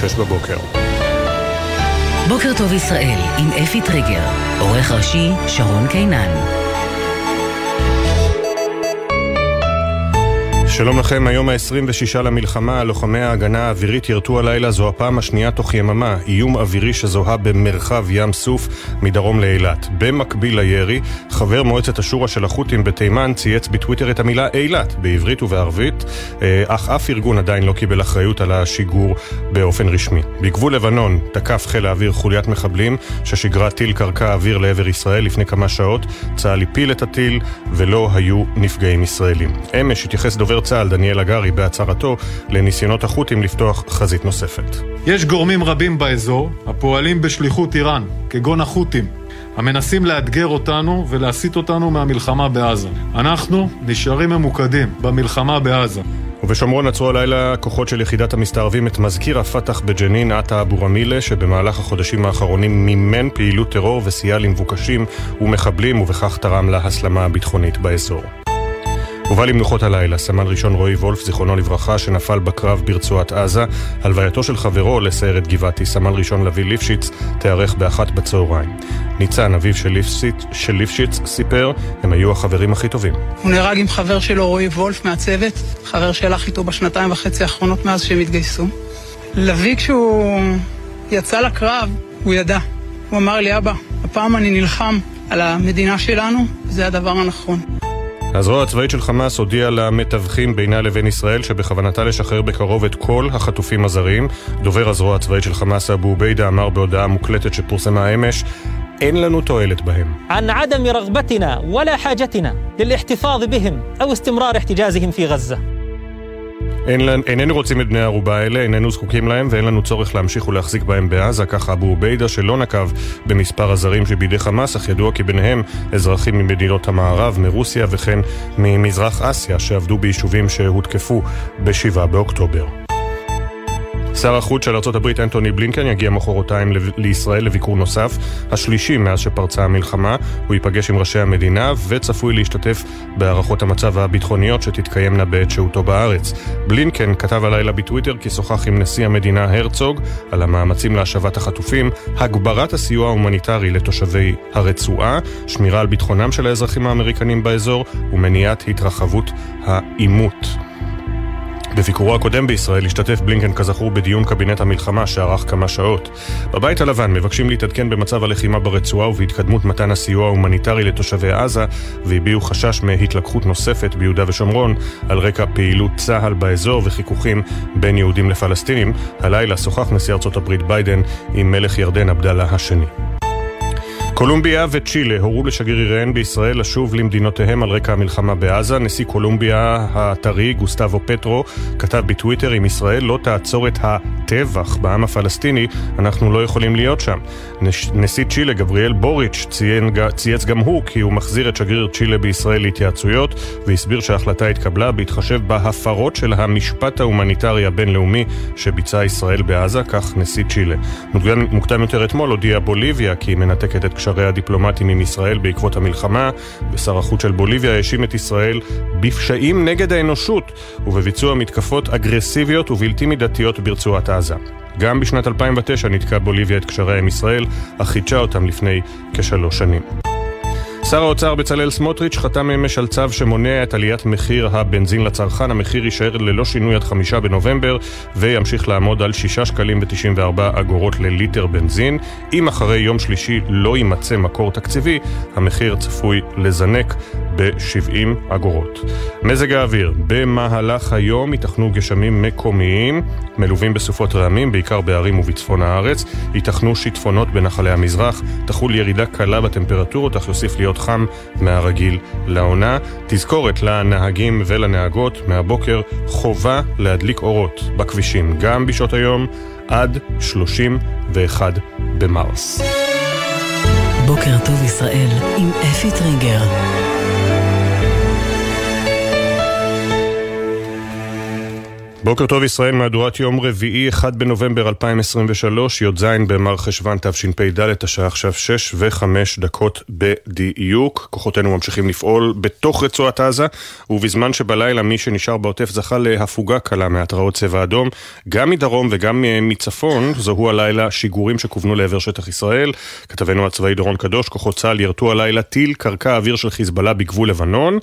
שש בבוקר. בוקר טוב ישראל עם אפי טריגר, עורך ראשי שרון קינן. שלום לכם, היום ה-26 למלחמה, לוחמי ההגנה האווירית ירתו הלילה זו הפעם השנייה תוך יממה, איום אווירי שזוהה במרחב ים סוף מדרום לאילת. במקביל לירי, חבר מועצת השורא של החות'ים בתימן צייץ בטוויטר את המילה אילת, בעברית ובערבית, אה, אך אף ארגון עדיין לא קיבל אחריות על השיגור באופן רשמי. בגבול לבנון תקף חיל האוויר חוליית מחבלים ששיגרה טיל קרקע אוויר לעבר ישראל לפני כמה שעות. צה"ל הפיל את הטיל ולא היו נפגעים ישראלים. אמש התייחס דובר צה"ל דניאל הגרי בהצהרתו לניסיונות החות'ים לפתוח חזית נוספת. יש גורמים רבים באזור הפועלים בשליחות איראן, כגון החות'ים, המנסים לאתגר אותנו ולהסיט אותנו מהמלחמה בעזה. אנחנו נשארים ממוקדים במלחמה בעזה. ובשומרון עצרו הלילה כוחות של יחידת המסתערבים את מזכיר הפת"ח בג'נין, עטה אבו רמילה, שבמהלך החודשים האחרונים מימן פעילות טרור וסייע למבוקשים ומחבלים, ובכך תרם להסלמה הביטחונית באזור. הובא למנוחות הלילה סמל ראשון רועי וולף, זיכרונו לברכה, שנפל בקרב ברצועת עזה. הלווייתו של חברו לסיירת גבעתי, סמל ראשון לוי ליפשיץ, תיארך באחת בצהריים. ניצן, אביו של ליפשיץ, של ליפשיץ, סיפר, הם היו החברים הכי טובים. הוא נהרג עם חבר שלו רועי וולף מהצוות, חבר שהלך איתו בשנתיים וחצי האחרונות מאז שהם התגייסו. לוי, כשהוא יצא לקרב, הוא ידע. הוא אמר לי, אבא, הפעם אני נלחם על המדינה שלנו, וזה הדבר הנכון. הזרוע הצבאית של חמאס הודיעה למתווכים בינה לבין ישראל שבכוונתה לשחרר בקרוב את כל החטופים הזרים. דובר הזרוע הצבאית של חמאס אבו עוביידה אמר בהודעה מוקלטת שפורסמה אמש אין לנו תועלת בהם. عن عدم رغبتنا ولا حاجتنا للاحتفاظ بهم أو استمرار احتجازهم في غزة. איננו רוצים את בני הערובה האלה, איננו זקוקים להם ואין לנו צורך להמשיך ולהחזיק בהם בעזה, ככה אבו עוביידה שלא נקב במספר הזרים שבידי חמאס, אך ידוע כי ביניהם אזרחים ממדינות המערב, מרוסיה וכן ממזרח אסיה שעבדו ביישובים שהותקפו ב-7 באוקטובר. שר החוץ של ארה"ב אנטוני בלינקן יגיע מחרתיים לישראל לביקור נוסף, השלישי מאז שפרצה המלחמה. הוא ייפגש עם ראשי המדינה וצפוי להשתתף בהערכות המצב הביטחוניות שתתקיימנה בעת שהותו בארץ. בלינקן כתב הלילה בטוויטר כי שוחח עם נשיא המדינה הרצוג על המאמצים להשבת החטופים, הגברת הסיוע ההומניטרי לתושבי הרצועה, שמירה על ביטחונם של האזרחים האמריקנים באזור ומניעת התרחבות העימות. בביקורו הקודם בישראל השתתף בלינקן כזכור בדיון קבינט המלחמה שארך כמה שעות. בבית הלבן מבקשים להתעדכן במצב הלחימה ברצועה ובהתקדמות מתן הסיוע ההומניטרי לתושבי עזה והביעו חשש מהתלקחות נוספת ביהודה ושומרון על רקע פעילות צה"ל באזור וחיכוכים בין יהודים לפלסטינים. הלילה שוחח נשיא ארצות הברית ביידן עם מלך ירדן עבדאללה השני. קולומביה וצ'ילה הורו לשגריריהן בישראל לשוב למדינותיהם על רקע המלחמה בעזה. נשיא קולומביה הטרי, גוסטבו פטרו, כתב בטוויטר אם ישראל לא תעצור את הטבח בעם הפלסטיני, אנחנו לא יכולים להיות שם. נש... נשיא צ'ילה, גבריאל בוריץ', ציין, צייץ גם הוא כי הוא מחזיר את שגריר צ'ילה בישראל להתייעצויות, והסביר שההחלטה התקבלה בהתחשב בהפרות של המשפט ההומניטרי הבינלאומי שביצעה ישראל בעזה, כך נשיא צ'ילה. מוקדם יותר אתמול הודיעה בוליביה כי היא מנתקת את קשריה הדיפלומטיים עם ישראל בעקבות המלחמה, ושר החוץ של בוליביה האשים את ישראל בפשעים נגד האנושות ובביצוע מתקפות אגרסיביות ובלתי מידתיות ברצועת עזה. גם בשנת 2009 נתקעה בוליביה את קשריה עם ישראל, אך חידשה אותם לפני כשלוש שנים. שר האוצר בצלאל סמוטריץ' חתם אמש על צו שמונע את עליית מחיר הבנזין לצרכן. המחיר יישאר ללא שינוי עד חמישה בנובמבר וימשיך לעמוד על שישה שקלים ותשעים וארבע אגורות לליטר בנזין. אם אחרי יום שלישי לא יימצא מקור תקציבי, המחיר צפוי לזנק ב-70 אגורות. מזג האוויר, במהלך היום ייתכנו גשמים מקומיים, מלווים בסופות רעמים, בעיקר בערים ובצפון הארץ. ייתכנו שיטפונות בנחלי המזרח, תחול ירידה קלה בטמפרטורות, אך יוסיף להיות חם מהרגיל לעונה. תזכורת לנהגים ולנהגות, מהבוקר חובה להדליק אורות בכבישים, גם בשעות היום עד 31 במרס. בוקר טוב ישראל עם אפי טריגר. בוקר טוב ישראל, מהדורת יום רביעי, 1 בנובמבר 2023, י"ז במר חשוון תשפ"ד, השעה עכשיו 6 ו-5 דקות בדיוק. כוחותינו ממשיכים לפעול בתוך רצועת עזה, ובזמן שבלילה מי שנשאר בעוטף זכה להפוגה קלה מהתרעות צבע אדום, גם מדרום וגם מצפון, זוהו הלילה שיגורים שכוונו לעבר שטח ישראל. כתבנו הצבאי דורון קדוש, כוחות צה"ל ירתו הלילה טיל קרקע אוויר של חיזבאללה בגבול לבנון,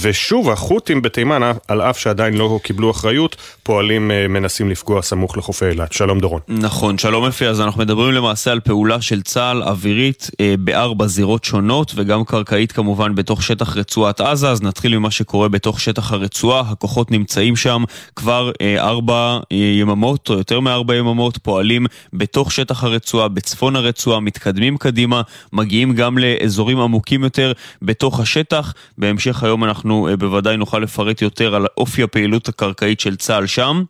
ושוב החות'ים בתימן, על אף שעדיין לא קיבלו אחריות, פועלים אה, מנסים לפגוע סמוך לחופי אילת. שלום דורון. נכון, שלום אפי, אז אנחנו מדברים למעשה על פעולה של צה"ל אווירית אה, בארבע זירות שונות וגם קרקעית כמובן בתוך שטח רצועת עזה, אז נתחיל ממה שקורה בתוך שטח הרצועה, הכוחות נמצאים שם כבר אה, ארבע יממות או יותר מארבע יממות, פועלים בתוך שטח הרצועה, בצפון הרצועה, מתקדמים קדימה, מגיעים גם לאזורים עמוקים יותר בתוך השטח. בהמשך היום אנחנו בוודאי נוכל לפרט יותר על אופי הפעילות הקרקעית של צה"ל שם.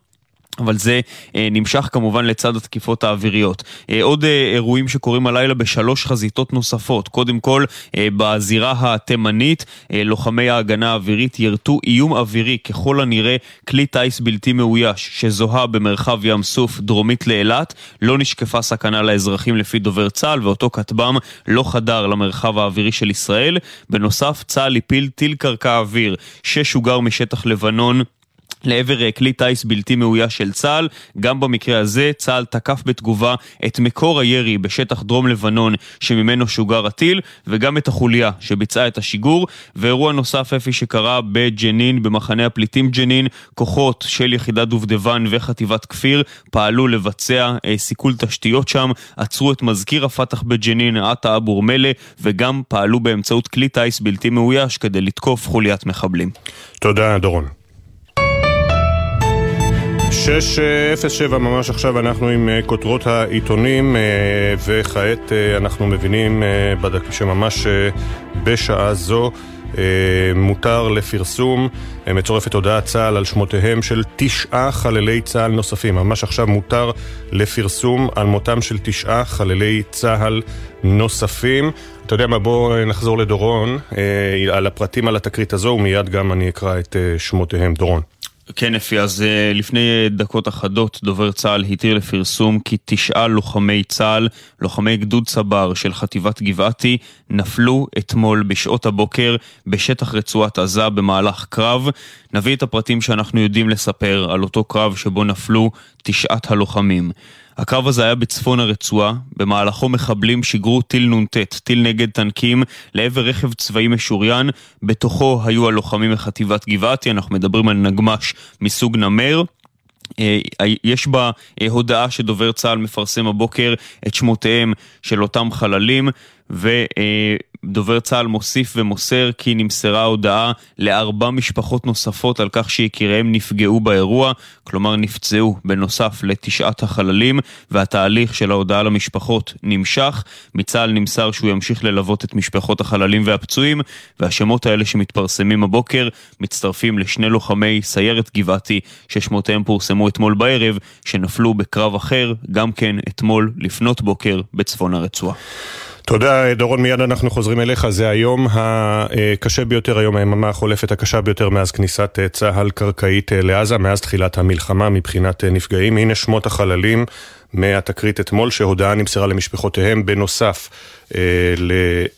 אבל זה אה, נמשך כמובן לצד התקיפות האוויריות. אה, עוד אה, אירועים שקורים הלילה בשלוש חזיתות נוספות. קודם כל, אה, בזירה התימנית, אה, לוחמי ההגנה האווירית ירתו איום אווירי, ככל הנראה כלי טיס בלתי מאויש, שזוהה במרחב ים סוף דרומית לאילת. לא נשקפה סכנה לאזרחים לפי דובר צה"ל, ואותו כטב"ם לא חדר למרחב האווירי של ישראל. בנוסף, צה"ל הפיל טיל קרקע אוויר ששוגר משטח לבנון לעבר אה, כלי טיס בלתי מאויש של צה"ל. גם במקרה הזה צה"ל תקף בתגובה את מקור הירי בשטח דרום לבנון שממנו שוגר הטיל, וגם את החוליה שביצעה את השיגור. ואירוע נוסף אפי שקרה בג'נין, במחנה הפליטים ג'נין, כוחות של יחידת דובדבן וחטיבת כפיר פעלו לבצע אה, סיכול תשתיות שם, עצרו את מזכיר הפת"ח בג'נין, עטה אבו רמלה, וגם פעלו באמצעות כלי טיס בלתי מאויש כדי לתקוף חוליית מחבלים. תודה, דורון. 607 ממש עכשיו אנחנו עם אה, כותרות העיתונים אה, וכעת אה, אנחנו מבינים שממש בשעה זו מותר לפרסום, מצורפת הודעת צה"ל על שמותיהם של תשעה חללי צה"ל נוספים. ממש עכשיו מותר לפרסום על מותם של תשעה חללי צה"ל נוספים. אתה יודע מה, בוא נחזור לדורון על הפרטים על התקרית הזו ומיד גם אני אקרא את שמותיהם. דורון. כן, אפי, אז אה, לפני דקות אחדות דובר צה"ל התיר לפרסום כי תשעה לוחמי צה"ל, לוחמי גדוד צבר של חטיבת גבעתי, נפלו אתמול בשעות הבוקר בשטח רצועת עזה במהלך קרב. נביא את הפרטים שאנחנו יודעים לספר על אותו קרב שבו נפלו תשעת הלוחמים. הקרב הזה היה בצפון הרצועה, במהלכו מחבלים שיגרו טיל נ"ט, טיל נגד טנקים, לעבר רכב צבאי משוריין, בתוכו היו הלוחמים מחטיבת גבעתי, אנחנו מדברים על נגמ"ש מסוג נמר. אה, יש בה אה, הודעה שדובר צה"ל מפרסם הבוקר את שמותיהם של אותם חללים ודובר צה"ל מוסיף ומוסר כי נמסרה הודעה לארבע משפחות נוספות על כך שיקיריהם נפגעו באירוע, כלומר נפצעו בנוסף לתשעת החללים, והתהליך של ההודעה למשפחות נמשך. מצה"ל נמסר שהוא ימשיך ללוות את משפחות החללים והפצועים, והשמות האלה שמתפרסמים הבוקר מצטרפים לשני לוחמי סיירת גבעתי ששמותיהם פורסמו אתמול בערב, שנפלו בקרב אחר, גם כן אתמול לפנות בוקר בצפון הרצועה. תודה, דורון, מיד אנחנו חוזרים אליך. זה היום הקשה ביותר, היום היממה החולפת הקשה ביותר מאז כניסת צה"ל קרקעית לעזה, מאז תחילת המלחמה מבחינת נפגעים. הנה שמות החללים מהתקרית אתמול, שהודעה נמסרה למשפחותיהם, בנוסף אה,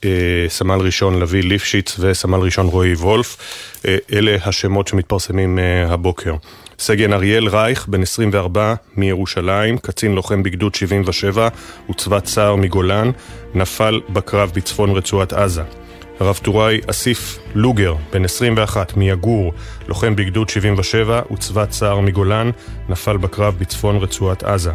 לסמל ראשון לביא ליפשיץ וסמל ראשון רועי וולף. אה, אלה השמות שמתפרסמים אה, הבוקר. סגן אריאל רייך, בן 24 מירושלים, קצין לוחם בגדוד 77 וצבא צער מגולן, נפל בקרב בצפון רצועת עזה. רב טוראי אסיף לוגר, בן 21 מיגור, לוחם בגדוד 77 וצבא צער מגולן, נפל בקרב בצפון רצועת עזה.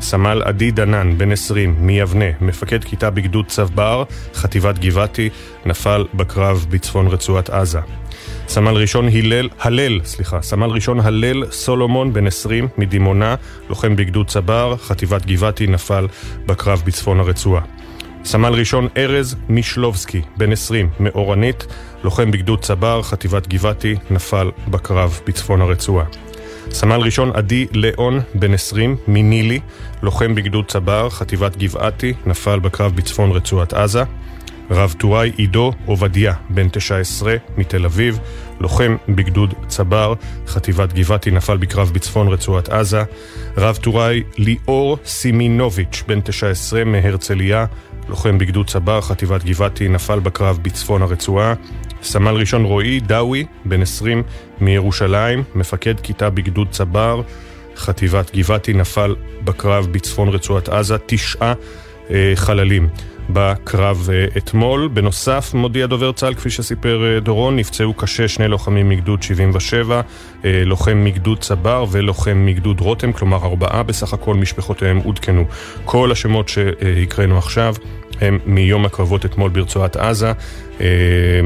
סמל עדי דנן, בן 20, מיבנה, מפקד כיתה בגדוד צבר, חטיבת גבעתי, נפל בקרב בצפון רצועת עזה. סמל ראשון הלל, הלל, סליחה, סמל ראשון הלל סולומון, בן 20, מדימונה, לוחם בגדוד צבר, חטיבת גבעתי, נפל בקרב בצפון הרצועה. סמל ראשון ארז מישלובסקי, בן 20, מאורנית, לוחם בגדוד צבר, חטיבת גבעתי, נפל בקרב בצפון הרצועה. סמל ראשון עדי ליאון, בן 20, מנילי, לוחם בגדוד צבר, חטיבת גבעתי, נפל בקרב בצפון רצועת עזה. רב טוראי עידו עובדיה, בן 19, מתל אביב, לוחם בגדוד צבר, חטיבת גבעתי, נפל בקרב בצפון רצועת עזה. רב טוראי ליאור סימינוביץ', בן 19, מהרצליה, לוחם בגדוד צבר, חטיבת גבעתי, נפל בקרב בצפון הרצועה. סמל ראשון רועי דאווי, בן 20, מירושלים, מפקד כיתה בגדוד צבר, חטיבת גבעתי, נפל בקרב בצפון רצועת עזה, תשעה אה, חללים. בקרב אה, אתמול. בנוסף, מודיע דובר צה"ל, כפי שסיפר אה, דורון, נפצעו קשה שני לוחמים מגדוד 77, אה, לוחם מגדוד צבר ולוחם מגדוד רותם, כלומר ארבעה בסך הכל משפחותיהם עודכנו. כל השמות שהקראנו עכשיו הם מיום הקרבות אתמול ברצועת עזה,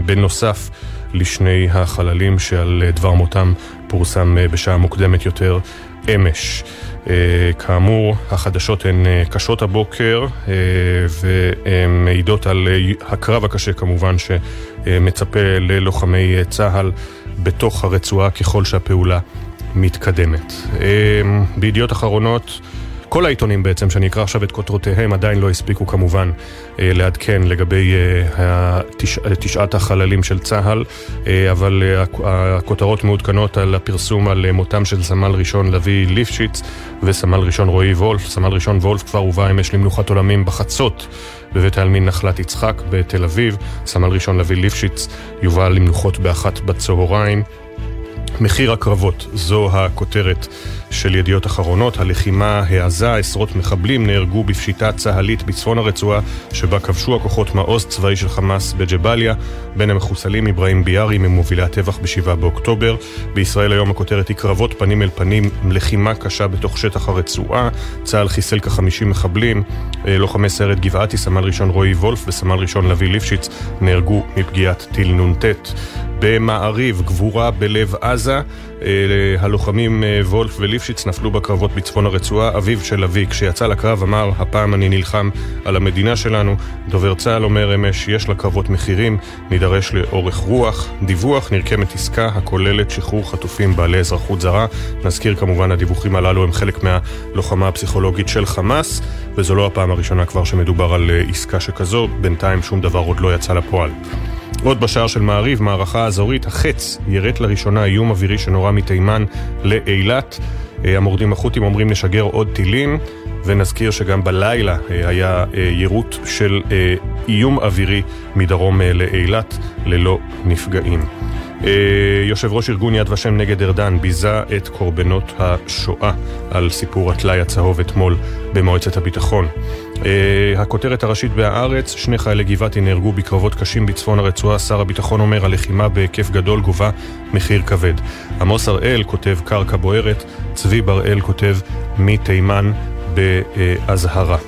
בנוסף לשני החללים שעל דבר מותם פורסם בשעה מוקדמת יותר אמש. Uh, כאמור, החדשות הן uh, קשות הבוקר uh, והן מעידות על הקרב הקשה כמובן שמצפה ללוחמי צה"ל בתוך הרצועה ככל שהפעולה מתקדמת. בידיעות אחרונות כל העיתונים בעצם, שאני אקרא עכשיו את כותרותיהם, עדיין לא הספיקו כמובן אה, לעדכן לגבי אה, תשעת החללים של צה"ל, אה, אבל הכותרות מעודכנות על הפרסום על מותם של סמל ראשון לביא ליפשיץ וסמל ראשון רועי וולף. סמל ראשון וולף כבר הובא אמש למנוחת עולמים בחצות. בבית העלמין נחלת יצחק בתל אביב. סמל ראשון לביא ליפשיץ יובא למנוחות באחת בצהריים. מחיר הקרבות, זו הכותרת של ידיעות אחרונות. הלחימה העזה, עשרות מחבלים נהרגו בפשיטה צה"לית בצפון הרצועה, שבה כבשו הכוחות מעוז צבאי של חמאס בג'באליה. בין המחוסלים אברהים ביארי ממובילי הטבח ב-7 באוקטובר. בישראל היום הכותרת היא קרבות פנים אל פנים, לחימה קשה בתוך שטח הרצועה. צה"ל חיסל כ-50 מחבלים. אה, לוחמי סיירת גבעתי, סמל ראשון רועי וולף וסמל ראשון לביא ליפשיץ נהרגו מפגיעת טיל נ"ט. במעריב, גבורה בלב עזה. אה, הלוחמים אה, וולף וליפשיץ נפלו בקרבות בצפון הרצועה. אביו של אבי, כשיצא לקרב, אמר, הפעם אני נלחם על המדינה שלנו. דובר צה"ל אומר אמש, יש לקרבות מחירים, נידרש לאורך רוח. דיווח, נרקמת עסקה הכוללת שחרור חטופים בעלי אזרחות זרה. נזכיר כמובן, הדיווחים הללו הם חלק מהלוחמה הפסיכולוגית של חמאס, וזו לא הפעם הראשונה כבר שמדובר על אה, עסקה שכזו. בינתיים שום דבר עוד לא יצא לפועל. עוד בשער של מעריב, מערכה אזורית, החץ יירט לראשונה איום אווירי שנורה מתימן לאילת. אה, המורדים החות'ים אומרים נשגר עוד טילים, ונזכיר שגם בלילה אה, היה אה, יירוט של איום אווירי מדרום לאילת ללא נפגעים. יושב ראש ארגון יד ושם נגד ארדן ביזה את קורבנות השואה על סיפור הטלאי הצהוב אתמול במועצת הביטחון. Uh, הכותרת הראשית בהארץ, שני חיילי גבעתי נהרגו בקרבות קשים בצפון הרצועה, שר הביטחון אומר הלחימה בהיקף גדול גובה מחיר כבד. עמוס הראל כותב קרקע בוערת, צבי בראל כותב מתימן באזהרה.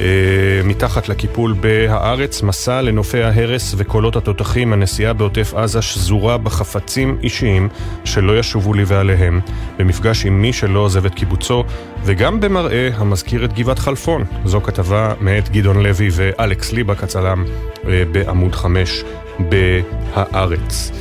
אה, מתחת לקיפול בהארץ, מסע לנופי ההרס וקולות התותחים, הנסיעה בעוטף עזה שזורה בחפצים אישיים שלא ישובו לי ועליהם, במפגש עם מי שלא עוזב את קיבוצו, וגם במראה המזכיר את גבעת חלפון. זו כתבה מאת גדעון לוי ואלכס ליבק הצלם אה, בעמוד 5 בהארץ.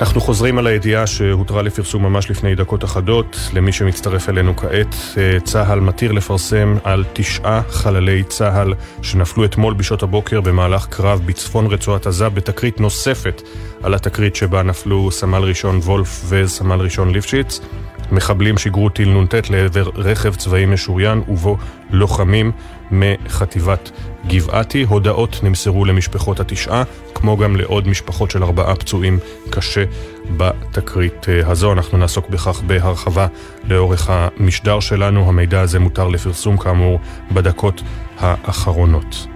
אנחנו חוזרים על הידיעה שהותרה לפרסום ממש לפני דקות אחדות. למי שמצטרף אלינו כעת, אה, צה"ל מתיר לפרסם על תשעה חללי צה"ל שנפלו אתמול בשעות הבוקר במהלך קרב בצפון רצועת עזה בתקרית נוספת על התקרית שבה נפלו סמל ראשון וולף וסמל ראשון ליפשיץ. מחבלים שיגרו טיל נ"ט לעבר רכב צבאי משוריין ובו לוחמים מחטיבת גבעתי. הודעות נמסרו למשפחות התשעה, כמו גם לעוד משפחות של ארבעה פצועים קשה בתקרית אה, הזו. אנחנו נעסוק בכך בהרחבה לאורך המשדר שלנו. המידע הזה מותר לפרסום כאמור בדקות האחרונות.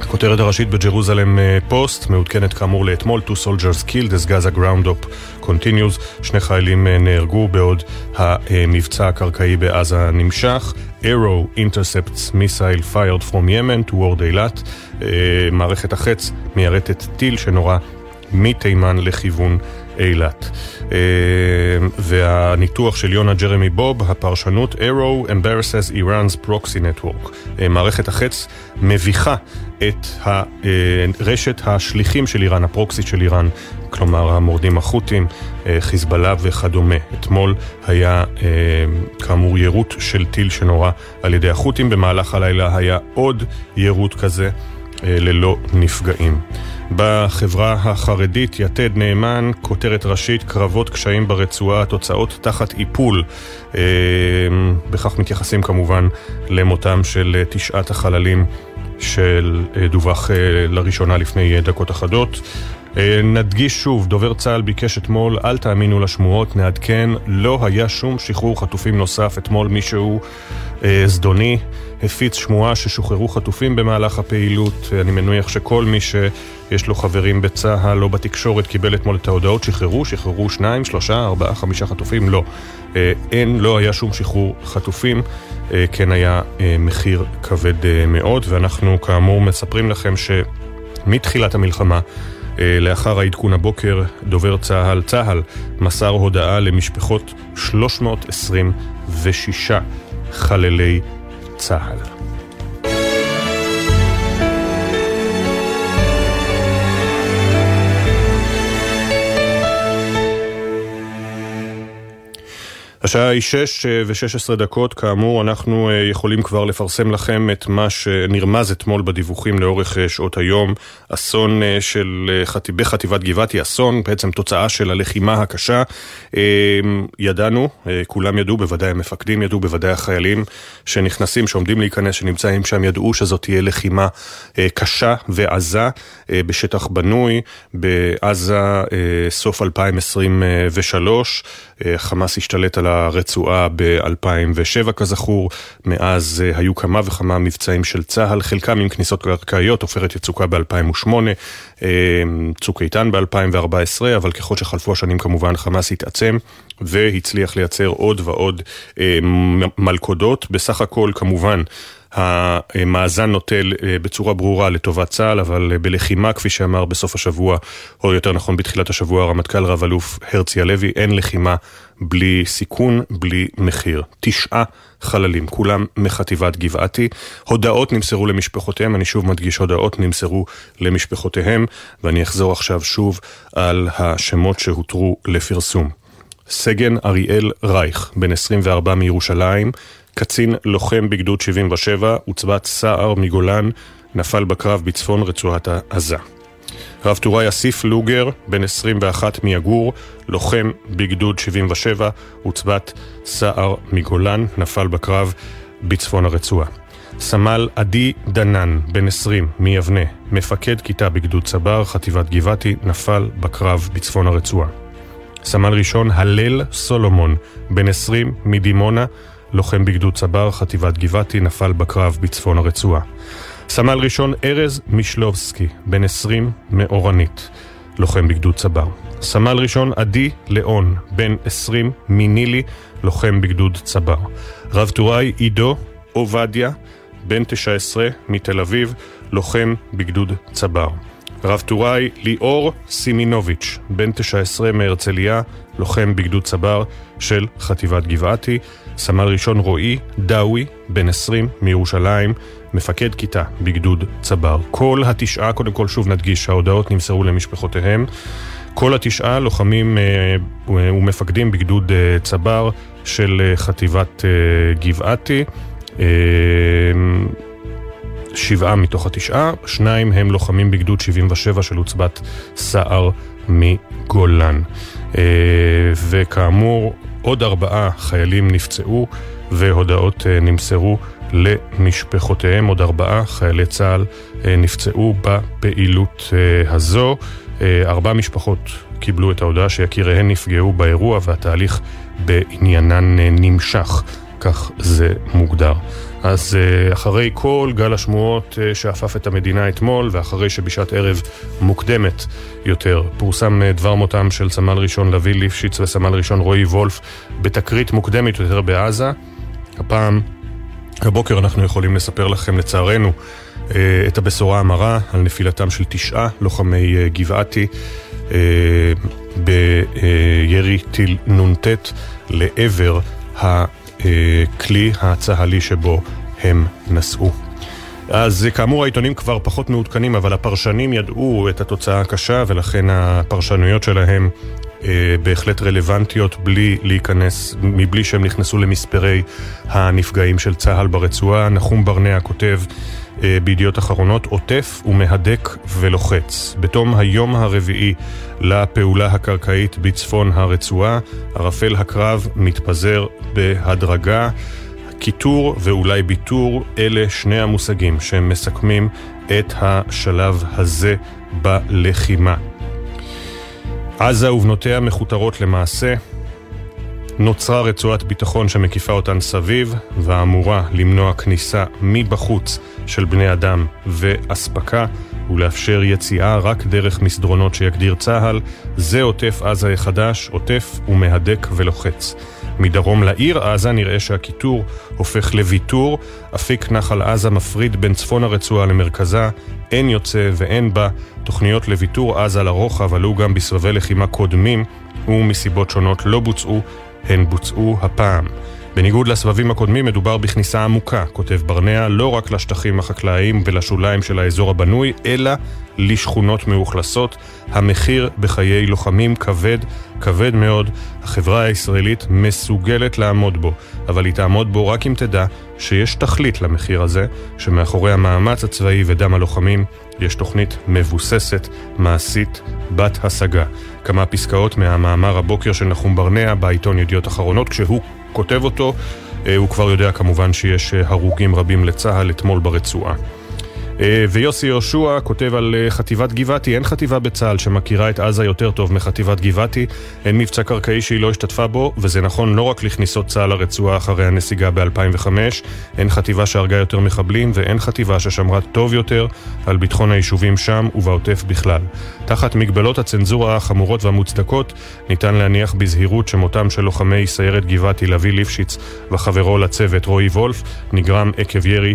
הכותרת הראשית בג'רוזלם אה, פוסט, מעודכנת כאמור לאתמול, Two soldiers killed as Gaza ground up continues, שני חיילים אה, נהרגו בעוד המבצע הקרקעי בעזה נמשך. Arrow intercepts missile fired from Yemen toward אילת, אה, מערכת החץ מיירטת טיל שנורה מתימן לכיוון אילת. אה, והניתוח של יונה ג'רמי בוב, הפרשנות Arrow embarrasses Iran's proxy network. אה, מערכת החץ מביכה את רשת השליחים של איראן, הפרוקסית של איראן, כלומר המורדים החות'ים, אה, חיזבאללה וכדומה. אתמול היה כאמור יירוט של טיל שנורה על ידי החות'ים, במהלך הלילה היה עוד יירוט כזה. ללא נפגעים. בחברה החרדית, יתד נאמן, כותרת ראשית, קרבות קשיים ברצועה, תוצאות תחת איפול. בכך מתייחסים כמובן למותם של תשעת החללים של דווח לראשונה לפני דקות אחדות. אה, נדגיש שוב, דובר צה"ל ביקש אתמול, אל תאמינו לשמועות, נעדכן, לא היה שום שחרור חטופים נוסף. אתמול מישהו אה, זדוני הפיץ שמועה ששוחררו חטופים במהלך הפעילות. אני מניח שכל מי שיש לו חברים בצה"ל או בתקשורת קיבל אתמול את ההודעות, שחררו, שחררו שניים, שלושה, ארבעה, חמישה חטופים, לא. אה, אין, לא היה שום שחרור חטופים, אה, כן היה אה, מחיר כבד אה, מאוד, ואנחנו כאמור מספרים לכם שמתחילת המלחמה אה, לאחר העדכון הבוקר, דובר צה"ל, צה"ל מסר הודעה למשפחות 326 חללי צה"ל. השעה היא 6 אה, ו-16 דקות, כאמור אנחנו אה, יכולים כבר לפרסם לכם את מה שנרמז אתמול בדיווחים לאורך אה, שעות היום. אסון של חט... בחטיבת גבעתי, אסון, בעצם תוצאה של הלחימה הקשה. ידענו, כולם ידעו, בוודאי המפקדים ידעו, בוודאי החיילים שנכנסים, שעומדים להיכנס, שנמצאים שם, ידעו שזאת תהיה לחימה קשה ועזה בשטח בנוי, בעזה סוף 2023. חמאס השתלט על הרצועה ב-2007 כזכור, מאז אה, היו כמה וכמה מבצעים של צה"ל, חלקם עם כניסות קרקעיות, עופרת יצוקה ב-2008, אה, צוק איתן ב-2014, אבל ככל שחלפו השנים כמובן חמאס התעצם והצליח לייצר עוד ועוד אה, מלכודות. בסך הכל כמובן המאזן נוטל אה, בצורה ברורה לטובת צה"ל, אבל אה, בלחימה, כפי שאמר בסוף השבוע, או יותר נכון בתחילת השבוע, הרמטכ"ל רב-אלוף הרצי הלוי, אין לחימה בלי סיכון, בלי מחיר. תשעה חללים, כולם מחטיבת גבעתי. הודעות נמסרו למשפחותיהם, אני שוב מדגיש, הודעות נמסרו למשפחותיהם, ואני אחזור עכשיו שוב על השמות שהותרו לפרסום. סגן אריאל רייך, בן 24 מירושלים, קצין לוחם בגדוד 77, עוצבת סער מגולן, נפל בקרב בצפון רצועת עזה. רב טוראי אסיף לוגר, בן 21 מיגור, לוחם בגדוד 77, עוצבת סער מגולן, נפל בקרב בצפון הרצועה. סמל עדי דנן, בן 20, מיבנה, מפקד כיתה בגדוד צבר, חטיבת גבעתי, נפל בקרב בצפון הרצועה. סמל ראשון הלל סולומון, בן 20, מדימונה, לוחם בגדוד צבר, חטיבת גבעתי, נפל בקרב בצפון הרצועה. סמל ראשון ארז מישלובסקי, בן 20, מאורנית, לוחם בגדוד צבר. סמל ראשון עדי ליאון, בן 20, מנילי, לוחם בגדוד צבר. רב טוראי עידו עובדיה, בן 19, מתל אביב, לוחם בגדוד צבר. רב טוראי ליאור סימינוביץ', בן 19 מהרצליה, לוחם בגדוד צבר של חטיבת גבעתי. סמל ראשון רועי דאווי, בן 20, מירושלים, מפקד כיתה בגדוד צבר. כל התשעה, קודם כל שוב נדגיש, ההודעות נמסרו למשפחותיהם. כל התשעה לוחמים אה, ומפקדים בגדוד אה, צבר של אה, חטיבת גבעתי. שבעה מתוך התשעה, שניים הם לוחמים בגדוד 77 של עוצבת סער מגולן. וכאמור, עוד ארבעה חיילים נפצעו והודעות אה, נמסרו למשפחותיהם. עוד ארבעה חיילי צה"ל אה, נפצעו בפעילות אה, הזו. ארבע משפחות קיבלו את ההודעה שיקיריהן נפגעו באירוע והתהליך בעניינן נמשך, כך זה מוגדר. אז אה, אחרי כל גל השמועות אה, שאפף את המדינה אתמול, ואחרי שבשעת ערב מוקדמת יותר פורסם אה, דבר מותם של סמל ראשון לביא ליפשיץ וסמל ראשון רועי וולף בתקרית מוקדמת יותר בעזה, הפעם, הבוקר אנחנו יכולים לספר לכם לצערנו את הבשורה המרה על נפילתם של תשעה לוחמי גבעתי בירי טיל נ"ט לעבר ה... הכלי הצה"לי שבו הם נסעו. אז כאמור העיתונים כבר פחות מעודכנים, אבל הפרשנים ידעו את התוצאה הקשה ולכן הפרשנויות שלהם בהחלט רלוונטיות בלי להיכנס, מבלי שהם נכנסו למספרי הנפגעים של צה"ל ברצועה. נחום ברנע כותב אה, בידיעות אחרונות, עוטף ומהדק ולוחץ. בתום היום הרביעי לפעולה הקרקעית בצפון הרצועה, ערפל הקרב מתפזר בהדרגה. קיטור ואולי ביטור, אלה שני המושגים שמסכמים את השלב הזה בלחימה. עזה ובנותיה מכותרות למעשה. נוצרה רצועת ביטחון שמקיפה אותן סביב, ואמורה למנוע כניסה מבחוץ של בני אדם ואספקה, ולאפשר יציאה רק דרך מסדרונות שיגדיר צה"ל. זה עוטף עזה החדש, עוטף ומהדק ולוחץ. מדרום לעיר עזה נראה שהקיטור הופך לוויתור, אפיק נחל עזה מפריד בין צפון הרצועה למרכזה, אין יוצא ואין בה. תוכניות לוויתור עזה לרוחב עלו גם בסבבי לחימה קודמים, ומסיבות שונות לא בוצעו, הן בוצעו הפעם. בניגוד לסבבים הקודמים מדובר בכניסה עמוקה, כותב ברנע, לא רק לשטחים החקלאיים ולשוליים של האזור הבנוי, אלא לשכונות מאוכלסות. המחיר בחיי לוחמים כבד, כבד מאוד. החברה הישראלית מסוגלת לעמוד בו, אבל היא תעמוד בו רק אם תדע שיש תכלית למחיר הזה, שמאחורי המאמץ הצבאי ודם הלוחמים יש תוכנית מבוססת, מעשית, בת השגה. כמה פסקאות מהמאמר הבוקר של נחום ברנע בעיתון ידיעות אחרונות, כשהוא כותב אותו, אה, הוא כבר יודע כמובן שיש אה, הרוגים רבים לצה"ל אתמול ברצועה. אה, ויוסי יהושע כותב על אה, חטיבת גבעתי, אין חטיבה בצה"ל שמכירה את עזה יותר טוב מחטיבת גבעתי, אין מבצע קרקעי שהיא לא השתתפה בו, וזה נכון לא רק לכניסות צה"ל לרצועה אחרי הנסיגה ב-2005, אין חטיבה שהרגה יותר מחבלים, ואין חטיבה ששמרה טוב יותר על ביטחון היישובים שם ובעוטף בכלל. תחת מגבלות הצנזורה החמורות והמוצדקות, ניתן להניח בזהירות שמותם של לוחמי סיירת גבעתי לביא ליפשיץ וחברו לצוות רועי וולף נגרם עקב ירי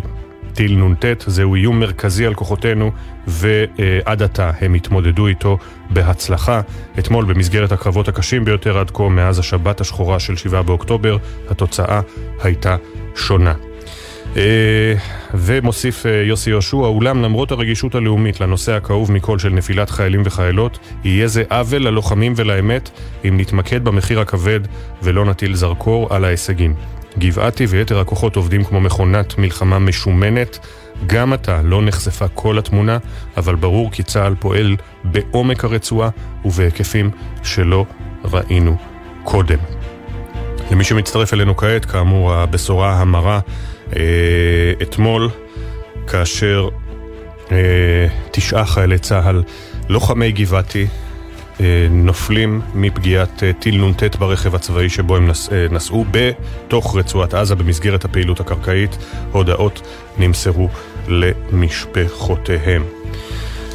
טיל נ"ט, זהו איום מרכזי על כוחותינו, ועד עתה הם התמודדו איתו בהצלחה. אתמול, במסגרת הקרבות הקשים ביותר עד כה מאז השבת השחורה של 7 באוקטובר, התוצאה הייתה שונה. אה, ומוסיף אה, יוסי יהושע, אולם למרות הרגישות הלאומית לנושא הכאוב מכל של נפילת חיילים וחיילות, יהיה זה עוול ללוחמים ולאמת אם נתמקד במחיר הכבד ולא נטיל זרקור על ההישגים. גבעתי ויתר הכוחות עובדים כמו מכונת מלחמה משומנת. גם עתה לא נחשפה כל התמונה, אבל ברור כי צה"ל פועל בעומק הרצועה ובהיקפים שלא ראינו קודם. למי שמצטרף אלינו כעת, כאמור, הבשורה המרה אה, אתמול, כאשר אה, תשעה חיילי צה"ל, לוחמי גבעתי, נופלים מפגיעת אה, טיל נ"ט ברכב הצבאי שבו הם נס, אה, נסעו בתוך רצועת עזה במסגרת הפעילות הקרקעית. הודעות נמסרו למשפחותיהם.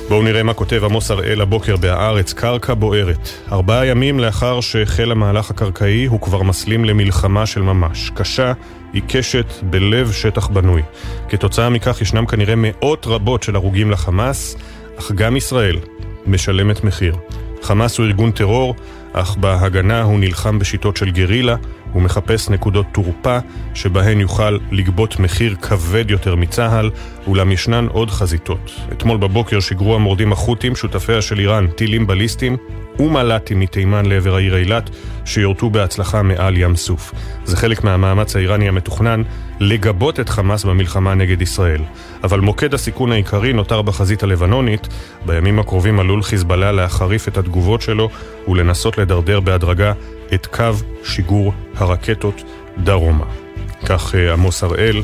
בואו נראה מה כותב עמוס הראל הבוקר בהארץ, קרקע בוערת. ארבעה ימים לאחר שהחל המהלך הקרקעי הוא כבר מסלים למלחמה של ממש. קשה, עיקשת, בלב שטח בנוי. כתוצאה מכך ישנם כנראה מאות רבות של הרוגים לחמאס, אך גם ישראל משלמת מחיר. חמאס הוא ארגון טרור, אך בהגנה הוא נלחם בשיטות של גרילה, הוא מחפש נקודות תורפה שבהן יוכל לגבות מחיר כבד יותר מצה"ל, אולם ישנן עוד חזיתות. אתמול בבוקר שיגרו המורדים החות'ים, שותפיה של איראן, טילים בליסטיים ומל"טים מתימן לעבר העיר אילת, שיורטו בהצלחה מעל ים סוף. זה חלק מהמאמץ האיראני המתוכנן לגבות את חמאס במלחמה נגד ישראל. אבל מוקד הסיכון העיקרי נותר בחזית הלבנונית. בימים הקרובים עלול חיזבאללה להחריף את התגובות שלו ולנסות לדרדר בהדרגה את קו שיגור הרקטות דרומה. כך אה, עמוס הראל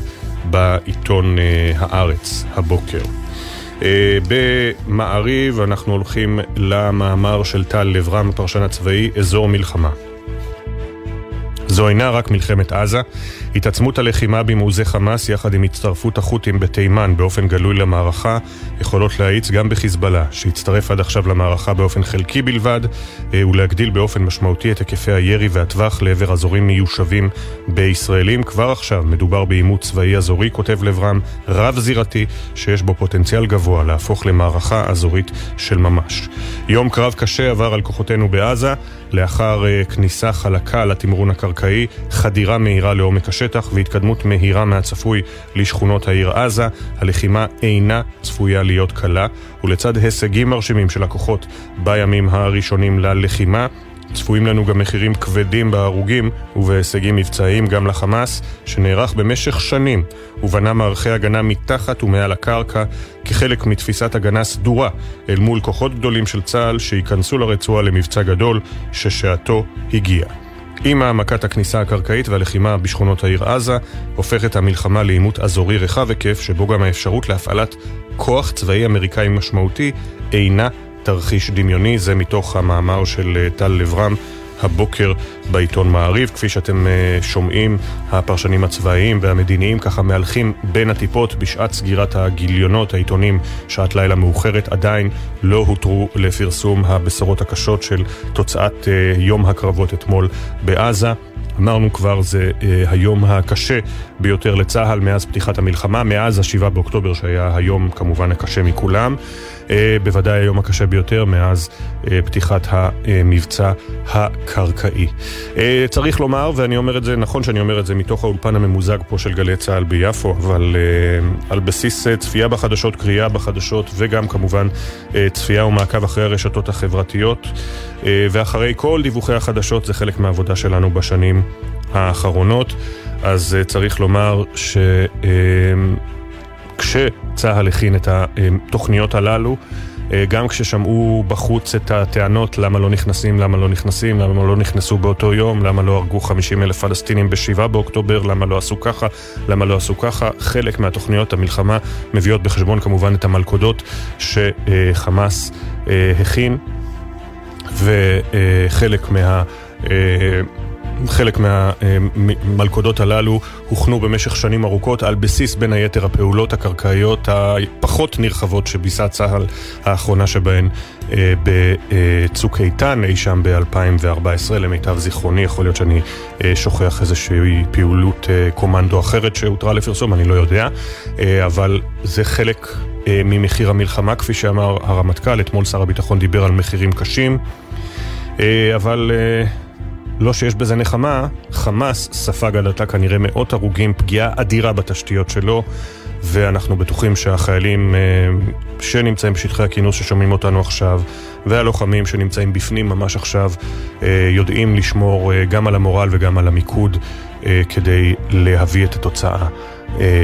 בעיתון אה, הארץ הבוקר. אה, במעריב אנחנו הולכים למאמר של טל לברם, פרשן הצבאי, אזור מלחמה. זו אינה רק מלחמת עזה, התעצמות הלחימה במעוזי חמאס יחד עם הצטרפות החות'ים בתימן באופן גלוי למערכה יכולות להאיץ גם בחיזבאללה, שהצטרף עד עכשיו למערכה באופן חלקי בלבד, אה, ולהגדיל באופן משמעותי את היקפי הירי והטווח לעבר אזורים מיושבים בישראלים. כבר עכשיו מדובר בעימות צבאי אזורי, כותב לברם, רב-זירתי, שיש בו פוטנציאל גבוה להפוך למערכה אזורית של ממש. יום קרב קשה עבר על כוחותינו בעזה, לאחר uh, כניסה חלקה לתמרון הקרקעי, חדירה מהירה לעומק השטח והתקדמות מהירה מהצפוי לשכונות העיר עזה, הלחימה אינה צפויה להיות קלה, ולצד הישגים מרשימים של הכוחות בימים הראשונים ללחימה, צפויים לנו גם מחירים כבדים בהרוגים ובהישגים מבצעיים גם לחמאס, שנערך במשך שנים ובנה מערכי הגנה מתחת ומעל הקרקע כחלק מתפיסת הגנה סדורה אל מול כוחות גדולים של צה"ל שייכנסו לרצועה למבצע גדול ששעתו הגיעה. עם העמקת הכניסה הקרקעית והלחימה בשכונות העיר עזה, הופכת המלחמה לעימות אזורי רחב היקף, שבו גם האפשרות להפעלת כוח צבאי אמריקאי משמעותי אינה תרחיש דמיוני. זה מתוך המאמר של אה, טל לברם הבוקר בעיתון מעריב. כפי שאתם אה, שומעים, הפרשנים הצבאיים והמדיניים ככה מהלכים בין הטיפות בשעת סגירת הגיליונות. העיתונים, שעת לילה מאוחרת, עדיין לא הותרו לפרסום הבשורות הקשות של תוצאת אה, יום הקרבות אתמול בעזה. אמרנו כבר, זה אה, היום הקשה ביותר לצה"ל מאז פתיחת המלחמה, מאז השבעה באוקטובר שהיה היום כמובן הקשה מכולם. אה, בוודאי היום הקשה ביותר מאז אה, פתיחת המבצע הקרקעי. אה, צריך לומר, ואני אומר את זה, נכון שאני אומר את זה מתוך האולפן הממוזג פה של גלי צה"ל ביפו, אבל על בסיס צפייה בחדשות, קריאה בחדשות וגם כמובן צפייה ומעקב אחרי הרשתות החברתיות ואחרי כל דיווחי החדשות זה חלק מהעבודה שלנו בשנים האחרונות. אז צריך לומר ש... כשצה"ל הכין את התוכניות הללו, אה, גם כששמעו בחוץ את הטענות למה לא נכנסים, למה לא נכנסים, למה לא נכנסו באותו יום, למה לא הרגו 50 אלף פלסטינים ב-7 באוקטובר, למה לא עשו ככה, למה לא עשו ככה. חלק מהתוכניות המלחמה מביאות בחשבון כמובן את המלכודות שחמאס אה, הכין, וחלק מה... אה, חלק מהמלכודות הללו הוכנו במשך שנים ארוכות על בסיס בין היתר הפעולות הקרקעיות הפחות נרחבות שביסה צה"ל, האחרונה שבהן אה, בצוק איתן אי שם ב-2014, למיטב זיכרוני, יכול להיות שאני אה, שוכח איזושהי פעילות אה, קומנדו אחרת שהותרה לפרסום, אני לא יודע, אבל זה חלק ממחיר המלחמה, כפי שאמר הרמטכ"ל, אתמול שר הביטחון דיבר על מחירים קשים, אבל... לא שיש בזה נחמה, חמאס ספג עד עתה כנראה מאות הרוגים, פגיעה אדירה בתשתיות שלו, ואנחנו בטוחים שהחיילים אה, שנמצאים בשטחי הכינוס ששומעים אותנו עכשיו, והלוחמים שנמצאים בפנים ממש עכשיו, אה, יודעים לשמור אה, גם על המורל וגם על המיקוד כדי להביא את התוצאה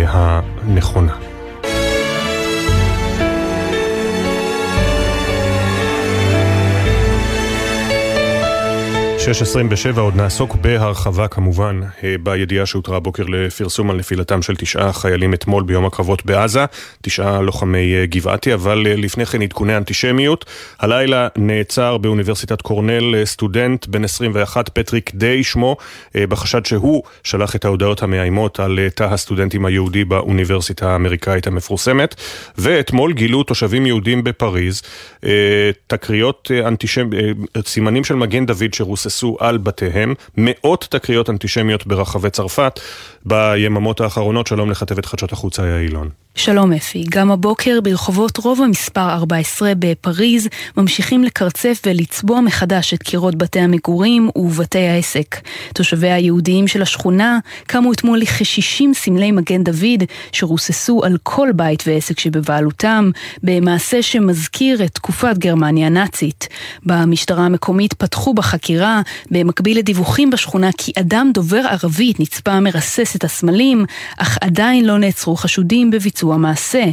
הנכונה. 6.27 עוד נעסוק בהרחבה כמובן אה, בידיעה שהותרה הבוקר לפרסום על נפילתם של תשעה חיילים אתמול ביום הקרבות בעזה, תשעה לוחמי אה, גבעתי, אבל אה, לפני כן עדכוני אנטישמיות. הלילה נעצר באוניברסיטת קורנל סטודנט בן 21, פטריק דיי שמו, בחשד שהוא שלח את ההודעות המאיימות על תא הסטודנטים היהודי באוניברסיטה האמריקאית המפורסמת, ואתמול גילו תושבים יהודים בפריז תקריות אנטישמיות, סימנים של מגן דוד שרוססו נתפסו על בתיהם מאות תקריות אנטישמיות ברחבי צרפת ביממות האחרונות. שלום לכתבת חדשות החוצה, היה אילון. שלום אפי, גם הבוקר ברחובות רוב המספר 14 בפריז ממשיכים לקרצף ולצבוע מחדש את קירות בתי המגורים ובתי העסק. תושבי היהודיים של השכונה קמו אתמול לכ-60 סמלי מגן דוד שרוססו על כל בית ועסק שבבעלותם, במעשה שמזכיר את תקופת גרמניה הנאצית. במשטרה המקומית פתחו בחקירה, במקביל לדיווחים בשכונה כי אדם דובר ערבית נצפה מרסס את הסמלים, אך עדיין לא נעצרו חשודים בביצוע ביצוע המעשה.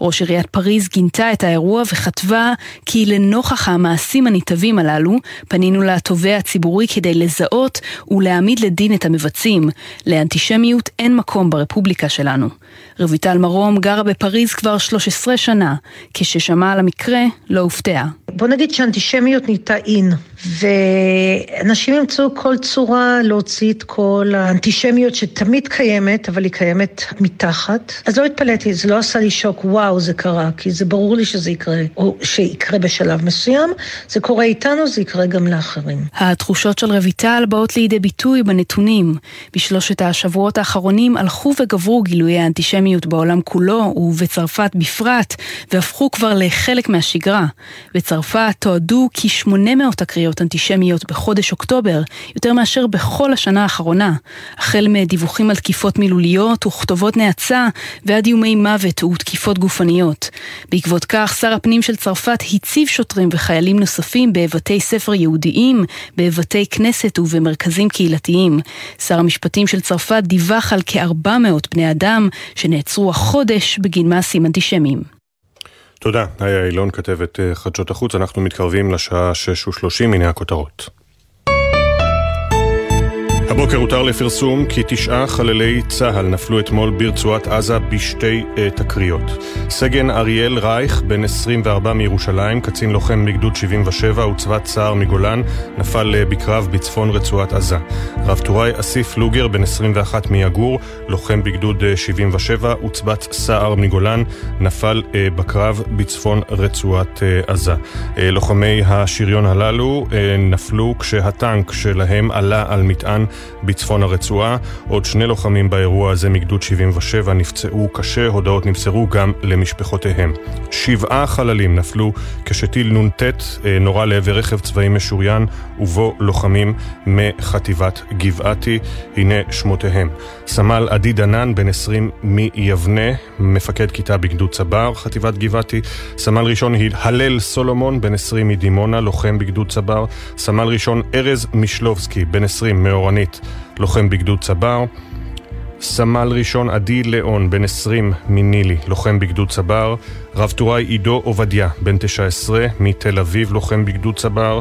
ראש עיריית פריז גינתה את האירוע וכתבה כי לנוכח המעשים הנתעבים הללו, פנינו לתובע הציבורי כדי לזהות ולהעמיד לדין את המבצעים. לאנטישמיות אין מקום ברפובליקה שלנו. רויטל מרום גרה בפריז כבר 13 שנה. כששמעה על המקרה, לא הופתעה. בוא נגיד שאנטישמיות נהייתה אין, ואנשים ימצאו כל צורה להוציא את כל האנטישמיות שתמיד קיימת, אבל היא קיימת מתחת. אז לא התפלאתי, זה לא עשה לי שוק, וואו, זה קרה, כי זה ברור לי שזה יקרה, או שיקרה בשלב מסוים. זה קורה איתנו, זה יקרה גם לאחרים. התחושות של רויטל באות לידי ביטוי בנתונים. בשלושת השבועות האחרונים הלכו וגברו גילויי האנטישמיות בעולם כולו, ובצרפת בפרט, והפכו כבר לחלק מהשגרה. בצרפת תועדו כ-800 תקריות אנטישמיות בחודש אוקטובר, יותר מאשר בכל השנה האחרונה, החל מדיווחים על תקיפות מילוליות וכתובות נאצה ועד איומי מוות ותקיפות גופניות. בעקבות כך, שר הפנים של צרפת הציב שוטרים וחיילים נוספים בבתי ספר יהודיים, בבתי כנסת ובמרכזים קהילתיים. שר המשפטים של צרפת דיווח על כ-400 בני אדם שנעצרו החודש בגין מעשים אנטישמיים. תודה. היה אילון כתבת אה, חדשות החוץ, אנחנו מתקרבים לשעה 6:30, הנה הכותרות. הבוקר הותר לפרסום כי תשעה חללי צה"ל נפלו אתמול ברצועת עזה בשתי uh, תקריות. סגן אריאל רייך, בן 24 מירושלים, קצין לוחם מגדוד 77 וצבת סער מגולן, נפל uh, בקרב בצפון רצועת עזה. רב טוראי אסיף לוגר, בן 21 מיגור, לוחם בגדוד uh, 77 וצבת סער מגולן, נפל uh, בקרב בצפון רצועת uh, עזה. Uh, לוחמי השריון הללו uh, נפלו כשהטנק שלהם עלה על מטען בצפון הרצועה. עוד שני לוחמים באירוע הזה מגדוד 77 נפצעו קשה, הודעות נמסרו גם למשפחותיהם. שבעה חללים נפלו כשטיל נ"ט אה, נורה לעבר רכב צבאי משוריין ובו לוחמים מחטיבת גבעתי. הנה שמותיהם. סמל עדי דנן, בן 20 מיבנה, מפקד כיתה בגדוד צבר, חטיבת גבעתי. סמל ראשון הלל סולומון, בן 20 מדימונה, לוחם בגדוד צבר. סמל ראשון ארז משלובסקי, בן 20 מאורנית, לוחם בגדוד צבר. סמל ראשון עדי ליאון, בן 20 מנילי, לוחם בגדוד צבר. רב טוראי עידו עובדיה, בן 19 מתל אביב, לוחם בגדוד צבר.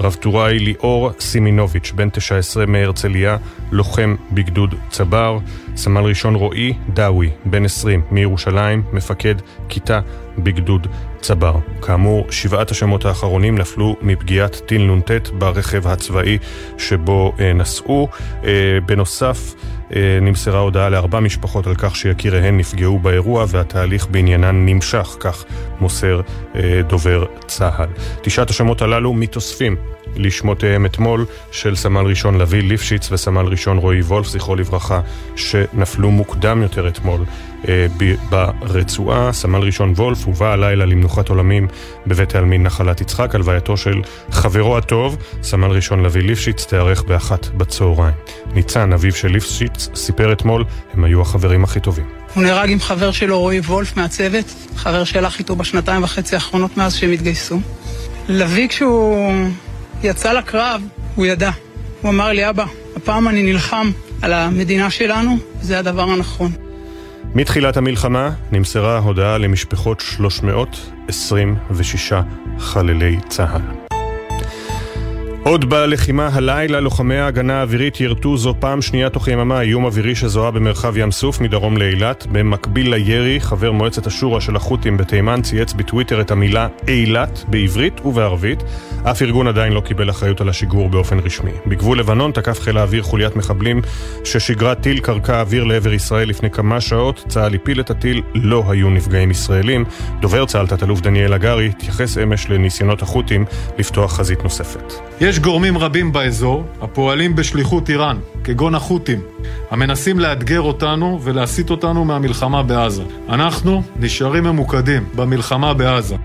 רב טוראי ליאור סימינוביץ', בן 19 מהרצליה, לוחם בגדוד צבר. סמל ראשון רועי דאווי, בן 20 מירושלים, מפקד כיתה בגדוד צבר. כאמור, שבעת השמות האחרונים נפלו מפגיעת טיל נ"ט ברכב הצבאי שבו אה, נסעו. אה, בנוסף, אה, נמסרה הודעה לארבע משפחות על כך שיקיריהן נפגעו באירוע והתהליך בעניינן נמשך, כך מוסר דובר צה"ל. תשעת השמות הללו מתאספים לשמותיהם אתמול של סמל ראשון לביא ליפשיץ וסמל ראשון רועי וולף, זכרו לברכה, שנפלו מוקדם יותר אתמול אה, ברצועה. סמל ראשון וולף הובא הלילה למנוחת עולמים בבית העלמין נחלת יצחק. הלווייתו של חברו הטוב, סמל ראשון לביא ליפשיץ, תיארך באחת בצהריים. ניצן, אביו של ליפשיץ, סיפר אתמול, הם היו החברים הכי טובים. הוא נהרג עם חבר שלו, רועי וולף מהצוות, חבר שהלך איתו בשנתיים וחצי האחרונות מאז שהם התגייסו. לביא כשהוא יצא לקרב, הוא ידע. הוא אמר לי, אבא, הפעם אני נלחם על המדינה שלנו, וזה הדבר הנכון. מתחילת המלחמה נמסרה הודעה למשפחות 326 חללי צה"ל. עוד בלחימה הלילה, לוחמי ההגנה האווירית ירטו זו פעם שנייה תוך יממה איום אווירי שזוהה במרחב ים סוף מדרום לאילת. במקביל לירי, חבר מועצת השורא של החות'ים בתימן צייץ בטוויטר את המילה אילת בעברית ובערבית. אף ארגון עדיין לא קיבל אחריות על השיגור באופן רשמי. בגבול לבנון תקף חיל האוויר חוליית מחבלים ששיגרה טיל קרקע אוויר לעבר ישראל לפני כמה שעות. צה"ל הפיל את הטיל, לא היו נפגעים ישראלים. דובר צה"ל, תת-אלוף דניאל הגרי, התייחס אמש לניסיונות החות'ים לפתוח חזית נוספת. יש גורמים רבים באזור הפועלים בשליחות איראן, כגון החות'ים, המנסים לאתגר אותנו ולהסיט אותנו מהמלחמה בעזה. אנחנו נשארים ממוקדים במלחמה בעזה.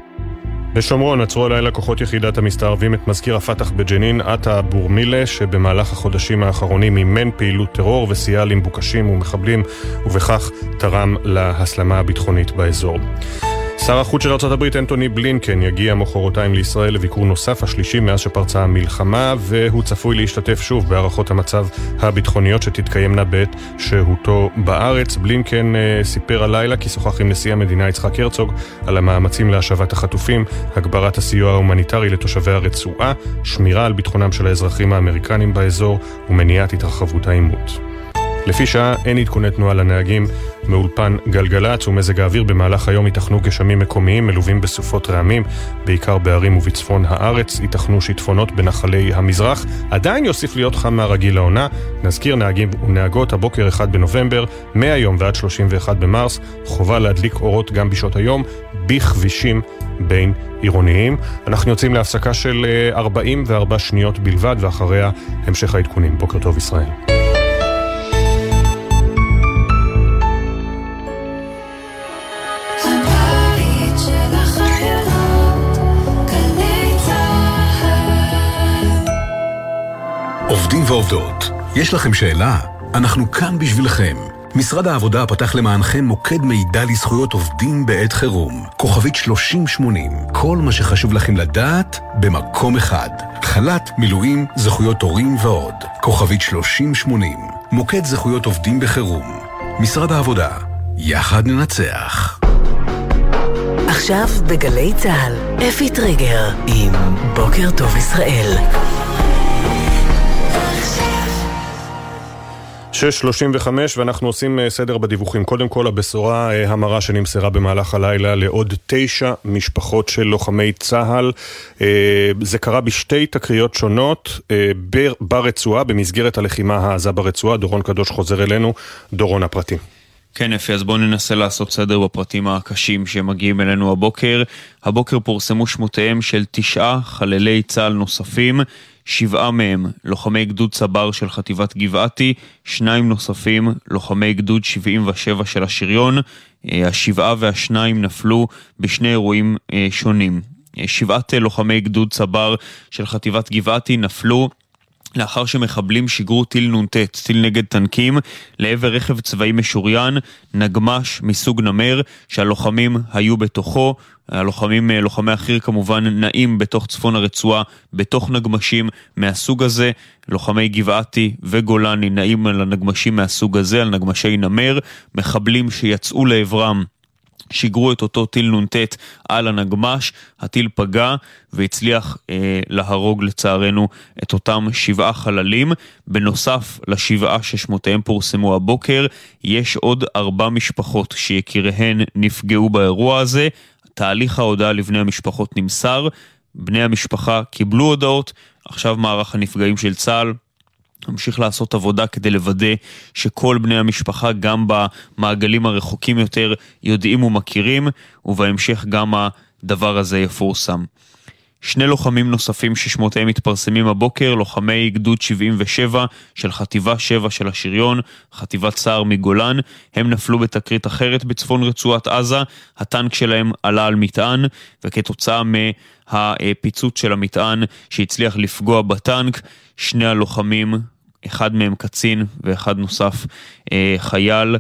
בשומרון עצרו הלילה כוחות יחידת המסתערבים את מזכיר הפת"ח בג'נין, עטה בורמילה, שבמהלך החודשים האחרונים מימן פעילות טרור וסייע למבוקשים ומחבלים, ובכך תרם להסלמה הביטחונית באזור. שר החוץ של ארה"ב אנטוני בלינקן יגיע מחרתיים לישראל לביקור נוסף השלישי מאז שפרצה המלחמה והוא צפוי להשתתף שוב בהערכות המצב הביטחוניות שתתקיימנה בעת שהותו בארץ. בלינקן uh, סיפר הלילה כי שוחח עם נשיא המדינה יצחק הרצוג על המאמצים להשבת החטופים, הגברת הסיוע ההומניטרי לתושבי הרצועה, שמירה על ביטחונם של האזרחים האמריקנים באזור ומניעת התרחבות העימות. לפי שעה אין עדכוני תנועה לנהגים מאולפן גלגלצ ומזג האוויר במהלך היום ייתכנו גשמים מקומיים מלווים בסופות רעמים, בעיקר בהרים ובצפון הארץ, ייתכנו שיטפונות בנחלי המזרח. עדיין יוסיף להיות חם מהרגיל לעונה. נזכיר נהגים ונהגות הבוקר 1 בנובמבר, מהיום ועד 31 במרס, חובה להדליק אורות גם בשעות היום בכבישים בין עירוניים. אנחנו יוצאים להפסקה של 44 אה, שניות בלבד ואחריה המשך העדכונים. בוקר טוב ישראל. עובדים ועובדות. יש לכם שאלה? אנחנו כאן בשבילכם. משרד העבודה פתח למענכם מוקד מידע לזכויות עובדים בעת חירום. כוכבית 3080. כל מה שחשוב לכם לדעת במקום אחד. חל"ת, מילואים, זכויות הורים ועוד. כוכבית 3080. מוקד זכויות עובדים בחירום. משרד העבודה. יחד ננצח. עכשיו בגלי צה"ל, אפי טריגר עם בוקר טוב ישראל. 6.35 ואנחנו עושים אה, סדר בדיווחים. קודם כל הבשורה אה, המרה שנמסרה במהלך הלילה לעוד תשע משפחות של לוחמי צה"ל. אה, זה קרה בשתי תקריות שונות ברצועה, במסגרת הלחימה העזה ברצועה. דורון קדוש חוזר אלינו. דורון הפרטים. כן, אפי, אז בואו ננסה לעשות סדר בפרטים הקשים שמגיעים אלינו הבוקר. הבוקר פורסמו שמותיהם של תשעה חללי צה"ל נוספים. שבעה מהם לוחמי גדוד צבר של חטיבת גבעתי, שניים נוספים לוחמי גדוד 77 של השריון. אה, השבעה והשניים נפלו בשני אירועים אה, שונים. אה, שבעת לוחמי גדוד צבר של חטיבת גבעתי נפלו לאחר שמחבלים שיגרו טיל נ"ט, טיל נגד טנקים, לעבר רכב צבאי משוריין, נגמש מסוג נמר, שהלוחמים היו בתוכו. הלוחמים, לוחמי החי"ר כמובן, נעים בתוך צפון הרצועה, בתוך נגמשים מהסוג הזה. לוחמי גבעתי וגולני נעים על הנגמשים מהסוג הזה, על נגמשי נמר. מחבלים שיצאו לעברם שיגרו את אותו טיל נ"ט על הנגמש, הטיל פגע והצליח אה, להרוג לצערנו את אותם שבעה חללים. בנוסף לשבעה ששמותיהם פורסמו הבוקר, יש עוד ארבע משפחות שיקיריהן נפגעו באירוע הזה. תהליך ההודעה לבני המשפחות נמסר, בני המשפחה קיבלו הודעות, עכשיו מערך הנפגעים של צה"ל נמשיך לעשות עבודה כדי לוודא שכל בני המשפחה, גם במעגלים הרחוקים יותר, יודעים ומכירים, ובהמשך גם הדבר הזה יפורסם. שני לוחמים נוספים ששמותיהם מתפרסמים הבוקר, לוחמי גדוד 77 של חטיבה 7 של השריון, חטיבת סער מגולן, הם נפלו בתקרית אחרת בצפון רצועת עזה, הטנק שלהם עלה על מטען, וכתוצאה מהפיצוץ של המטען שהצליח לפגוע בטנק, שני הלוחמים אחד מהם קצין ואחד נוסף אה, חייל.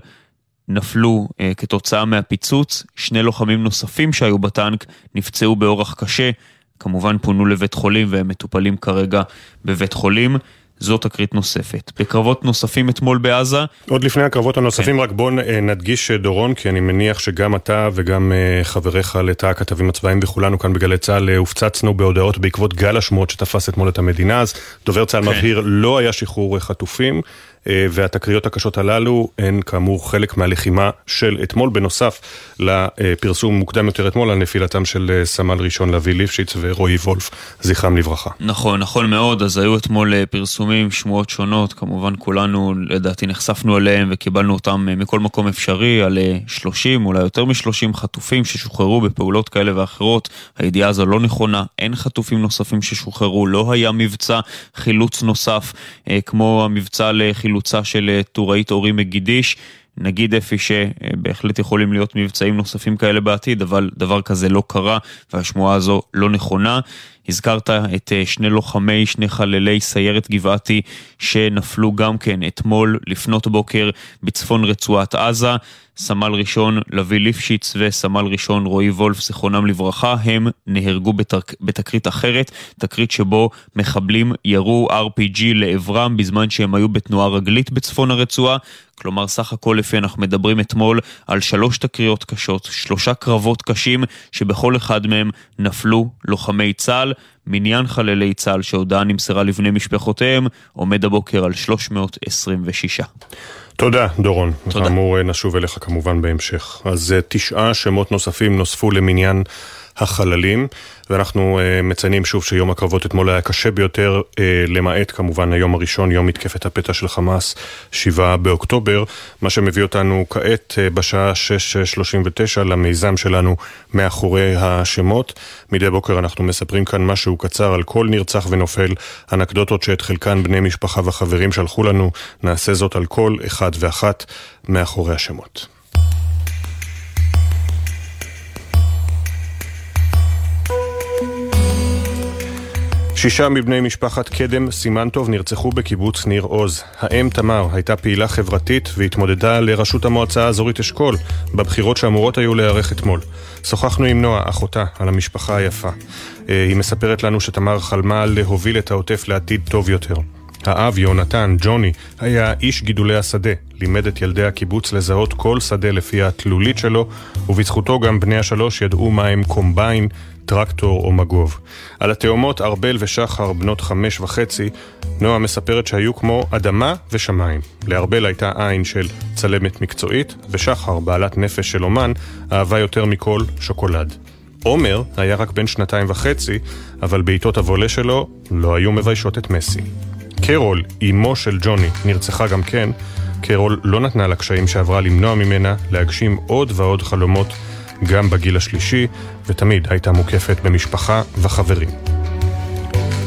נפלו אה, כתוצאה מהפיצוץ, שני לוחמים נוספים שהיו בטנק נפצעו באורח קשה, כמובן פונו לבית חולים והם מטופלים כרגע בבית חולים. זו תקרית נוספת. בקרבות נוספים אתמול בעזה... עוד לפני הקרבות הנוספים, כן. רק בואו אה, נדגיש, אה, דורון, כי אני מניח שגם אתה וגם אה, חבריך לתא הכתבים הצבאיים וכולנו כאן בגלי צה"ל הופצצנו בהודעות בעקבות גל השמועות שתפס אתמול את המדינה, אז דובר צה"ל כן. מבהיר, לא היה שחרור חטופים. אה, והתקריות הקשות הללו הן כאמור חלק מהלחימה של אתמול, בנוסף לפרסום מוקדם יותר אתמול על נפילתם של אה, סמל ראשון לוי ליפשיץ ורועי וולף, זכרם לברכה. נכון, נכון מאוד, אז היו אתמול אה, פרסומים, שמועות שונות, כמובן כולנו לדעתי נחשפנו אליהם וקיבלנו אותם מכל מקום אפשרי, על 30, אולי יותר מ-30 חטופים ששוחררו בפעולות כאלה ואחרות. הידיעה הזו לא נכונה, אין חטופים נוספים ששוחררו, לא היה מבצע חילוץ נוסף כמו המבצע לחילוץ... חילוצה של אה, טוראית אורי מגידיש. נגיד אפי שבהחלט יכולים להיות מבצעים נוספים כאלה בעתיד, אבל דבר כזה לא קרה והשמועה הזו לא נכונה. הזכרת את אה, שני לוחמי, שני חללי סיירת גבעתי שנפלו גם כן אתמול לפנות בוקר בצפון רצועת עזה. סמל ראשון לוי ליפשיץ וסמל ראשון רועי וולף, זיכרונם לברכה, הם נהרגו בתק... בתקרית אחרת, תקרית שבו מחבלים ירו RPG לעברם בזמן שהם היו בתנועה רגלית בצפון הרצועה. כלומר, סך הכל לפי אנחנו מדברים אתמול על שלוש תקריות קשות, שלושה קרבות קשים, שבכל אחד מהם נפלו לוחמי צה"ל. מניין חללי צה"ל שהודעה נמסרה לבני משפחותיהם עומד הבוקר על 326. תודה, דורון. תודה. כאמור, נשוב אליך כמובן בהמשך. אז אה, תשעה שמות נוספים נוספו למניין החללים, ואנחנו uh, מציינים שוב שיום הקרבות אתמול היה קשה ביותר, uh, למעט כמובן היום הראשון, יום מתקפת הפתע של חמאס, 7 באוקטובר, מה שמביא אותנו כעת uh, בשעה 6.39 למיזם שלנו מאחורי השמות. מדי בוקר אנחנו מספרים כאן משהו קצר על כל נרצח ונופל, אנקדוטות שאת חלקן בני משפחה וחברים שלחו לנו, נעשה זאת על כל אחד ואחת מאחורי השמות. שישה מבני משפחת קדם סימנטוב נרצחו בקיבוץ ניר עוז. האם תמר הייתה פעילה חברתית והתמודדה לראשות המועצה האזורית אשכול בבחירות שאמורות היו להיערך אתמול. שוחחנו עם נועה, אחותה, על המשפחה היפה. אה, היא מספרת לנו שתמר חלמה להוביל את העוטף לעתיד טוב יותר. האב, יונתן, ג'וני, היה איש גידולי השדה. לימד את ילדי הקיבוץ לזהות כל שדה לפי התלולית שלו, ובזכותו גם בני השלוש ידעו מה הם קומביין, טרקטור או מגוב. על התאומות ארבל ושחר, בנות חמש וחצי, נועה מספרת שהיו כמו אדמה ושמיים. לארבל הייתה עין של צלמת מקצועית, ושחר, בעלת נפש של אומן, אהבה יותר מכל שוקולד. עומר היה רק בן שנתיים וחצי, אבל בעיטות הוולה שלו לא היו מביישות את מסי. קרול, אמו של ג'וני, נרצחה גם כן. קרול לא נתנה לקשיים שעברה למנוע ממנה להגשים עוד ועוד חלומות גם בגיל השלישי, ותמיד הייתה מוקפת במשפחה וחברים.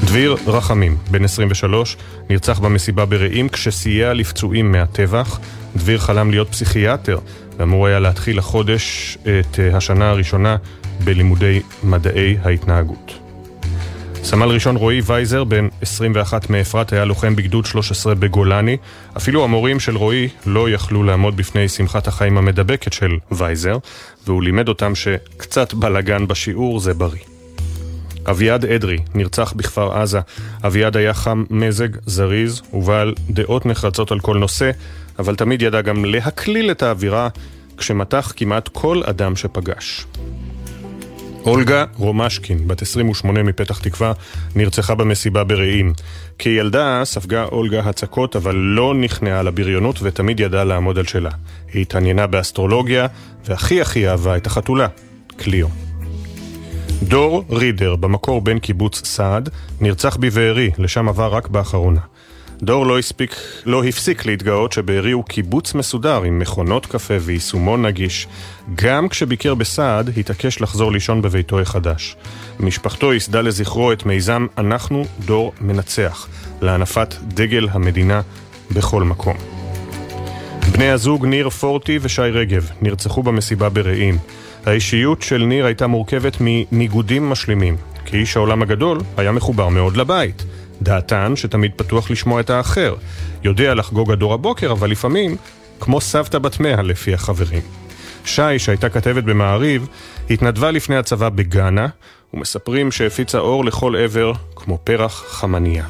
דביר רחמים, בן 23, נרצח במסיבה ברעים כשסייע לפצועים מהטבח. דביר חלם להיות פסיכיאטר, ואמור היה להתחיל החודש את השנה הראשונה בלימודי מדעי ההתנהגות. סמל ראשון רועי וייזר, בן 21 מאפרת, היה לוחם בגדוד 13 בגולני. אפילו המורים של רועי לא יכלו לעמוד בפני שמחת החיים המדבקת של וייזר, והוא לימד אותם שקצת בלגן בשיעור זה בריא. אביעד אדרי נרצח בכפר עזה. אביעד היה חם מזג, זריז ובעל דעות נחרצות על כל נושא, אבל תמיד ידע גם להקליל את האווירה כשמתח כמעט כל אדם שפגש. אולגה רומשקין, בת 28 מפתח תקווה, נרצחה במסיבה ברעים. כילדה ספגה אולגה הצקות, אבל לא נכנעה לבריונות ותמיד ידעה לעמוד על שלה. היא התעניינה באסטרולוגיה, והכי הכי אהבה את החתולה, קליו. דור רידר, במקור בן קיבוץ סעד, נרצח בבארי, לשם עבר רק באחרונה. דור לא, הספיק, לא הפסיק להתגאות שבארי הוא קיבוץ מסודר עם מכונות קפה ויישומון נגיש. גם כשביקר בסעד, התעקש לחזור לישון בביתו החדש. משפחתו ייסדה לזכרו את מיזם "אנחנו דור מנצח", להנפת דגל המדינה בכל מקום. בני הזוג ניר פורטי ושי רגב נרצחו במסיבה ברעים. האישיות של ניר הייתה מורכבת מניגודים משלימים. כאיש העולם הגדול, היה מחובר מאוד לבית. דעתן שתמיד פתוח לשמוע את האחר. יודע לחגוג עד הבוקר, אבל לפעמים, כמו סבתא בת מאה לפי החברים. שי, שהייתה כתבת במעריב, התנדבה לפני הצבא בגאנה, ומספרים שהפיצה אור לכל עבר כמו פרח חמניה.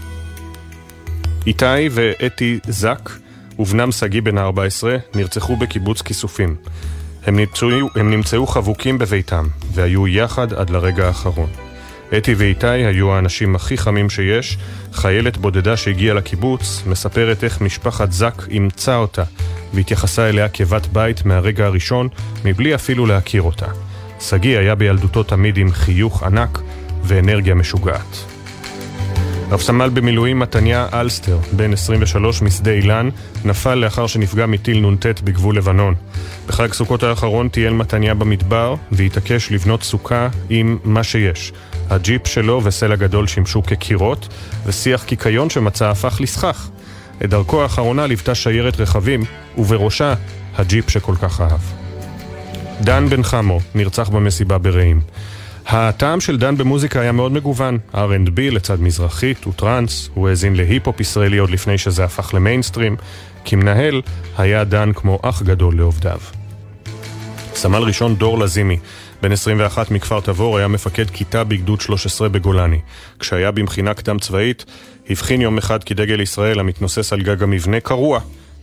איתי ואתי זק ובנם שגיא בן ה-14 נרצחו בקיבוץ כיסופים. הם נמצאו, הם נמצאו חבוקים בביתם, והיו יחד עד לרגע האחרון. אתי ואיתי היו האנשים הכי חמים שיש. חיילת בודדה שהגיעה לקיבוץ מספרת איך משפחת זק אימצה אותה והתייחסה אליה כבת בית מהרגע הראשון מבלי אפילו להכיר אותה. שגיא היה בילדותו תמיד עם חיוך ענק ואנרגיה משוגעת. רב סמל במילואים מתניה אלסטר, בן 23 משדה אילן, נפל לאחר שנפגע מטיל נ"ט בגבול לבנון. בחג סוכות האחרון טייל מתניה במדבר והתעקש לבנות סוכה עם מה שיש. הג'יפ שלו וסלע גדול שימשו כקירות, ושיח קיקיון שמצא הפך לסכך. את דרכו האחרונה ליוותה שיירת רכבים, ובראשה הג'יפ שכל כך אהב. דן בן חמו נרצח במסיבה ברעים. הטעם של דן במוזיקה היה מאוד מגוון, R&B לצד מזרחית וטראנס, הוא האזין להיפ-הופ ישראלי עוד לפני שזה הפך למיינסטרים. כמנהל, היה דן כמו אח גדול לעובדיו. סמל ראשון דור לזימי, בן 21 מכפר תבור, היה מפקד כיתה בגדוד 13 בגולני. כשהיה במכינה קדם צבאית, הבחין יום אחד כי דגל ישראל המתנוסס על גג המבנה קרוע.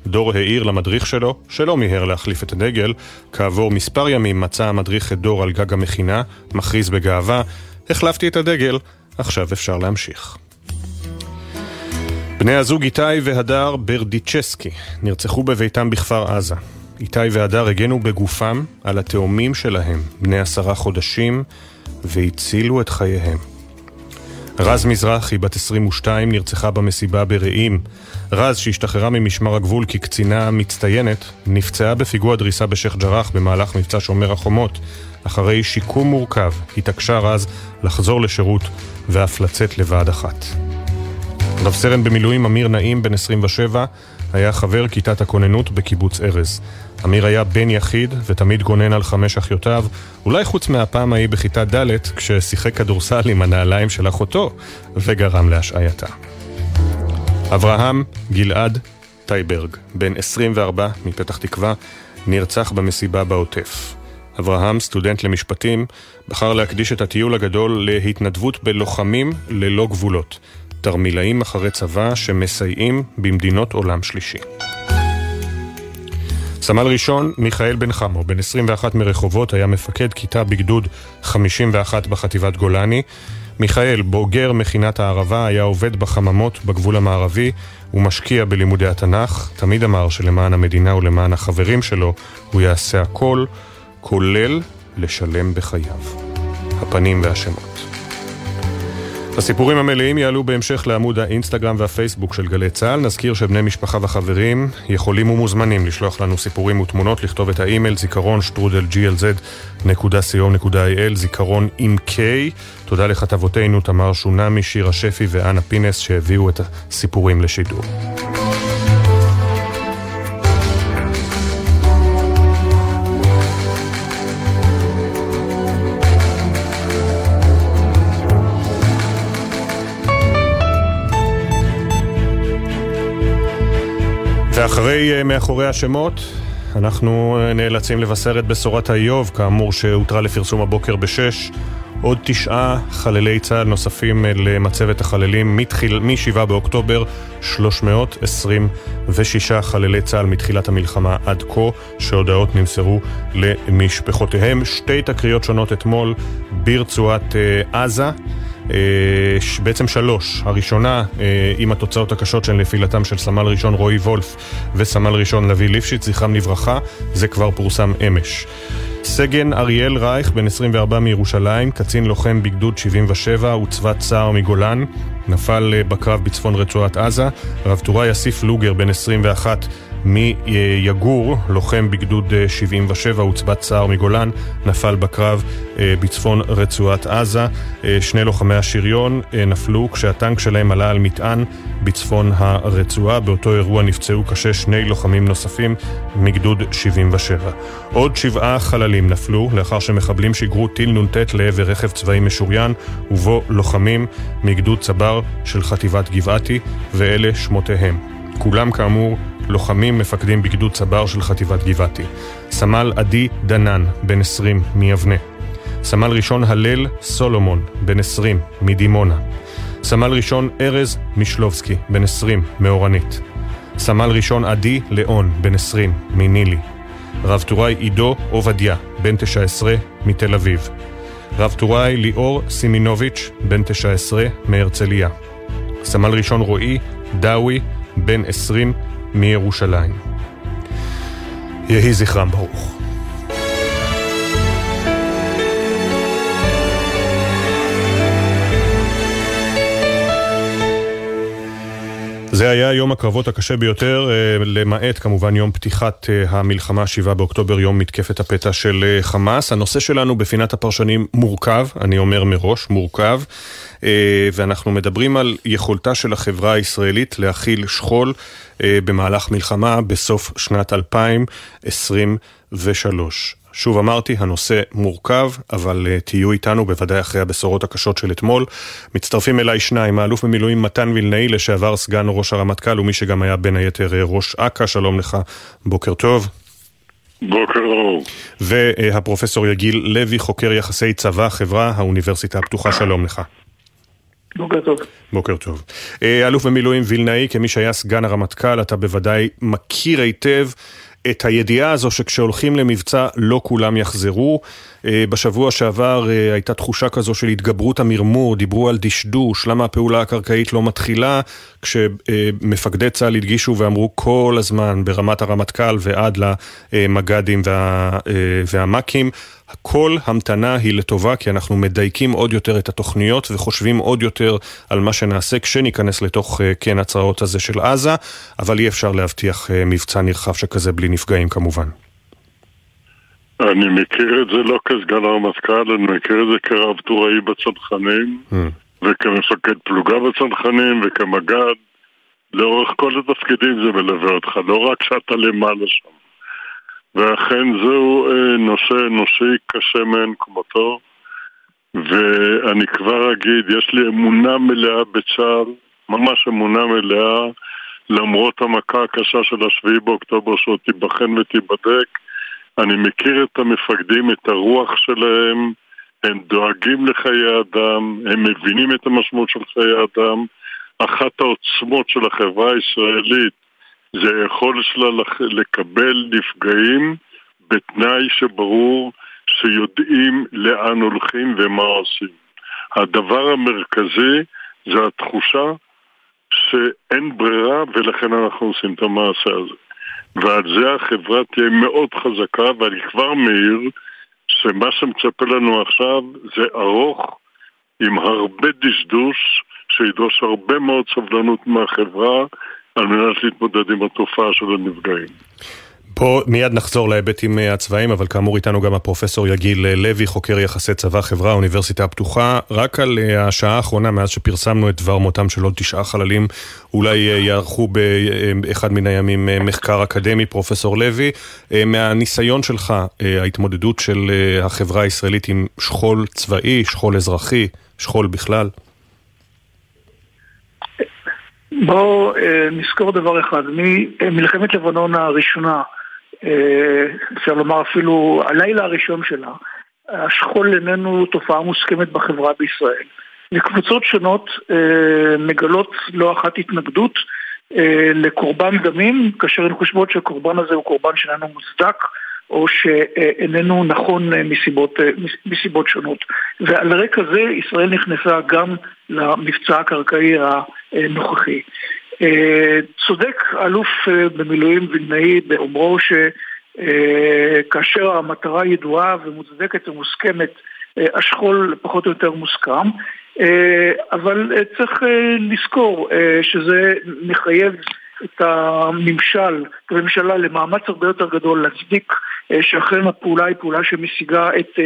דור העיר למדריך שלו, שלא מיהר להחליף את הדגל. כעבור מספר ימים מצא המדריך את דור על גג המכינה, מכריז בגאווה, החלפתי את הדגל, עכשיו אפשר להמשיך. בני הזוג איתי והדר ברדיצ'סקי נרצחו בביתם בכפר עזה. איתי והדר הגנו בגופם על התאומים שלהם, בני עשרה חודשים, והצילו את חייהם. רז מזרחי, בת 22, נרצחה במסיבה ברעים. רז, שהשתחררה ממשמר הגבול כקצינה מצטיינת, נפצעה בפיגוע דריסה בשייח' ג'ראח במהלך מבצע שומר החומות. אחרי שיקום מורכב, התעקשה רז לחזור לשירות ואף לצאת לבה"ד אחת. רב סרן במילואים אמיר נעים, בן 27, היה חבר כיתת הכוננות בקיבוץ ארז. אמיר היה בן יחיד ותמיד גונן על חמש אחיותיו, אולי חוץ מהפעם ההיא בכיתה ד' כששיחק כדורסל עם הנעליים של אחותו וגרם להשעייתה. אברהם גלעד טייברג, בן 24 מפתח תקווה, נרצח במסיבה בעוטף. אברהם, סטודנט למשפטים, בחר להקדיש את הטיול הגדול להתנדבות בלוחמים ללא גבולות. תרמילאים אחרי צבא שמסייעים במדינות עולם שלישי. סמל ראשון מיכאל בן חמו, בן 21 מרחובות, היה מפקד כיתה בגדוד 51 בחטיבת גולני. מיכאל, בוגר מכינת הערבה, היה עובד בחממות בגבול המערבי ומשקיע בלימודי התנ"ך. תמיד אמר שלמען המדינה ולמען החברים שלו הוא יעשה הכל, כולל לשלם בחייו. הפנים והשמות. הסיפורים המלאים יעלו בהמשך לעמוד האינסטגרם והפייסבוק של גלי צה"ל. נזכיר שבני משפחה וחברים יכולים ומוזמנים לשלוח לנו סיפורים ותמונות, לכתוב את האימייל זיכרון שטרודל glz.co.il, זיכרון עם K. תודה לכתבותינו תמר שונמי, שירה שפי ואנה פינס שהביאו את הסיפורים לשידור. ואחרי אה, מאחורי השמות, אנחנו אה, נאלצים לבשר את בשורת האיוב, כאמור שהותרה לפרסום הבוקר בשש. עוד תשעה חללי צה"ל נוספים אה, למצבת החללים מתחיל, מ-7 באוקטובר, 326 חללי צה"ל מתחילת המלחמה עד כה, שהודעות נמסרו למשפחותיהם. שתי תקריות שונות אתמול ברצועת עזה. אה, בעצם שלוש. הראשונה אה, עם התוצאות הקשות של נפילתם של סמל ראשון רועי וולף וסמל ראשון לביא ליפשיץ, זכרם לברכה, זה כבר פורסם אמש. סגן אריאל רייך, בן 24 מירושלים, קצין לוחם בגדוד 77 וצבת צער מגולן, נפל אה, בקרב בצפון רצועת עזה. רב טוראי אסיף לוגר, בן 21, מיגור, לוחם בגדוד 77, אה, עוצבת צער מגולן, נפל בקרב אה, בצפון רצועת עזה. אה, שני לוחמי השריון נפלו כשהטנק שלהם עלה על מטען בצפון הרצועה. באותו אירוע נפצעו קשה שני לוחמים נוספים מגדוד 77. עוד שבעה חללים נפלו לאחר שמחבלים שיגרו טיל נ"ט לעבר רכב צבאי משוריין, ובו לוחמים מגדוד צבר של חטיבת גבעתי, ואלה שמותיהם. כולם כאמור לוחמים מפקדים בגדוד צבר של חטיבת גבעתי. סמל עדי דנן, בן 20, מיבנה. סמל ראשון הלל סולומון, בן 20, מדימונה. סמל ראשון ארז מישלובסקי, בן 20, מאורנית. סמל ראשון עדי ליאון, בן 20, מנילי. רב טוראי עידו עובדיה, בן 19, מתל אביב. רב טוראי ליאור סימינוביץ', בן 19, מהרצליה. סמל ראשון רועי דאווי, בן 20, מירושלים. יהי זכרם ברוך. זה היה יום הקרבות הקשה ביותר, אה, למעט כמובן יום פתיחת אה, המלחמה, 7 באוקטובר, יום מתקפת הפתע של אה, חמאס. הנושא שלנו בפינת הפרשנים מורכב, אני אומר מראש, מורכב. ואנחנו מדברים על יכולתה של החברה הישראלית להכיל שכול במהלך מלחמה בסוף שנת 2023. שוב אמרתי, הנושא מורכב, אבל uh, תהיו איתנו בוודאי אחרי הבשורות הקשות של אתמול. מצטרפים אליי שניים, האלוף במילואים מתן וילנאי, לשעבר סגן ראש הרמטכ"ל, ומי שגם היה בין היתר ראש אכ"א, שלום לך, בוקר טוב. בוקר טוב. והפרופסור יגיל לוי, חוקר יחסי צבא, חברה, האוניברסיטה הפתוחה, שלום לך. בוקר טוב. בוקר טוב. אה, אלוף במילואים וילנאי, כמי שהיה סגן הרמטכ"ל, אתה בוודאי מכיר היטב את הידיעה הזו שכשהולכים למבצע לא כולם יחזרו. אה, בשבוע שעבר אה, הייתה תחושה כזו של התגברות המרמור, דיברו על דשדוש, למה הפעולה הקרקעית לא מתחילה, כשמפקדי צה"ל הדגישו ואמרו כל הזמן ברמת הרמטכ"ל ועד למג"דים וה, והמ"כים, כל המתנה היא לטובה כי אנחנו מדייקים עוד יותר את התוכניות וחושבים עוד יותר על מה שנעשה כשניכנס לתוך כן הצרעות הזה של עזה, אבל אי אפשר להבטיח מבצע נרחב שכזה בלי נפגעים כמובן. אני מכיר את זה לא כסגן הרמטכ"ל, אני מכיר את זה כרב טוראי בצנחנים mm. וכמפקד פלוגה בצנחנים ואכן זהו אה, נושא אנושי קשה מאין כמותו. ואני כבר אגיד, יש לי אמונה מלאה בצה"ל, ממש אמונה מלאה, למרות המכה הקשה של השביעי באוקטובר שעוד תיבחן ותיבדק. אני מכיר את המפקדים, את הרוח שלהם, הם דואגים לחיי אדם, הם מבינים את המשמעות של חיי אדם. אחת העוצמות של החברה הישראלית זה היכולת שלה לקבל נפגעים בתנאי שברור שיודעים לאן הולכים ומה עושים. הדבר המרכזי זה התחושה שאין ברירה ולכן אנחנו עושים את המעשה הזה. ועל זה החברה תהיה מאוד חזקה, ואני כבר מעיר שמה שמצפה לנו עכשיו זה ארוך עם הרבה דשדוש, שידרוש הרבה מאוד סבלנות מהחברה על מנת להתמודד עם התופעה של הנפגעים. פה מיד נחזור להיבטים אה, הצבאיים, אבל כאמור איתנו גם הפרופסור יגיל אה, לוי, חוקר יחסי צבא-חברה, האוניברסיטה הפתוחה. רק על אה, השעה האחרונה, מאז שפרסמנו את דבר מותם של עוד תשעה חללים, אולי יערכו באחד מן הימים מחקר אקדמי, פרופסור לוי. מהניסיון שלך, ההתמודדות של החברה הישראלית עם שכול צבאי, שכול אזרחי, שכול בכלל? בואו נזכור דבר אחד, ממלחמת לבנון הראשונה אפשר לומר אפילו הלילה הראשון שלה, השכול איננו תופעה מוסכמת בחברה בישראל. וקבוצות שונות אה, מגלות לא אחת התנגדות אה, לקורבן דמים, כאשר הן חושבות שהקורבן הזה הוא קורבן שאיננו מוצדק או שאיננו נכון מסיבות, מסיבות שונות. ועל רקע זה ישראל נכנסה גם למבצע הקרקעי הנוכחי. אה, צודק אלוף אה, במילואים וילנאי באומרו שכאשר המטרה ידועה ומוצדקת ומוסכמת, אה, השכול פחות או יותר מוסכם, אבל צריך לזכור שזה מחייב את הממשל, את הממשלה למאמץ הרבה יותר גדול להצדיק שאכן הפעולה היא פעולה שמשיגה את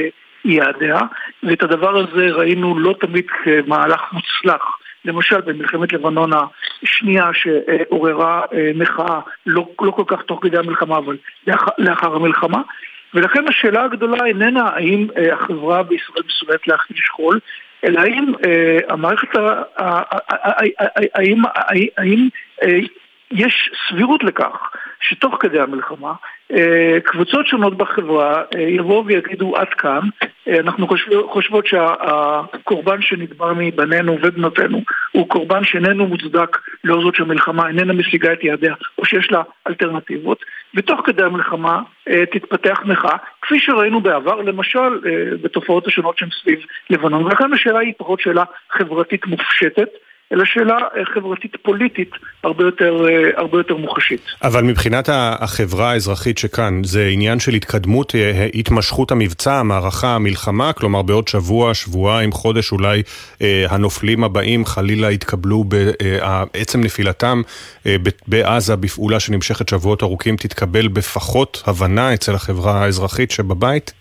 יעדיה, ואת הדבר הזה ראינו לא תמיד כמהלך מוצלח. למשל במלחמת לבנון השנייה שעוררה אה, מחאה, לא, לא כל כך תוך כדי המלחמה, אבל לאחר, לאחר המלחמה. ולכן השאלה הגדולה איננה האם אה, החברה בישראל מסוגלת להכיל שכול, אלא האם המערכת, האם יש סבירות לכך שתוך כדי המלחמה אה, קבוצות שונות בחברה אה, יבואו ויגידו עד כאן, אה, אנחנו חושבות שהקורבן שנדבר מבנינו ובנותינו הוא קורבן שאיננו מוצדק לאור זאת שהמלחמה איננה משיגה את יעדיה או שיש לה אלטרנטיבות. ותוך כדי המלחמה תתפתח מחאה כפי שראינו בעבר למשל בתופעות השונות שהן סביב לבנון. ולכן השאלה היא פחות שאלה חברתית מופשטת אלא שאלה אה, חברתית פוליטית הרבה יותר, אה, הרבה יותר מוחשית. אבל מבחינת החברה האזרחית שכאן, זה עניין של התקדמות, אה, התמשכות המבצע, המערכה, המלחמה? כלומר בעוד שבוע, שבועיים, חודש אולי הנופלים הבאים חלילה יתקבלו בעצם נפילתם בעזה בפעולה שנמשכת שבועות ארוכים, תתקבל בפחות הבנה אצל החברה האזרחית שבבית?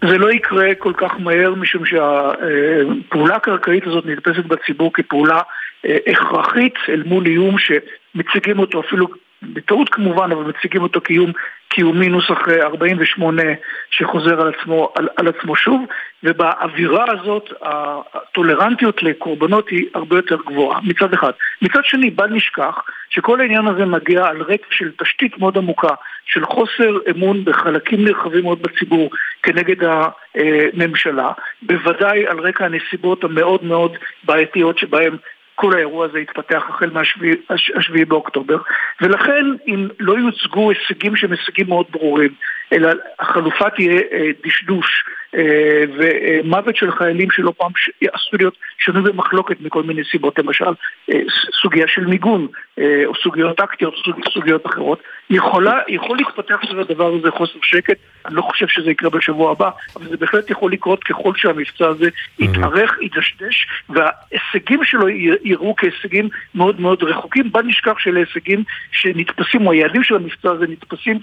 זה לא יקרה כל כך מהר משום שהפעולה הקרקעית הזאת נתפסת בציבור כפעולה אה, הכרחית אל מול איום שמציגים אותו אפילו בטעות כמובן, אבל מציגים אותו כאיום קיומי נוסח 48 אה, שחוזר על עצמו, על, על עצמו שוב, ובאווירה הזאת הטולרנטיות לקורבנות היא הרבה יותר גבוהה, מצד אחד. מצד שני, בל נשכח שכל העניין הזה מגיע על רקע של תשתית מאוד עמוקה, של חוסר אמון בחלקים נרחבים מאוד בציבור כנגד הממשלה, בוודאי על רקע הנסיבות המאוד מאוד בעייתיות שבהן כל האירוע הזה התפתח החל מהשביעי באוקטובר ולכן אם לא יוצגו הישגים שהם הישגים מאוד ברורים אלא החלופה תהיה אה, דשדוש ומוות של חיילים שלא פעם עשו להיות שנוי במחלוקת מכל מיני סיבות, למשל אה, סוגיה של מיגון או סוגיות טקטיות, סוגיות אחרות, יכולה, יכול להתפתח סביב הדבר הזה חוסר שקט, אני לא חושב שזה יקרה בשבוע הבא, אבל זה בהחלט יכול לקרות ככל שהמבצע הזה יתארך, ידשדש, וההישגים שלו יראו כהישגים מאוד מאוד רחוקים, בל נשכח שאלה הישגים שנתפסים, או היעדים של המבצע הזה נתפסים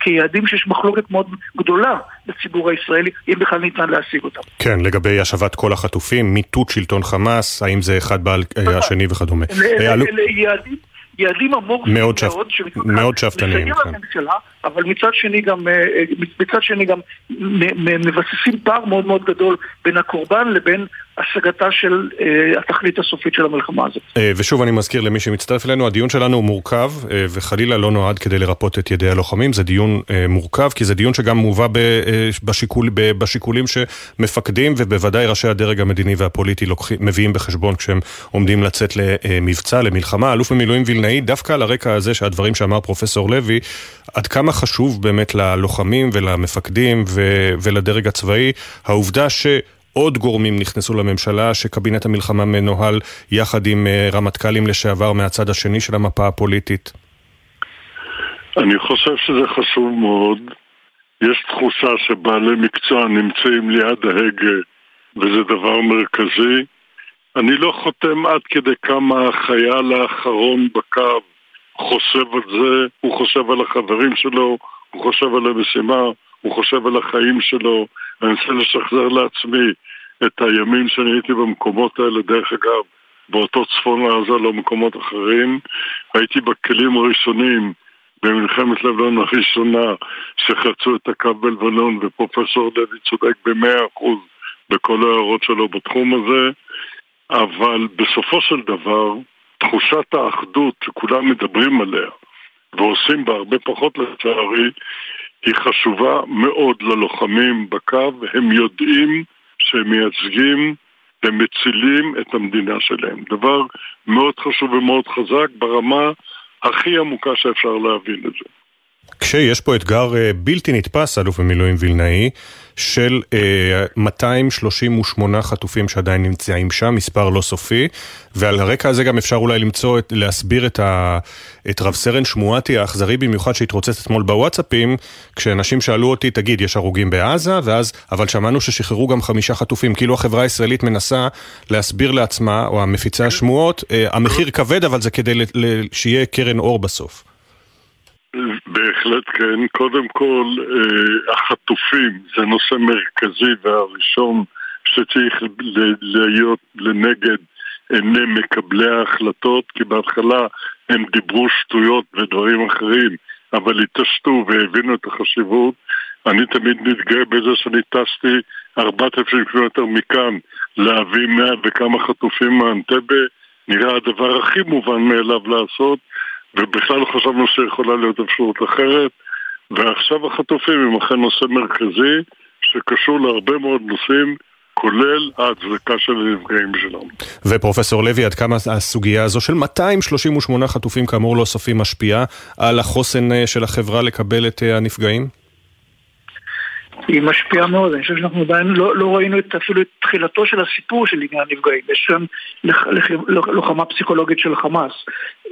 כיעדים שיש מחלוקת מאוד גדולה לציבור הישראלי, אם בכלל ניתן להשיג אותם. כן, לגבי השבת כל החטופים, מיטוט שלטון חמאס, האם זה אחד בעל השני וכדומה. אלה יעדים יעדים אמורפיים מאוד. מאוד שאפתניים. לממשלה, אבל מצד שני גם, אה, מצד שני גם מבססים פער מאוד מאוד גדול בין הקורבן לבין השגתה של אה, התכלית הסופית של המלחמה הזאת. אה, ושוב אני מזכיר למי שמצטרף אלינו, הדיון שלנו הוא מורכב אה, וחלילה לא נועד כדי לרפות את ידי הלוחמים, זה דיון אה, מורכב כי זה דיון שגם מובא אה, בשיקול, בשיקולים שמפקדים ובוודאי ראשי הדרג המדיני והפוליטי מביאים בחשבון כשהם עומדים לצאת למבצע, למלחמה. אלוף במילואים וילנאי, דווקא על הרקע הזה שהדברים שאמר פרופסור לוי, עד כמה חשוב באמת ללוחמים ולמפקדים ו, ולדרג הצבאי העובדה ש... עוד גורמים נכנסו לממשלה, שקבינט המלחמה מנוהל יחד עם אה, רמטכ"לים לשעבר מהצד השני של המפה הפוליטית? אני חושב שזה חשוב מאוד. יש תחושה שבעלי מקצוע נמצאים ליד ההגה, וזה דבר מרכזי. אני לא חותם עד כדי כמה החייל האחרון בקו חושב על זה, הוא חושב על החברים שלו, הוא חושב על המשימה, הוא חושב על החיים שלו. אני מנסה לשחזר לעצמי את הימים שאני הייתי במקומות האלה, דרך אגב, באותו צפון עזה, לא מקומות אחרים. הייתי בכלים הראשונים במלחמת לבנון הראשונה שחצו את הקו בלבנון, ופרופסור לוי צודק במאה אחוז בכל ההערות שלו בתחום הזה, אבל בסופו של דבר, תחושת האחדות שכולם מדברים עליה, ועושים בה הרבה פחות לצערי, היא חשובה מאוד ללוחמים בקו, הם יודעים שהם מייצגים ומצילים את המדינה שלהם. דבר מאוד חשוב ומאוד חזק ברמה הכי עמוקה שאפשר להבין את זה. כשיש פה אתגר אה, בלתי נתפס, אלוף במילואים וילנאי, של אה, 238 חטופים שעדיין נמצאים שם, מספר לא סופי, ועל הרקע הזה גם אפשר אולי למצוא, להסביר את, ה, את רב סרן שמואטי האכזרי במיוחד שהתרוצץ אתמול בוואטסאפים, כשאנשים שאלו אותי, תגיד, יש הרוגים בעזה? ואז, אבל שמענו ששחררו גם חמישה חטופים, כאילו החברה הישראלית מנסה להסביר לעצמה, או המפיצי השמועות, אה, המחיר כבד, אבל זה כדי שיהיה קרן אור בסוף. בהחלט כן. קודם כל, אה, החטופים זה נושא מרכזי והראשון שצריך להיות לנגד עיני מקבלי ההחלטות, כי בהתחלה הם דיברו שטויות ודברים אחרים, אבל התעשתו והבינו את החשיבות. אני תמיד מתגאה בזה שאני טסתי 4,000 קילומטר מכאן להביא מאה וכמה חטופים מאנטבה. נראה הדבר הכי מובן מאליו לעשות. ובכלל לא חשבנו שיכולה להיות אפשרות אחרת, ועכשיו החטופים הם אכן נושא מרכזי שקשור להרבה מאוד נושאים. כולל ההצדקה של הנפגעים שלנו. ופרופסור לוי, עד כמה הסוגיה הזו של 238 חטופים כאמור לא סופים משפיעה על החוסן אה, של החברה לקבל את אה, הנפגעים? היא משפיעה מאוד, אני חושב שאנחנו עדיין לא, לא ראינו את, אפילו את תחילתו של הסיפור של עניין הנפגעים, יש שם לח, לח, לוחמה פסיכולוגית של חמאס.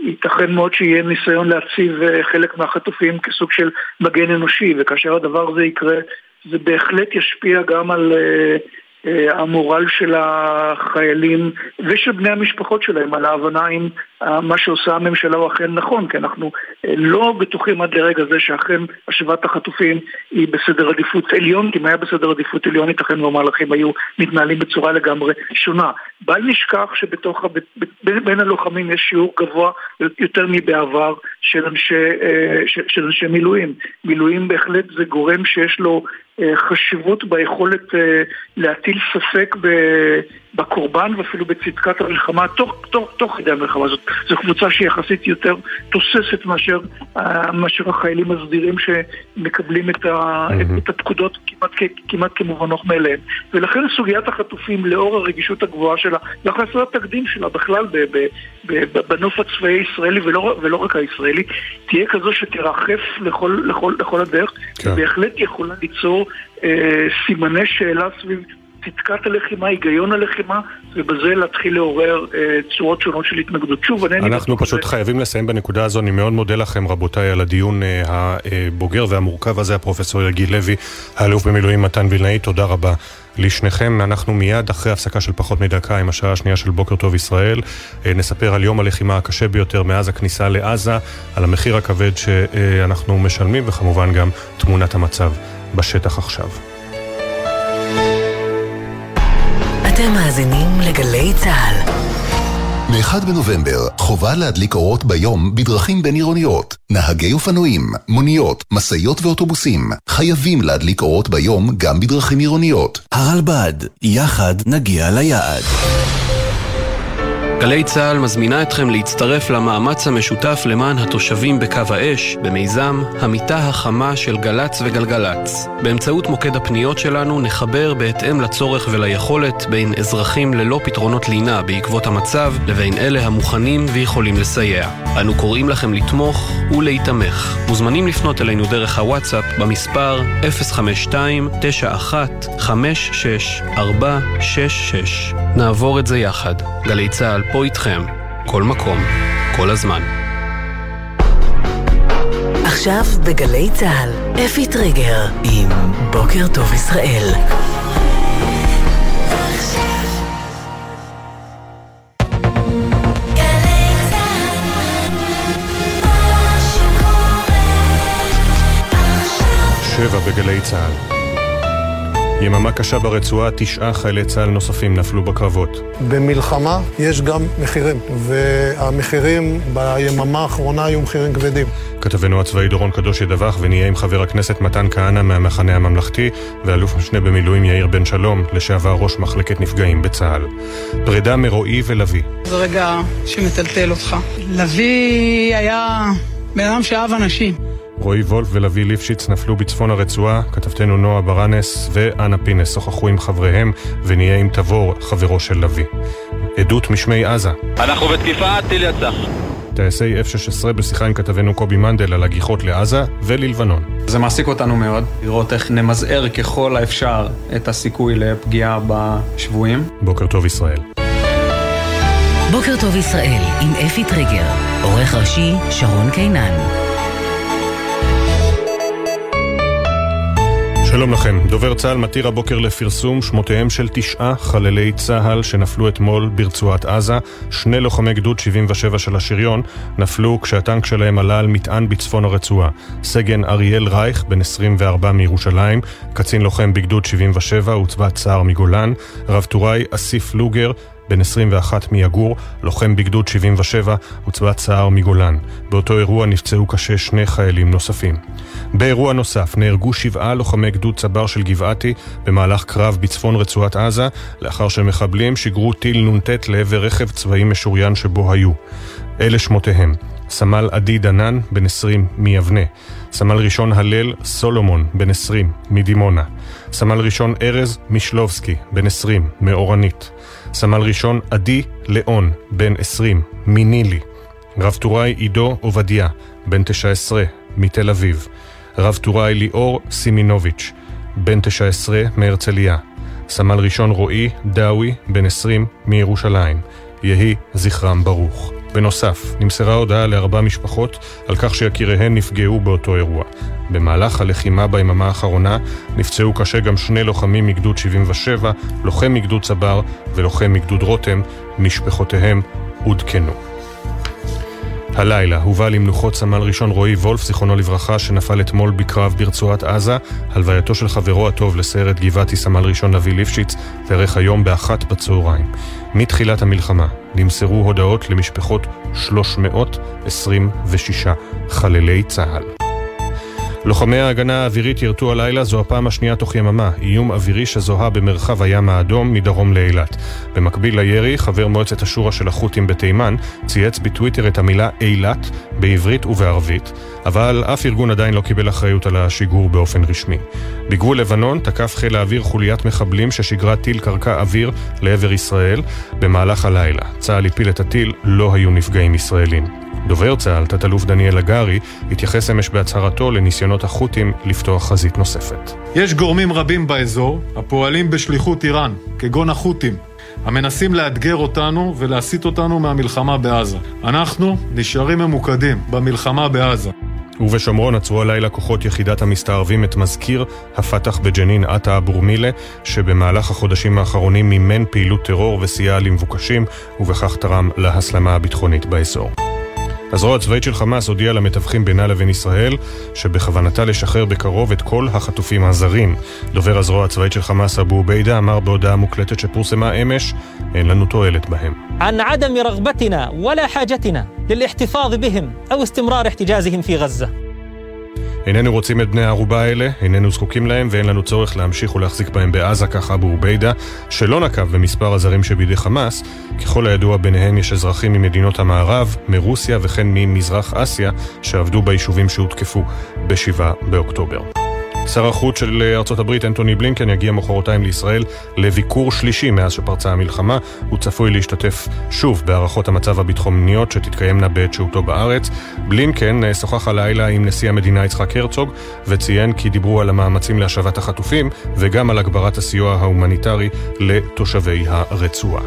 ייתכן מאוד שיהיה ניסיון להציב אה, חלק מהחטופים כסוג של מגן אנושי, וכאשר הדבר הזה יקרה, זה בהחלט ישפיע גם על uh, המורל של החיילים ושל בני המשפחות שלהם, על ההבנה אם אה, מה שעושה הממשלה הוא אכן נכון, כי אנחנו אה, לא בטוחים עד לרגע זה שאכן השבת החטופים היא בסדר עדיפות עליון, כי אם היה בסדר עדיפות עליון ייתכן והמהלכים היו מתנהלים בצורה לגמרי שונה. בל נשכח שבתוך, בין הלוחמים יש שיעור גבוה יותר מבעבר של אנשי, של אנשי מילואים. מילואים בהחלט זה גורם שיש לו חשיבות ביכולת להטיל ספק בקורבן ואפילו בצדקת המלחמה תוך, תוך, תוך כדי המלחמה הזאת. זו קבוצה שהיא יחסית יותר תוססת מאשר, מאשר החיילים הסדירים שמקבלים את, ה, mm-hmm. את הפקודות כמעט, כמעט כמובנות מאליהם. ולכן סוגיית החטופים, לאור הרגישות הגבוהה שלה, וחסר התקדים שלה בכלל ב, ב, ב, בנוף הצבאי הישראלי ולא, ולא רק הישראלי, תהיה כזו שתרחף לכל, לכל, לכל הדרך, כן. בהחלט יכולה ליצור אה, סימני שאלה סביב צדקת הלחימה, היגיון הלחימה, ובזה להתחיל לעורר אה, צורות שונות של התנגדות. שוב, אני... אנחנו פשוט זה... חייבים לסיים בנקודה הזו. אני מאוד מודה לכם, רבותיי, על הדיון אה, הבוגר והמורכב הזה, הפרופסור יגיל לוי, האלוף במילואים מתן וילנאי, תודה רבה. לשניכם, אנחנו מיד אחרי הפסקה של פחות מדקה עם השעה השנייה של בוקר טוב ישראל, אה, נספר על יום הלחימה הקשה ביותר מאז הכניסה לעזה, על המחיר הכבד שאנחנו משלמים וכמובן גם תמונת המצב בשטח עכשיו. אתם מאזינים לגלי צה"ל. מ-1 בנובמבר, חובה להדליק אורות ביום בדרכים בין-עירוניות. נהגי אופנועים, מוניות, משאיות ואוטובוסים חייבים להדליק אורות ביום גם בדרכים עירוניות. הרלב"ד, יחד נגיע ליעד. גלי צה"ל מזמינה אתכם להצטרף למאמץ המשותף למען התושבים בקו האש, במיזם המיטה החמה של גל"צ וגלגלצ. באמצעות מוקד הפניות שלנו נחבר בהתאם לצורך וליכולת בין אזרחים ללא פתרונות לינה בעקבות המצב, לבין אלה המוכנים ויכולים לסייע. אנו קוראים לכם לתמוך ולהיתמך. מוזמנים לפנות אלינו דרך הוואטסאפ במספר 052-91-56-466. נעבור את זה יחד. גלי צה"ל פה איתכם, כל מקום, כל הזמן. עכשיו בגלי צה"ל, אפי טריגר עם בוקר טוב ישראל. שבע בגלי צה"ל. יממה קשה ברצועה, תשעה חיילי צה"ל נוספים נפלו בקרבות. במלחמה יש גם מחירים, והמחירים ביממה האחרונה היו מחירים כבדים. כתבנו הצבאי דורון קדוש ידווח ונהיה עם חבר הכנסת מתן כהנא מהמחנה הממלכתי ואלוף משנה במילואים יאיר בן שלום, לשעבר ראש מחלקת נפגעים בצה"ל. פרידה מרועי ולוי. זה רגע שמטלטל אותך. לוי היה בן אדם שאהב אנשים. רועי וולף ולוי ליפשיץ נפלו בצפון הרצועה, כתבתנו נועה ברנס ואנה פינס שוחחו עם חבריהם ונהיה עם תבור, חברו של לוי. עדות משמי עזה. אנחנו בתקיפה, טיל יצא. טייסי F-16 בשיחה עם כתבנו קובי מנדל על הגיחות לעזה וללבנון. זה מעסיק אותנו מאוד, לראות איך נמזער ככל האפשר את הסיכוי לפגיעה בשבויים. בוקר טוב ישראל. בוקר טוב ישראל עם אפי טריגר, עורך ראשי שרון קינן. שלום לכם. דובר צה"ל מתיר הבוקר לפרסום שמותיהם של תשעה חללי צה"ל שנפלו אתמול ברצועת עזה. שני לוחמי גדוד 77 של השריון נפלו כשהטנק שלהם עלה על מטען בצפון הרצועה. סגן אריאל רייך, בן 24 מירושלים, קצין לוחם בגדוד 77, הוצבע צער מגולן, רב טוראי אסיף לוגר, בן 21 מיגור, לוחם בגדוד 77, הוצבע צער מגולן. באותו אירוע נפצעו קשה שני חיילים נוספים. באירוע נוסף נהרגו שבעה לוחמי גדוד צבר של גבעתי במהלך קרב בצפון רצועת עזה, לאחר שמחבלים שיגרו טיל נ"ט לעבר רכב צבאי משוריין שבו היו. אלה שמותיהם סמל עדי דנן, בן 20 מיבנה, סמל ראשון הלל סולומון, בן 20 מדימונה, סמל ראשון ארז מישלובסקי, בן 20 מאורנית, סמל ראשון עדי ליאון, בן 20 מנילי, רב טוראי עידו עובדיה, בן 19 מתל אביב, רב טוראי ליאור סימינוביץ', בן 19 מהרצליה, סמל ראשון רועי דאווי, בן 20 מירושלים, יהי זכרם ברוך. בנוסף, נמסרה הודעה לארבע משפחות על כך שיקיריהן נפגעו באותו אירוע. במהלך הלחימה ביממה האחרונה נפצעו קשה גם שני לוחמים מגדוד 77, לוחם מגדוד צבר ולוחם מגדוד רותם, משפחותיהם עודכנו. הלילה הובא למנוחות סמל ראשון רועי וולף, זיכרונו לברכה, שנפל אתמול בקרב ברצועת עזה. הלווייתו של חברו הטוב לסיירת גבעתי, סמל ראשון לוי ליפשיץ, תארך היום באחת בצהריים. מתחילת המלחמה נמסרו הודעות למשפחות 326 חללי צה"ל. לוחמי ההגנה האווירית ירתו הלילה זו הפעם השנייה תוך יממה, איום אווירי שזוהה במרחב הים האדום מדרום לאילת. במקביל לירי, חבר מועצת השורא של החות'ים בתימן צייץ בטוויטר את המילה אילת בעברית ובערבית, אבל אף ארגון עדיין לא קיבל אחריות על השיגור באופן רשמי. בגבול לבנון תקף חיל האוויר חוליית מחבלים ששיגרה טיל קרקע אוויר לעבר ישראל במהלך הלילה. צה"ל הפיל את הטיל, לא היו נפגעים ישראלים. דובר צה"ל, תת-אלוף דניאל הגרי, התייחס אמש בהצהרתו לניסיונות החות'ים לפתוח חזית נוספת. יש גורמים רבים באזור הפועלים בשליחות איראן, כגון החות'ים, המנסים לאתגר אותנו ולהסיט אותנו מהמלחמה בעזה. אנחנו נשארים ממוקדים במלחמה בעזה. ובשומרון עצרו הלילה כוחות יחידת המסתערבים את מזכיר הפת"ח בג'נין עטה אבו מילה, שבמהלך החודשים האחרונים מימן פעילות טרור וסייע למבוקשים, ובכך תרם להסלמה הביטחונית באזור. הזרוע הצבאית של חמאס הודיעה למתווכים בינה לבין ישראל שבכוונתה לשחרר בקרוב את כל החטופים הזרים. דובר הזרוע הצבאית של חמאס אבו עוביידה אמר בהודעה מוקלטת שפורסמה אמש, אין לנו תועלת בהם. عن عدم رغبتنا ولا حاجتنا للاحتفاظ بهم أو استمرار احتجازهم في غزة איננו רוצים את בני הערובה האלה, איננו זקוקים להם ואין לנו צורך להמשיך ולהחזיק בהם בעזה, כך אבו עוביידה, שלא נקב במספר הזרים שבידי חמאס. ככל הידוע ביניהם יש אזרחים ממדינות המערב, מרוסיה וכן ממזרח אסיה, שעבדו ביישובים שהותקפו ב-7 באוקטובר. שר החוץ של ארצות הברית, אנטוני בלינקן, יגיע מחרתיים לישראל לביקור שלישי מאז שפרצה המלחמה. הוא צפוי להשתתף שוב בהערכות המצב הביטחוניות שתתקיימנה בעת שהותו בארץ. בלינקן שוחח הלילה עם נשיא המדינה יצחק הרצוג וציין כי דיברו על המאמצים להשבת החטופים וגם על הגברת הסיוע ההומניטרי לתושבי הרצועה.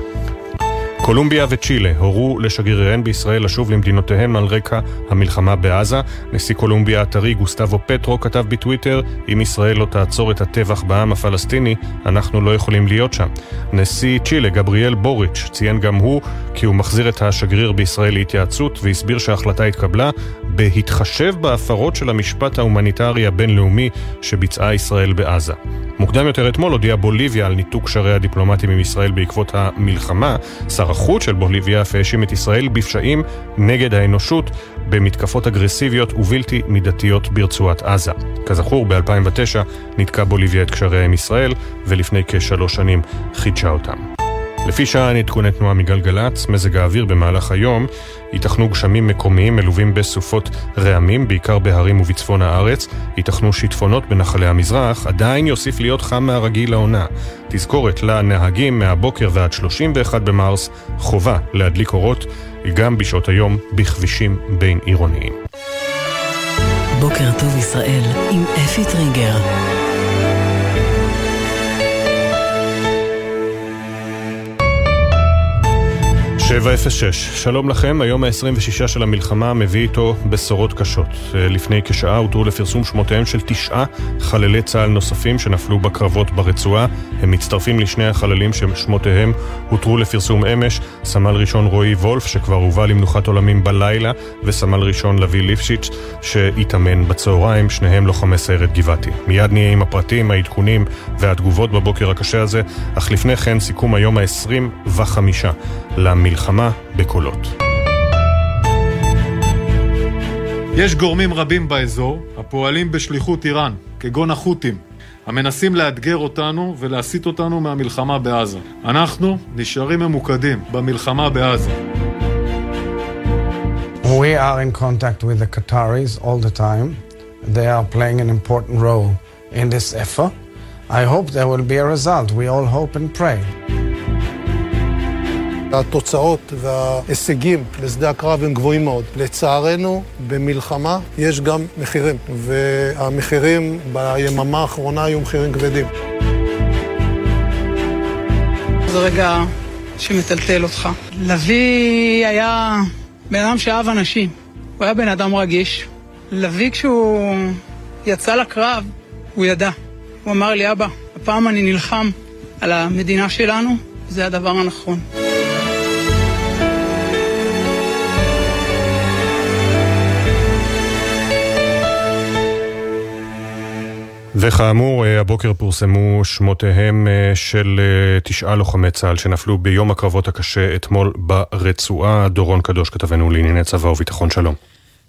קולומביה וצ'ילה הורו לשגריריהן בישראל לשוב למדינותיהם על רקע המלחמה בעזה. נשיא קולומביה הטרי גוסטבו פטרו כתב בטוויטר אם ישראל לא תעצור את הטבח בעם הפלסטיני, אנחנו לא יכולים להיות שם. נשיא צ'ילה גבריאל בוריץ' ציין גם הוא כי הוא מחזיר את השגריר בישראל להתייעצות והסביר שההחלטה התקבלה בהתחשב בהפרות של המשפט ההומניטרי הבינלאומי שביצעה ישראל בעזה. מוקדם יותר אתמול הודיעה בוליביה על ניתוק קשריה הדיפלומטיים עם ישראל בעקבות המלחמה. שר החוץ של בוליביה אף האשים את ישראל בפשעים נגד האנושות במתקפות אגרסיביות ובלתי מידתיות ברצועת עזה. כזכור, ב-2009 ניתקה בוליביה את קשריה עם ישראל, ולפני כשלוש שנים חידשה אותם. לפי שעה עדכוני תנועה מגלגלצ, מזג האוויר במהלך היום, ייתכנו גשמים מקומיים מלווים בסופות רעמים, בעיקר בהרים ובצפון הארץ, ייתכנו שיטפונות בנחלי המזרח, עדיין יוסיף להיות חם מהרגיל לעונה. תזכורת לנהגים מהבוקר ועד 31 במרס, חובה להדליק אורות, גם בשעות היום בכבישים בין עירוניים. בוקר טוב ישראל עם אפי טריגר. שבע אפס שש, שלום לכם, היום ה-26 של המלחמה מביא איתו בשורות קשות. לפני כשעה הותרו לפרסום שמותיהם של תשעה חללי צה"ל נוספים שנפלו בקרבות ברצועה. הם מצטרפים לשני החללים ששמותיהם הותרו לפרסום אמש, סמל ראשון רועי וולף שכבר הובא למנוחת עולמים בלילה, וסמל ראשון לוי ליפשיץ שהתאמן בצהריים, שניהם לוחמי סיירת גבעתי. מיד נהיה עם הפרטים, העדכונים והתגובות בבוקר הקשה הזה, אך לפני כן סיכום היום ה-25 למלחמה. מלחמה בקולות. יש גורמים רבים באזור הפועלים בשליחות איראן, כגון החות'ים, המנסים לאתגר אותנו ולהסיט אותנו מהמלחמה בעזה. אנחנו נשארים ממוקדים במלחמה בעזה. We are in contact with the Qataris all the time. They are playing an important role in this effort. I hope there will be a result. We all hope and pray. התוצאות וההישגים בשדה הקרב הם גבוהים מאוד. לצערנו, במלחמה יש גם מחירים, והמחירים ביממה האחרונה היו מחירים כבדים. זה רגע שמטלטל אותך. לביא היה בן אדם שאהב אנשים. הוא היה בן אדם רגיש. לביא כשהוא יצא לקרב, הוא ידע. הוא אמר לי, אבא, הפעם אני נלחם על המדינה שלנו, זה הדבר הנכון. וכאמור, הבוקר פורסמו שמותיהם של תשעה לוחמי צה"ל שנפלו ביום הקרבות הקשה אתמול ברצועה. דורון קדוש, כתבנו לענייני צבא וביטחון, שלום.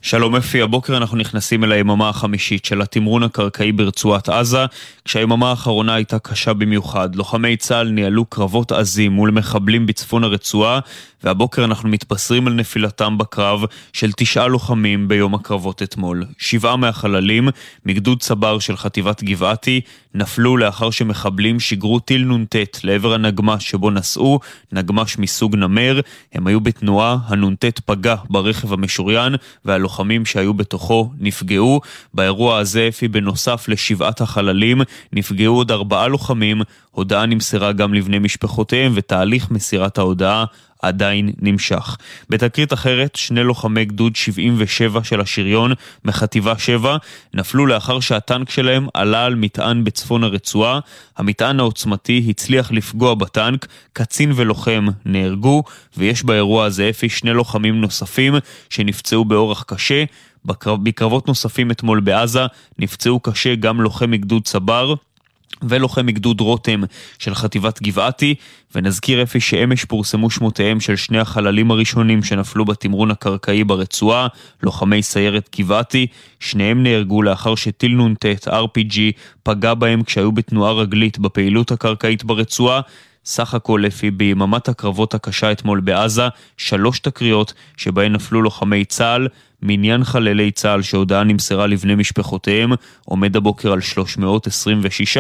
שלום אפי, הבוקר אנחנו נכנסים אל היממה החמישית של התמרון הקרקעי ברצועת עזה, כשהיממה האחרונה הייתה קשה במיוחד. לוחמי צה"ל ניהלו קרבות עזים מול מחבלים בצפון הרצועה, והבוקר אנחנו מתבשרים על נפילתם בקרב של תשעה לוחמים ביום הקרבות אתמול. שבעה מהחללים, מגדוד צבר של חטיבת גבעתי, נפלו לאחר שמחבלים שיגרו טיל נ"ט לעבר הנגמ"ש שבו נסעו, נגמ"ש מסוג נמר. הם היו בתנועה, הנ"ט פגע ברכב המשוריין, והלוחמים שהיו בתוכו נפגעו. באירוע הזה, אפי, בנוסף לשבעת החללים, נפגעו עוד ארבעה לוחמים. הודעה נמסרה גם לבני משפחותיהם, ותהליך מסירת ההודעה עדיין נמשך. בתקרית אחרת, שני לוחמי גדוד 77 של השריון מחטיבה 7 נפלו לאחר שהטנק שלהם עלה על מטען בצפון הרצועה. המטען העוצמתי הצליח לפגוע בטנק, קצין ולוחם נהרגו, ויש באירוע הזה אפי שני לוחמים נוספים שנפצעו באורח קשה. בקרבות נוספים אתמול בעזה נפצעו קשה גם לוחם מגדוד צבר ולוחם מגדוד רותם של חטיבת גבעתי, ונזכיר אפי שאמש פורסמו שמותיהם של שני החללים הראשונים שנפלו בתמרון הקרקעי ברצועה, לוחמי סיירת גבעתי, שניהם נהרגו לאחר שטיל נ"ט RPG פגע בהם כשהיו בתנועה רגלית בפעילות הקרקעית ברצועה, סך הכל לפי ביממת הקרבות הקשה אתמול בעזה, שלוש תקריות שבהן נפלו לוחמי צה"ל, מניין חללי צה"ל שהודעה נמסרה לבני משפחותיהם עומד הבוקר על 326,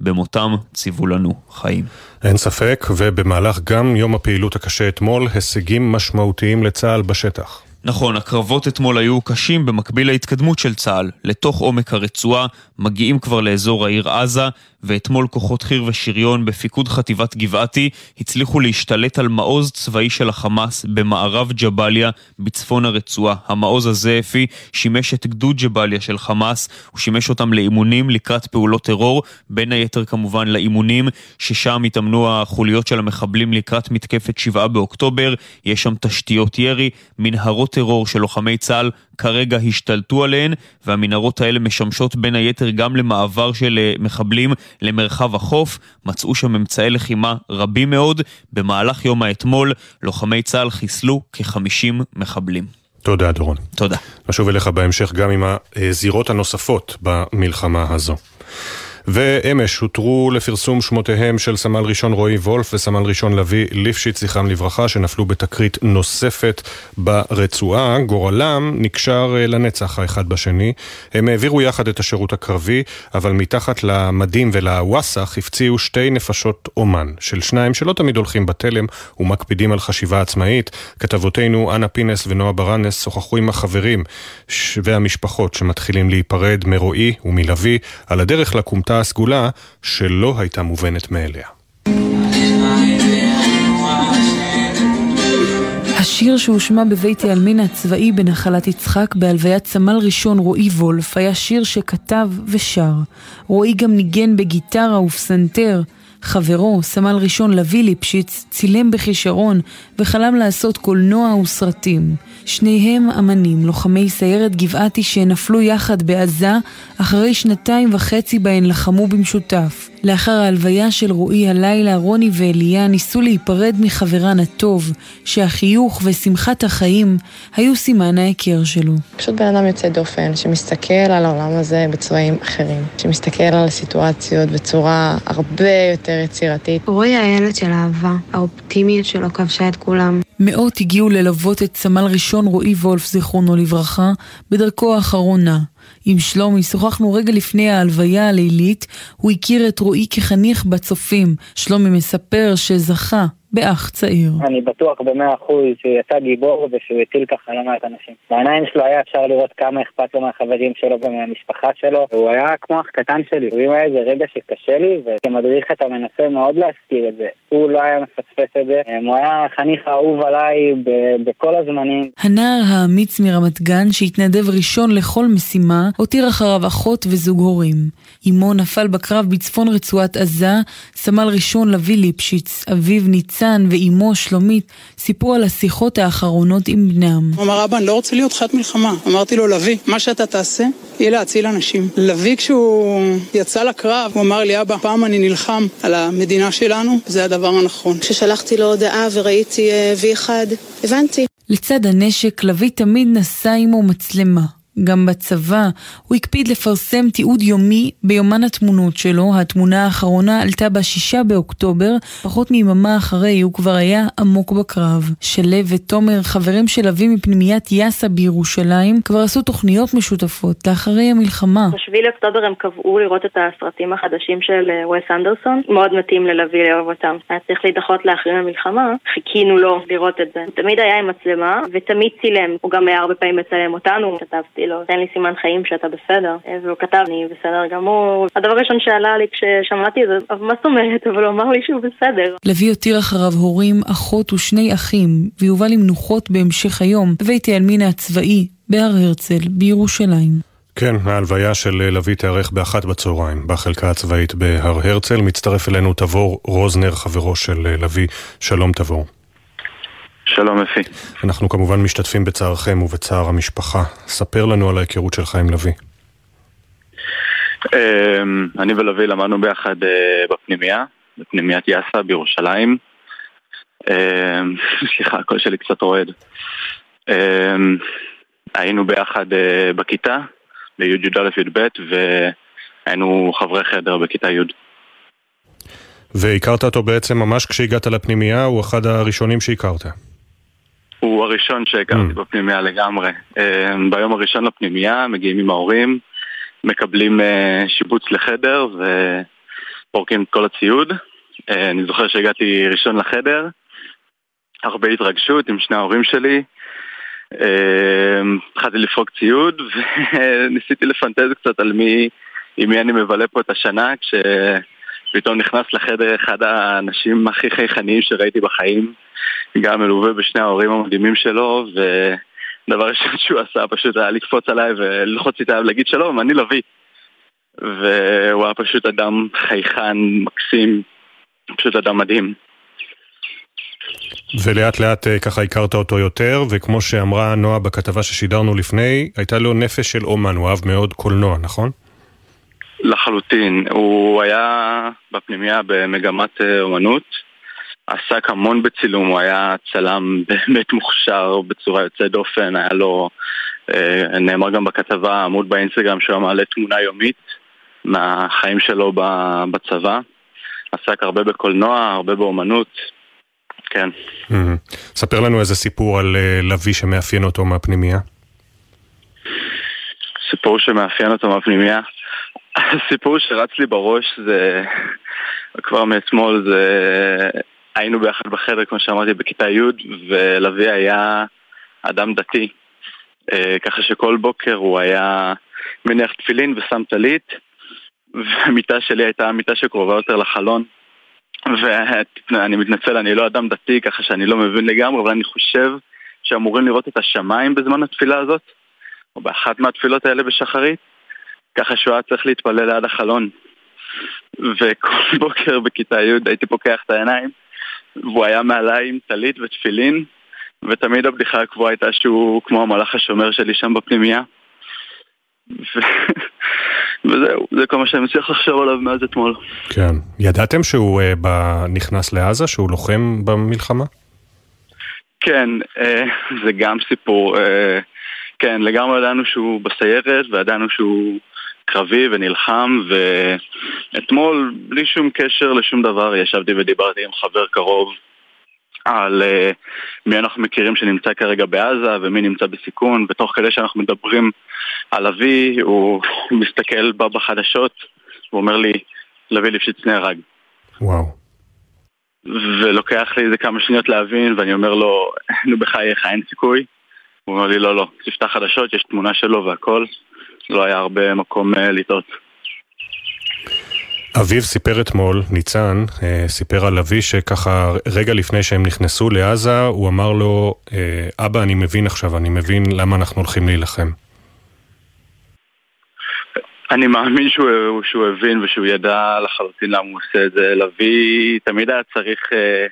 במותם ציוו לנו חיים. אין ספק, ובמהלך גם יום הפעילות הקשה אתמול, הישגים משמעותיים לצה"ל בשטח. נכון, הקרבות אתמול היו קשים במקביל להתקדמות של צה"ל. לתוך עומק הרצועה, מגיעים כבר לאזור העיר עזה, ואתמול כוחות חי"ר ושריון בפיקוד חטיבת גבעתי הצליחו להשתלט על מעוז צבאי של החמאס במערב ג'באליה בצפון הרצועה. המעוז הזה, אפי, שימש את גדוד ג'באליה של חמאס, הוא שימש אותם לאימונים לקראת פעולות טרור, בין היתר כמובן לאימונים ששם התאמנו החוליות של המחבלים לקראת מתקפת 7 באוקטובר, יש שם תשתיות ירי, מנהרות טרור של לוחמי צה"ל כרגע השתלטו עליהן, והמנהרות האלה משמשות בין היתר גם למעבר של אה, מחבלים למרחב החוף. מצאו שם אמצעי לחימה רבים מאוד. במהלך יום האתמול, לוחמי צה"ל חיסלו כ-50 מחבלים. תודה, דורון. תודה. נשוב אליך בהמשך גם עם הזירות הנוספות במלחמה הזו. ואמש הותרו לפרסום שמותיהם של סמל ראשון רועי וולף וסמל ראשון לביא ליפשיץ, זכרם לברכה, שנפלו בתקרית נוספת ברצועה. גורלם נקשר אה, לנצח האחד בשני. הם העבירו יחד את השירות הקרבי, אבל מתחת למדים ולוואסח הפציעו שתי נפשות אומן, של שניים שלא תמיד הולכים בתלם ומקפידים על חשיבה עצמאית. כתבותינו אנה פינס ונועה ברנס שוחחו עם החברים והמשפחות שמתחילים להיפרד מרועי ומלביא על הדרך לקומתה אותה הסגולה שלא הייתה מובנת מאליה. השיר שהושמע בבית העלמין הצבאי בנחלת יצחק בהלוויית סמל ראשון רועי וולף היה שיר שכתב ושר. רועי גם ניגן בגיטרה ופסנתר. חברו, סמל ראשון לוי ליפשיץ, צילם בכישרון וחלם לעשות קולנוע וסרטים. שניהם אמנים, לוחמי סיירת גבעתי שנפלו יחד בעזה אחרי שנתיים וחצי בהן לחמו במשותף. לאחר ההלוויה של רועי הלילה, רוני ואליה ניסו להיפרד מחברן הטוב, שהחיוך ושמחת החיים היו סימן ההיכר שלו. פשוט בן אדם יוצא דופן, שמסתכל על העולם הזה בצבעים אחרים, שמסתכל על הסיטואציות בצורה הרבה יותר יצירתית. רועי הילד של אהבה, האופטימיות שלו כבשה את כולם. מאות הגיעו ללוות את סמל ראשון רועי וולף, זיכרונו לברכה, בדרכו האחרונה. עם שלומי שוחחנו רגע לפני ההלוויה הלילית, הוא הכיר את רועי כחניך בצופים. שלומי מספר שזכה באח צעיר. אני בטוח במאה אחוז שהוא יצא גיבור ושהוא הטיל ככה לא מעט אנשים. בעיניים שלו היה אפשר לראות כמה אכפת לו מהחברים שלו ומהמשפחה שלו, והוא היה כמו אח קטן שלי. אם היה איזה רגע שקשה לי, וכמדריך אתה מנסה מאוד להזכיר את זה. הוא לא היה מפספס את זה, הוא היה חניך אהוב עליי בכל הזמנים. הנער האמיץ מרמת גן, שהתנדב ראשון לכל משימה, הותיר אחריו אחות וזוג הורים. אמו נפל בקרב בצפון רצועת עזה, סמל ראשון לוי ליפשיץ, אביו ניצן ואימו שלומית סיפרו על השיחות האחרונות עם בנם. הוא אמר, אבא, אני לא רוצה להיות חת מלחמה. אמרתי לו, לוי, מה שאתה תעשה, יהיה להציל אנשים. לוי, כשהוא יצא לקרב, הוא אמר לי, אבא, פעם אני נלחם על המדינה שלנו, זה הדבר הנכון. כששלחתי לו הודעה וראיתי V1, אה, הבנתי. לצד הנשק, לוי תמיד נשא עמו מצלמה. גם בצבא, הוא הקפיד לפרסם תיעוד יומי ביומן התמונות שלו. התמונה האחרונה עלתה בשישה באוקטובר, פחות מיממה אחרי הוא כבר היה עמוק בקרב. שלו ותומר, חברים של אבי מפנימיית יאסה בירושלים, כבר עשו תוכניות משותפות לאחרי המלחמה. בשביעי לאוקטובר הם קבעו לראות את הסרטים החדשים של אה, וס אנדרסון. מאוד מתאים ללוי לאהוב אותם. היה צריך להידחות לאחרי המלחמה, חיכינו לו לראות את זה. תמיד היה עם מצלמה, ותמיד צילם. הוא גם היה הרבה פעמים מצלם אותנו, כתבתי לו, תן לי סימן חיים שאתה בסדר. והוא כתב לי, בסדר גמור. הדבר הראשון שעלה לי כששמעתי את זה, מה זאת אומרת? אבל הוא אמר לי שהוא בסדר. לוי הותיר אחריו הורים, אחות ושני אחים, ויובל למנוחות בהמשך היום בבית העלמין הצבאי בהר הרצל בירושלים. כן, ההלוויה של לביא תיארך באחת בצהריים, בחלקה הצבאית בהר הרצל. מצטרף אלינו תבור רוזנר, חברו של לביא. שלום תבור. שלום אפי. אנחנו כמובן משתתפים בצערכם ובצער המשפחה. ספר לנו על ההיכרות שלך עם לביא. אמ, אני ולביא למדנו ביחד אה, בפנימייה, בפנימיית יאסה בירושלים. אמ, סליחה, הקול שלי קצת רועד. אמ, היינו ביחד אה, בכיתה, בי"א-י"ב, והיינו חברי חדר בכיתה י'. והכרת אותו בעצם ממש כשהגעת לפנימייה, הוא אחד הראשונים שהכרת. הוא הראשון שהכרתי mm. בפנימייה לגמרי. אה, ביום הראשון לפנימייה מגיעים עם ההורים, מקבלים אה, שיבוץ לחדר ופורקים את כל הציוד. אה, אני זוכר שהגעתי ראשון לחדר, הרבה התרגשות עם שני ההורים שלי. התחלתי לפרוק ציוד וניסיתי לפנטז קצת על מי, עם מי אני מבלה פה את השנה כשפתאום נכנס לחדר אחד האנשים הכי חייכניים שראיתי בחיים גם מלווה בשני ההורים המדהימים שלו ודבר ראשון שהוא עשה פשוט היה לקפוץ עליי וללחוץ איתה ולהגיד שלום, אני לביא והוא היה פשוט אדם חייכן, מקסים, פשוט אדם מדהים ולאט לאט אה, ככה הכרת אותו יותר, וכמו שאמרה נועה בכתבה ששידרנו לפני, הייתה לו נפש של אומן, הוא אהב מאוד קולנוע, נכון? לחלוטין. הוא היה בפנימייה במגמת אה, אומנות, עסק המון בצילום, הוא היה צלם באמת מוכשר בצורה יוצאת דופן, היה לו, אה, נאמר גם בכתבה, עמוד באינסטגרם שהוא מעלה תמונה יומית מהחיים שלו בצבא. עסק הרבה בקולנוע, הרבה באומנות, כן. Mm-hmm. ספר לנו איזה סיפור על uh, לביא שמאפיין אותו מהפנימייה. סיפור שמאפיין אותו מהפנימייה? הסיפור שרץ לי בראש זה כבר מאתמול זה היינו ביחד בחדר כמו שאמרתי בכיתה י' ולוי היה אדם דתי אה, ככה שכל בוקר הוא היה מניח תפילין ושם טלית והמיטה שלי הייתה המיטה שקרובה יותר לחלון ואני מתנצל, אני לא אדם דתי, ככה שאני לא מבין לגמרי, אבל אני חושב שאמורים לראות את השמיים בזמן התפילה הזאת, או באחת מהתפילות האלה בשחרית, ככה שהוא היה צריך להתפלל ליד החלון. וכל בוקר בכיתה י' הייתי פוקח את העיניים, והוא היה מעליי עם טלית ותפילין, ותמיד הבדיחה הקבועה הייתה שהוא כמו המלאך השומר שלי שם בפנימייה. וזהו, זה כל מה שאני מצליח לחשוב עליו מאז אתמול. כן. ידעתם שהוא uh, ב... נכנס לעזה, שהוא לוחם במלחמה? כן, uh, זה גם סיפור. Uh, כן, לגמרי ידענו שהוא בסיירת, וידענו שהוא קרבי ונלחם, ואתמול, בלי שום קשר לשום דבר, ישבתי ודיברתי עם חבר קרוב על uh, מי אנחנו מכירים שנמצא כרגע בעזה ומי נמצא בסיכון, ותוך כדי שאנחנו מדברים על אבי, הוא מסתכל בה בחדשות, הוא אומר לי, לוי ליפשיץ נהרג. וואו. ולוקח לי איזה כמה שניות להבין, ואני אומר לו, נו בחייך, אין סיכוי? הוא אומר לי, לא, לא, תפתח חדשות, יש תמונה שלו והכל, לא היה הרבה מקום uh, לטעות. אביו סיפר אתמול, ניצן, אה, סיפר על אבי שככה רגע לפני שהם נכנסו לעזה, הוא אמר לו, אה, אבא, אני מבין עכשיו, אני מבין למה אנחנו הולכים להילחם. אני מאמין שהוא, שהוא הבין ושהוא ידע לחלוטין למה הוא עושה את זה. לביא תמיד היה צריך, אה,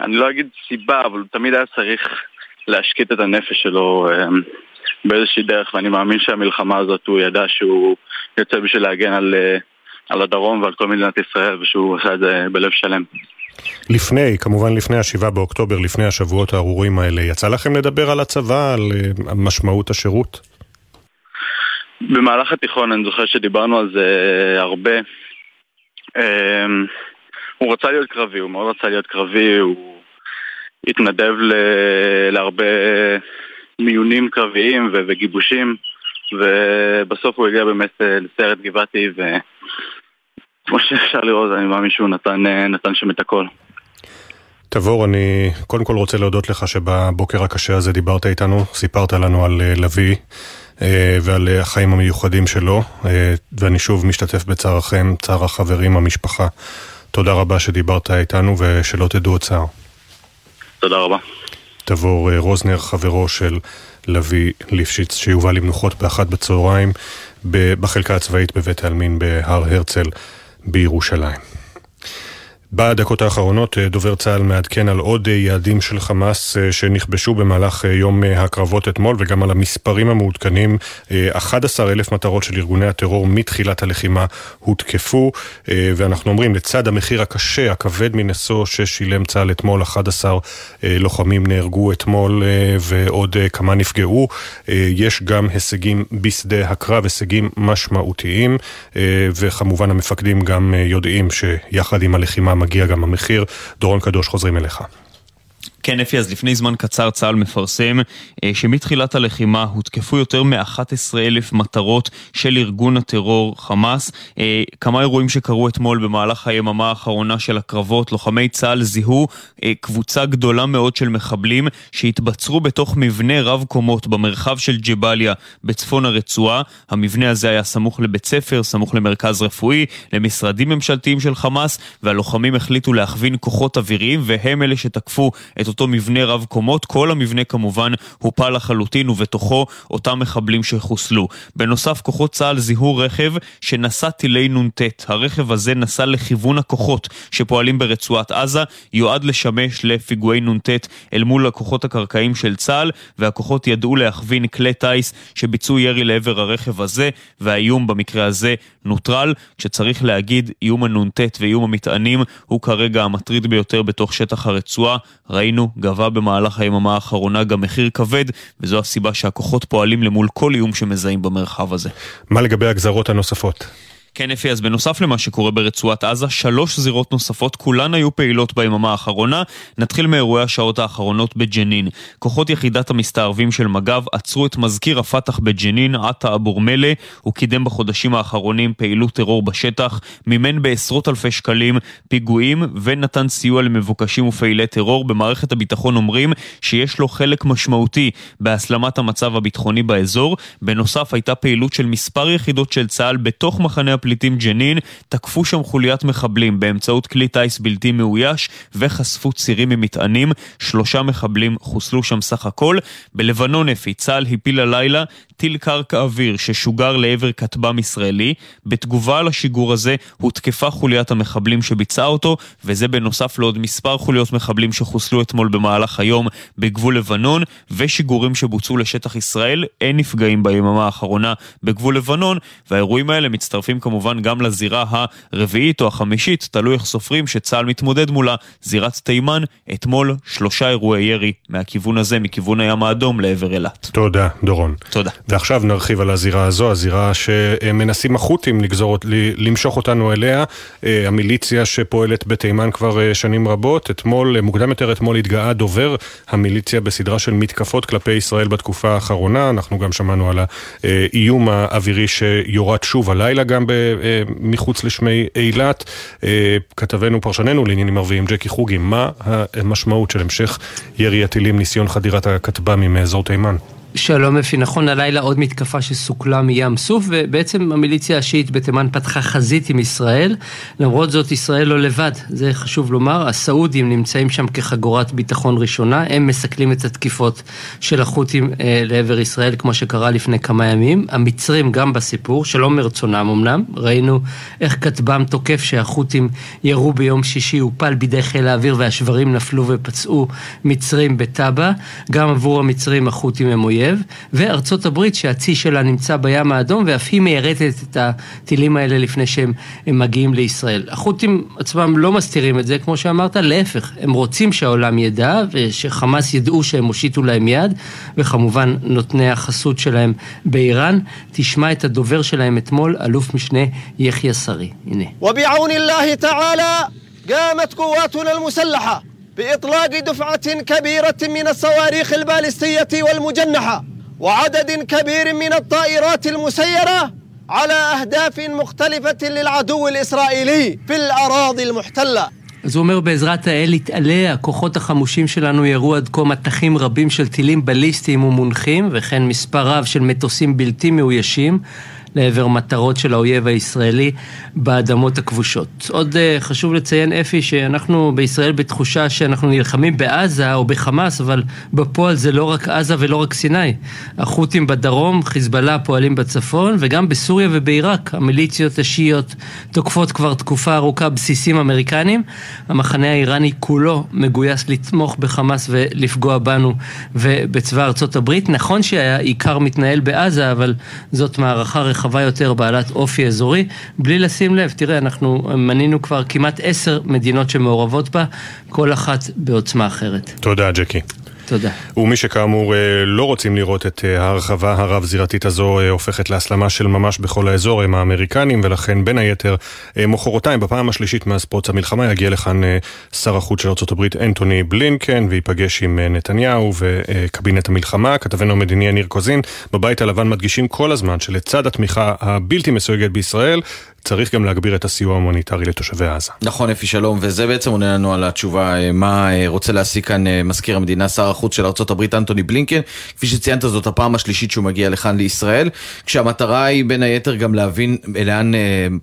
אני לא אגיד סיבה, אבל הוא תמיד היה צריך להשקיט את הנפש שלו באיזושהי דרך, ואני מאמין שהמלחמה הזאת, הוא ידע שהוא יוצא בשביל להגן על... על הדרום ועל כל מדינת ישראל, ושהוא עשה את זה בלב שלם. לפני, כמובן לפני השבעה באוקטובר, לפני השבועות הארורים האלה, יצא לכם לדבר על הצבא, על אה, משמעות השירות? במהלך התיכון אני זוכר שדיברנו על זה הרבה. אמ, הוא רצה להיות קרבי, הוא מאוד רצה להיות קרבי, הוא התנדב להרבה מיונים קרביים וגיבושים, ובסוף הוא הגיע באמת אה, לסיירת גבעתי, ו... כמו שאפשר לראות, אני מאמין שהוא נתן, אה, נתן שם את הכל. תבור, אני קודם כל רוצה להודות לך שבבוקר הקשה הזה דיברת איתנו, סיפרת לנו על אה, לביא. ועל החיים המיוחדים שלו, ואני שוב משתתף בצערכם, צער החברים, המשפחה. תודה רבה שדיברת איתנו ושלא תדעו עוד צער. תודה רבה. תבור רוזנר, חברו של לביא ליפשיץ, שיובא למנוחות באחת בצהריים בחלקה הצבאית בבית העלמין בהר הרצל בירושלים. בדקות האחרונות אה, דובר צה"ל מעדכן על עוד אה, יעדים של חמאס אה, שנכבשו במהלך יום הקרבות אתמול וגם על המספרים המעודכנים. 11 אלף מטרות של ארגוני הטרור מתחילת הלחימה הותקפו ואנחנו אומרים לצד המחיר הקשה, הכבד מנשוא ששילם צה"ל אתמול, 11 לוחמים נהרגו אתמול ועוד כמה נפגעו. יש גם הישגים בשדה הקרב, הישגים משמעותיים וכמובן המפקדים גם יודעים שיחד עם הלחימה מגיע גם המחיר. דורון קדוש, חוזרים אליך. כן, אפי, אז לפני זמן קצר צה"ל מפרסם אה, שמתחילת הלחימה הותקפו יותר מ-11 אלף מטרות של ארגון הטרור חמאס. אה, כמה אירועים שקרו אתמול במהלך היממה האחרונה של הקרבות, לוחמי צה"ל זיהו אה, קבוצה גדולה מאוד של מחבלים שהתבצרו בתוך מבנה רב קומות במרחב של ג'באליה בצפון הרצועה. המבנה הזה היה סמוך לבית ספר, סמוך למרכז רפואי, למשרדים ממשלתיים של חמאס, והלוחמים החליטו להכווין כוחות אוויריים, והם אלה שתקפו את אותו מבנה רב קומות, כל המבנה כמובן הופל לחלוטין ובתוכו אותם מחבלים שחוסלו. בנוסף, כוחות צה"ל זיהו רכב שנשא טילי נ"ט. הרכב הזה נסע לכיוון הכוחות שפועלים ברצועת עזה, יועד לשמש לפיגועי נ"ט אל מול הכוחות הקרקעיים של צה"ל, והכוחות ידעו להכווין כלי טיס שביצעו ירי לעבר הרכב הזה, והאיום במקרה הזה נוטרל. כשצריך להגיד, איום הנ"ט ואיום המטענים הוא כרגע המטריד ביותר בתוך שטח הרצועה. ראינו גבה במהלך היממה האחרונה גם מחיר כבד, וזו הסיבה שהכוחות פועלים למול כל איום שמזהים במרחב הזה. מה לגבי הגזרות הנוספות? כן, אפי, אז בנוסף למה שקורה ברצועת עזה, שלוש זירות נוספות, כולן היו פעילות ביממה האחרונה. נתחיל מאירועי השעות האחרונות בג'נין. כוחות יחידת המסתערבים של מג"ב עצרו את מזכיר הפת"ח בג'נין, עטה אבורמלה. הוא קידם בחודשים האחרונים פעילות טרור בשטח, מימן בעשרות אלפי שקלים פיגועים ונתן סיוע למבוקשים ופעילי טרור. במערכת הביטחון אומרים שיש לו חלק משמעותי בהסלמת המצב הביטחוני באזור. בנוסף, הייתה פעילות של מספר יחידות של צה"ל בתוך מחנה הפליטים ג'נין תקפו שם חוליית מחבלים באמצעות כלי טיס בלתי מאויש וחשפו צירים ממטענים. שלושה מחבלים חוסלו שם סך הכל. בלבנון אפי, צה"ל הפיל הלילה טיל קרקע אוויר ששוגר לעבר כטב"ם ישראלי. בתגובה על השיגור הזה הותקפה חוליית המחבלים שביצעה אותו, וזה בנוסף לעוד מספר חוליות מחבלים שחוסלו אתמול במהלך היום בגבול לבנון, ושיגורים שבוצעו לשטח ישראל. אין נפגעים ביממה האחרונה בגבול לבנון, והאירועים האלה מצטרפים כמובן גם לזירה הרביעית או החמישית, תלוי איך סופרים, שצה"ל מתמודד מולה, זירת תימן, אתמול שלושה אירועי ירי מהכיוון הזה, מכיוון הים האדום לעבר אילת. תודה, דורון. תודה. ועכשיו נרחיב על הזירה הזו, הזירה שמנסים החות'ים לגזור, למשוך אותנו אליה, אה, המיליציה שפועלת בתימן כבר אה, שנים רבות. אתמול, מוקדם יותר אתמול התגאה דובר המיליציה בסדרה של מתקפות כלפי ישראל בתקופה האחרונה. אנחנו גם שמענו על האיום האווירי שיורד שוב הלילה גם אה, מחוץ לשמי אילת. כתבנו, פרשננו לעניינים ערביים, ג'קי חוגי, מה המשמעות של המשך ירי הטילים, ניסיון חדירת הכטב"מים מאזור תימן? שלום אפי, נכון, הלילה עוד מתקפה שסוכלה מים סוף, ובעצם המיליציה השיעית בתימן פתחה חזית עם ישראל. למרות זאת, ישראל לא לבד, זה חשוב לומר. הסעודים נמצאים שם כחגורת ביטחון ראשונה, הם מסכלים את התקיפות של החות'ים אה, לעבר ישראל, כמו שקרה לפני כמה ימים. המצרים גם בסיפור, שלא מרצונם אמנם. ראינו איך כטב"ם תוקף שהחות'ים ירו ביום שישי, הופל בידי חיל האוויר והשברים נפלו ופצעו מצרים בטאבה. גם עבור המצרים החות'ים הם אויב. האויב, וארצות הברית שהצי שלה נמצא בים האדום, ואף היא מיירטת את הטילים האלה לפני שהם מגיעים לישראל. החות'ים עצמם לא מסתירים את זה, כמו שאמרת, להפך, הם רוצים שהעולם ידע, ושחמאס ידעו שהם הושיטו להם יד, וכמובן נותני החסות שלהם באיראן. תשמע את הדובר שלהם אתמול, אלוף משנה יחיא סרי. הנה. وبعون الله تعالى قامت قواتنا المسلحة بإطلاق دفعة كبيرة من الصواريخ البالستية والمجنحة وعدد كبير من الطائرات المسيرة على أهداف مختلفة للعدو الإسرائيلي في الأراضي المحتلة אז הוא אומר בעזרת האל יתעלה, הכוחות החמושים שלנו ירו עד כה מטחים רבים של טילים בליסטיים ומונחים, וכן מספר רב של מטוסים בלתי מאוישים. לעבר מטרות של האויב הישראלי באדמות הכבושות. עוד uh, חשוב לציין, אפי, שאנחנו בישראל בתחושה שאנחנו נלחמים בעזה או בחמאס, אבל בפועל זה לא רק עזה ולא רק סיני. החות'ים בדרום, חיזבאללה פועלים בצפון, וגם בסוריה ובעיראק המיליציות השיעיות תוקפות כבר תקופה ארוכה בסיסים אמריקנים. המחנה האיראני כולו מגויס לתמוך בחמאס ולפגוע בנו ובצבא ארצות הברית. נכון שהעיקר מתנהל בעזה, אבל זאת מערכה רחבה. רחבה יותר, בעלת אופי אזורי, בלי לשים לב, תראה, אנחנו מנינו כבר כמעט עשר מדינות שמעורבות בה, כל אחת בעוצמה אחרת. תודה, ג'קי. תודה. ומי שכאמור אה, לא רוצים לראות את אה, ההרחבה הרב-זירתית הזו אה, הופכת להסלמה של ממש בכל האזור הם האמריקנים, ולכן בין היתר מחרתיים, בפעם השלישית מאז פרוץ המלחמה, יגיע לכאן שר החוץ של ארה"ב אנטוני בלינקן, וייפגש עם נתניהו וקבינט המלחמה. כתבנו המדיני יניר קוזין, בבית הלבן מדגישים כל הזמן שלצד התמיכה הבלתי מסויגת בישראל, צריך גם להגביר את הסיוע ההומניטרי לתושבי עזה. נכון, אפי שלום, וזה בעצם עונה לנו על התשובה אה, מה אה, רוצה להסיק כאן אה, מזכיר המדינה, שר החוץ של ארה"ב אנטוני בלינקן. כפי שציינת, זאת הפעם השלישית שהוא מגיע לכאן לישראל, כשהמטרה היא בין היתר גם להבין לאן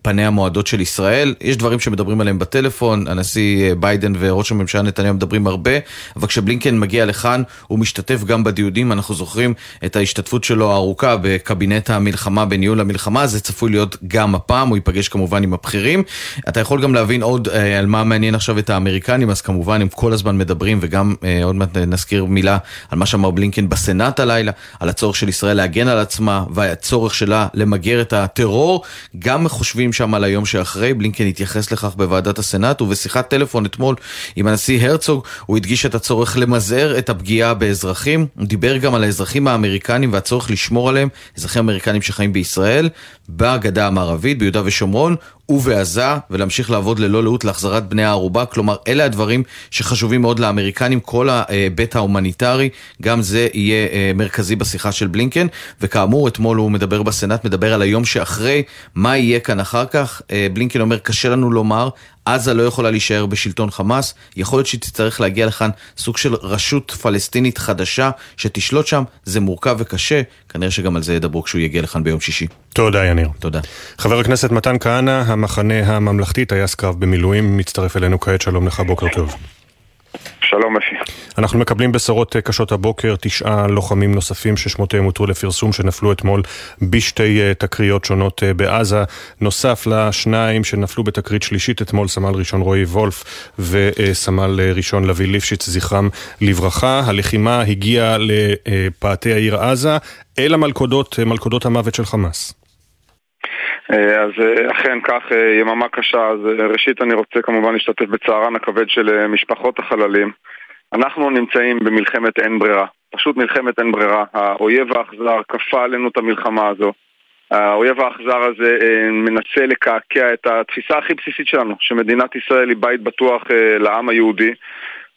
פניה מועדות של ישראל. יש דברים שמדברים עליהם בטלפון, הנשיא ביידן וראש הממשלה נתניהו מדברים הרבה, אבל כשבלינקן מגיע לכאן, הוא משתתף גם בדיונים, אנחנו זוכרים את ההשתתפות שלו הארוכה בקבינט המלחמה, בניהול המלחמה, זה צפוי להיות גם הפעם, הוא ייפגש כמובן עם הבכירים. אתה יכול גם להבין עוד אה, על מה מעניין עכשיו את האמריקנים, אז כמובן הם כל הזמן מדברים, וגם אה, עוד מעט נזכיר מילה על מה שאמר בלינקן בסנאט הלילה, על הצורך של ישראל להגן על עצמה, והצורך שלה למגר את הטרור. גם חושבים שם על היום שאחרי, בלינקן התייחס לכך בוועדת הסנאט, ובשיחת טלפון אתמול עם הנשיא הרצוג, הוא הדגיש את הצורך למזער את הפגיעה באזרחים. הוא דיבר גם על האזרחים האמריקנים והצורך לשמור עליהם, אזרחים אמריקנים שחיים בישראל, בגדה המערבית, ביהודה ושומרון. ובעזה, ולהמשיך לעבוד ללא לאות להחזרת בני הערובה. כלומר, אלה הדברים שחשובים מאוד לאמריקנים, כל ההיבט ההומניטרי, גם זה יהיה אה, מרכזי בשיחה של בלינקן. וכאמור, אתמול הוא מדבר בסנאט, מדבר על היום שאחרי, מה יהיה כאן אחר כך. אה, בלינקן אומר, קשה לנו לומר, עזה לא יכולה להישאר בשלטון חמאס, יכול להיות שהיא תצטרך להגיע לכאן סוג של רשות פלסטינית חדשה שתשלוט שם, זה מורכב וקשה, כנראה שגם על זה ידברו כשהוא יגיע לכאן ביום שישי. תודה יניר. תודה. חבר הכנסת מתן כהנא, המחנה הממלכתי, טייס קרב במילואים, מצטרף אלינו כעת, שלום לך, בוקר טוב. שלום אפי. אנחנו מקבלים בשורות אה, קשות הבוקר, תשעה לוחמים נוספים ששמותיהם הותרו לפרסום שנפלו אתמול בשתי אה, תקריות שונות אה, בעזה. נוסף לשניים שנפלו בתקרית שלישית אתמול, סמל ראשון רועי וולף וסמל ראשון לביא ליפשיץ, זכרם לברכה. הלחימה הגיעה לפאתי העיר עזה, אל המלכודות, מלכודות המוות של חמאס. אה, אז אה, אכן כך, אה, יממה קשה, אז ראשית אני רוצה כמובן להשתתף בצערן הכבד של משפחות החללים. אנחנו נמצאים במלחמת אין ברירה, פשוט מלחמת אין ברירה. האויב האכזר כפה עלינו את המלחמה הזו. האויב האכזר הזה מנסה לקעקע את התפיסה הכי בסיסית שלנו, שמדינת ישראל היא בית בטוח לעם היהודי.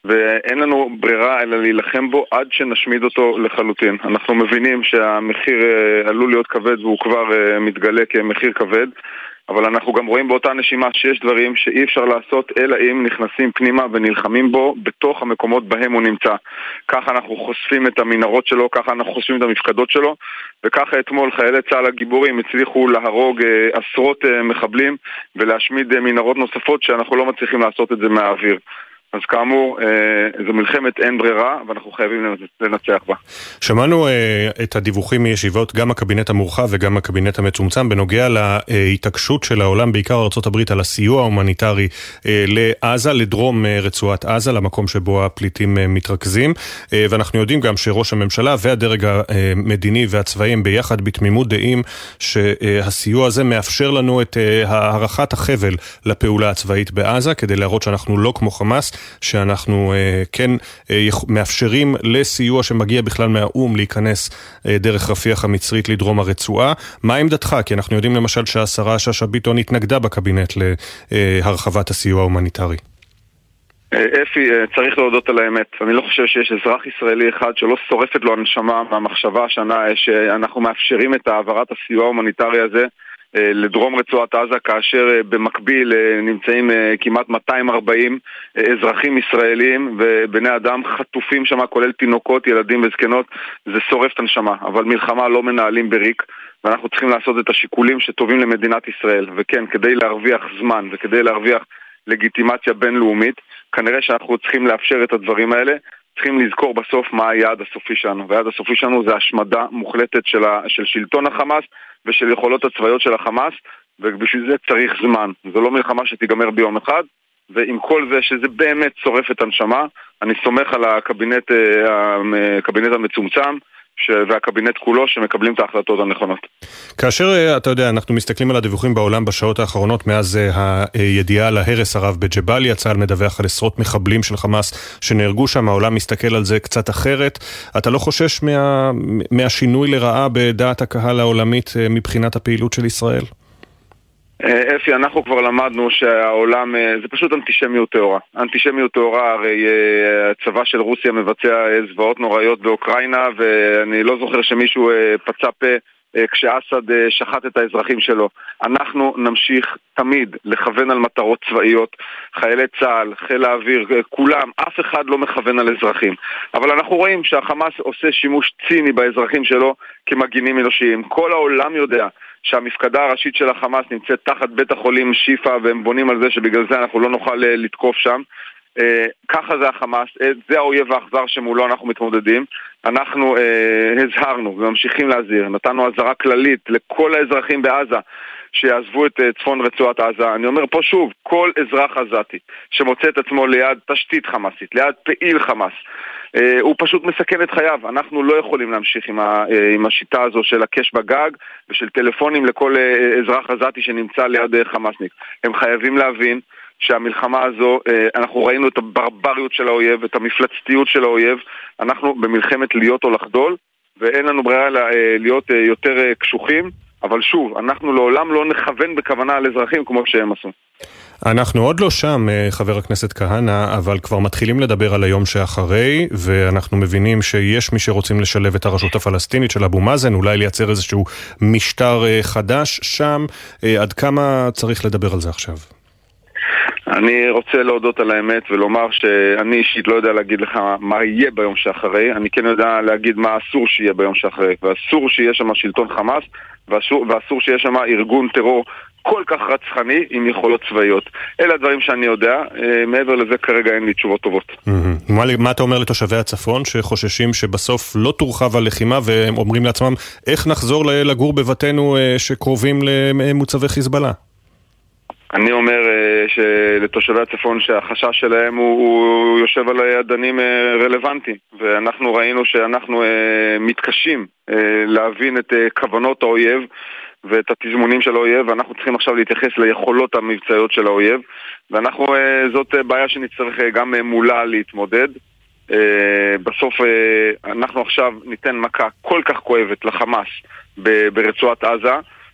ואין לנו ברירה אלא להילחם בו עד שנשמיד אותו לחלוטין. אנחנו מבינים שהמחיר אה, עלול להיות כבד והוא כבר אה, מתגלה כמחיר כבד, אבל אנחנו גם רואים באותה נשימה שיש דברים שאי אפשר לעשות אלא אם נכנסים פנימה ונלחמים בו בתוך המקומות בהם הוא נמצא. ככה אנחנו חושפים את המנהרות שלו, ככה אנחנו חושפים את המפקדות שלו, וככה אתמול חיילי צה"ל הגיבורים הצליחו להרוג אה, עשרות מחבלים ולהשמיד מנהרות נוספות שאנחנו לא מצליחים לעשות את זה מהאוויר. אז כאמור, אה, זו מלחמת אין ברירה, ואנחנו חייבים לנצח בה. שמענו אה, את הדיווחים מישיבות, גם הקבינט המורחב וגם הקבינט המצומצם, בנוגע להתעקשות של העולם, בעיקר ארה"ב, על הסיוע ההומניטרי אה, לעזה, לדרום רצועת עזה, למקום שבו הפליטים מתרכזים. ואנחנו יודעים גם שראש הממשלה והדרג המדיני והצבאי הם ביחד בתמימות דעים שהסיוע הזה מאפשר לנו את הארכת החבל לפעולה הצבאית בעזה, כדי להראות שאנחנו לא כמו חמאס. שאנחנו אה, כן אה, מאפשרים לסיוע שמגיע בכלל מהאו"ם להיכנס אה, דרך רפיח המצרית לדרום הרצועה. מה עמדתך? כי אנחנו יודעים למשל שהשרה שאשא ביטון התנגדה בקבינט להרחבת הסיוע ההומניטרי. אפי, צריך להודות על האמת. אני לא חושב שיש אזרח ישראלי אחד שלא שורפת לו הנשמה מהמחשבה השנה שאנחנו מאפשרים את העברת הסיוע ההומניטרי הזה לדרום רצועת עזה, כאשר במקביל נמצאים כמעט 240 אזרחים ישראלים ובני אדם חטופים שם, כולל תינוקות, ילדים וזקנות, זה שורף את הנשמה. אבל מלחמה לא מנהלים בריק, ואנחנו צריכים לעשות את השיקולים שטובים למדינת ישראל. וכן, כדי להרוויח זמן וכדי להרוויח לגיטימציה בינלאומית, כנראה שאנחנו צריכים לאפשר את הדברים האלה. צריכים לזכור בסוף מה היעד הסופי שלנו, והיעד הסופי שלנו זה השמדה מוחלטת של, ה, של שלטון החמאס ושל יכולות הצבאיות של החמאס, ובשביל זה צריך זמן. זו לא מלחמה שתיגמר ביום אחד, ועם כל זה שזה באמת שורף את הנשמה, אני סומך על הקבינט, אה, הקבינט המצומצם, ש... והקבינט כולו שמקבלים את ההחלטות הנכונות. כאשר, אה, אתה יודע, אנחנו מסתכלים על הדיווחים בעולם בשעות האחרונות מאז אה, הידיעה על ההרס הרב בג'באליה, צה"ל מדווח על עשרות מחבלים של חמאס שנהרגו שם, העולם מסתכל על זה קצת אחרת. אתה לא חושש מה... מהשינוי לרעה בדעת הקהל העולמית מבחינת הפעילות של ישראל? אה, אפי, אנחנו כבר למדנו שהעולם, אה, זה פשוט אנטישמיות טהורה. אנטישמיות טהורה, הרי אה, הצבא של רוסיה מבצע זוועות נוראיות באוקראינה, ואני לא זוכר שמישהו פצע פה כשאסד שחט את האזרחים שלו. אנחנו נמשיך תמיד לכוון על מטרות צבאיות, חיילי צה"ל, חיל האוויר, כולם, אף אחד לא מכוון על אזרחים. אבל אנחנו רואים שהחמאס עושה שימוש ציני באזרחים שלו כמגינים אנושיים. כל העולם יודע שהמפקדה הראשית של החמאס נמצאת תחת בית החולים שיפא והם בונים על זה שבגלל זה אנחנו לא נוכל אה, לתקוף שם. אה, ככה זה החמאס, אה, זה האויב האכזר שמולו אנחנו מתמודדים. אנחנו אה, הזהרנו וממשיכים להזהיר, נתנו אזהרה כללית לכל האזרחים בעזה שיעזבו את אה, צפון רצועת עזה. אני אומר פה שוב, כל אזרח עזתי שמוצא את עצמו ליד תשתית חמאסית, ליד פעיל חמאס, הוא פשוט מסכן את חייו. אנחנו לא יכולים להמשיך עם, ה, אה, עם השיטה הזו של הקש בגג ושל טלפונים לכל אה, אזרח עזתי שנמצא ליד חמאסניק. הם חייבים להבין שהמלחמה הזו, אנחנו ראינו את הברבריות של האויב, את המפלצתיות של האויב, אנחנו במלחמת להיות או לחדול, ואין לנו ברירה להיות יותר קשוחים, אבל שוב, אנחנו לעולם לא נכוון בכוונה על אזרחים כמו שהם עשו. אנחנו עוד לא שם, אה, חבר הכנסת כהנא, אבל כבר מתחילים לדבר על היום שאחרי, ואנחנו מבינים שיש מי שרוצים לשלב את הרשות הפלסטינית של אבו מאזן, אולי לייצר איזשהו משטר אה, חדש שם. אה, עד כמה צריך לדבר על זה עכשיו? אני רוצה להודות על האמת ולומר שאני אישית לא יודע להגיד לך מה יהיה ביום שאחרי, אני כן יודע להגיד מה אסור שיהיה ביום שאחרי, ואסור שיהיה שם שלטון חמאס, ואסור, ואסור שיהיה שם ארגון טרור כל כך רצחני עם יכולות צבאיות. אלה הדברים שאני יודע, אה, מעבר לזה כרגע אין לי תשובות טובות. מה, מה אתה אומר לתושבי הצפון שחוששים שבסוף לא תורחב הלחימה והם אומרים לעצמם איך נחזור לגור בבתינו אה, שקרובים למוצבי חיזבאללה? אני אומר uh, שלתושבי הצפון שהחשש שלהם הוא, הוא יושב על אדנים רלוונטיים ואנחנו ראינו שאנחנו מתקשים להבין את כוונות האויב ואת התזמונים של האויב ואנחנו צריכים עכשיו להתייחס ליכולות המבצעיות של האויב ואנחנו, uh, זאת uh, בעיה שנצטרך uh, גם מולה להתמודד בסוף אנחנו עכשיו ניתן מכה כל כך כואבת לחמאס ברצועת עזה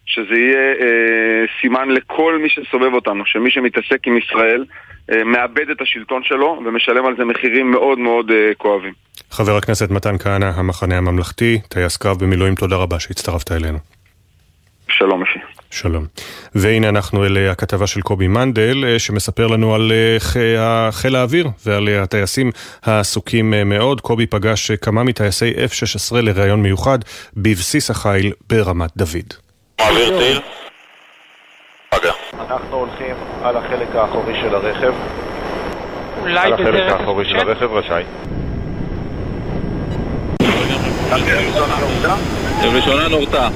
שזה יהיה אה, סימן לכל מי שסובב אותנו, שמי שמתעסק עם ישראל אה, מאבד את השלטון שלו ומשלם על זה מחירים מאוד מאוד אה, כואבים. חבר הכנסת מתן כהנא, המחנה הממלכתי, טייס קרב במילואים, תודה רבה שהצטרפת אלינו. שלום אפי. שלום. והנה אנחנו אל אה, הכתבה של קובי מנדל, אה, שמספר לנו על אה, חיל האוויר ועל הטייסים העסוקים מאוד. קובי פגש כמה מטייסי F-16 לראיון מיוחד בבסיס החיל ברמת דוד. מעביר טיל. פגע. אנחנו הולכים על החלק האחורי של הרכב. אולי על החלק האחורי של הרכב, רשאי. ראשונה נורתה.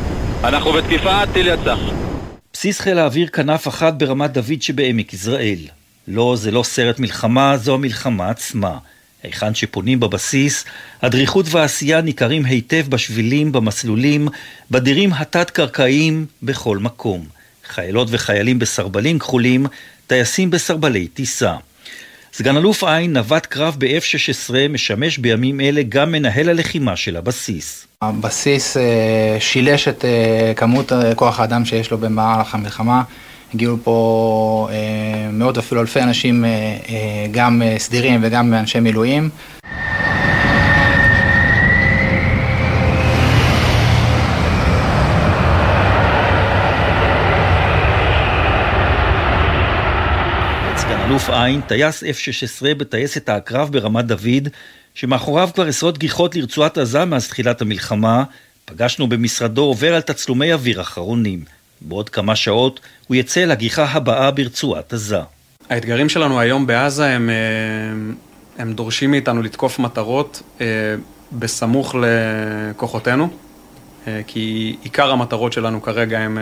אנחנו בתקיפה, טיל יצא. בסיס חיל האוויר כנף אחת ברמת דוד שבעמק יזרעאל. לא, זה לא סרט מלחמה, זו המלחמה עצמה. היכן שפונים בבסיס, הדריכות והעשייה ניכרים היטב בשבילים, במסלולים, בדירים התת-קרקעיים, בכל מקום. חיילות וחיילים בסרבלים כחולים, טייסים בסרבלי טיסה. סגן אלוף עין, נווט קרב ב-F-16, משמש בימים אלה גם מנהל הלחימה של הבסיס. הבסיס אה, שילש את אה, כמות אה, כוח האדם שיש לו במהלך המלחמה. הגיעו פה מאות אפילו אלפי אנשים, גם סדירים וגם אנשי מילואים. אלוף עין, טייס F-16 בטייסת העקרב ברמת דוד, שמאחוריו כבר עשרות גיחות לרצועת עזה מאז תחילת המלחמה, פגשנו במשרדו עובר על תצלומי אוויר אחרונים. בעוד כמה שעות הוא יצא לגיחה הבאה ברצועת עזה. האתגרים שלנו היום בעזה הם, אה, הם דורשים מאיתנו לתקוף מטרות אה, בסמוך לכוחותינו, אה, כי עיקר המטרות שלנו כרגע הם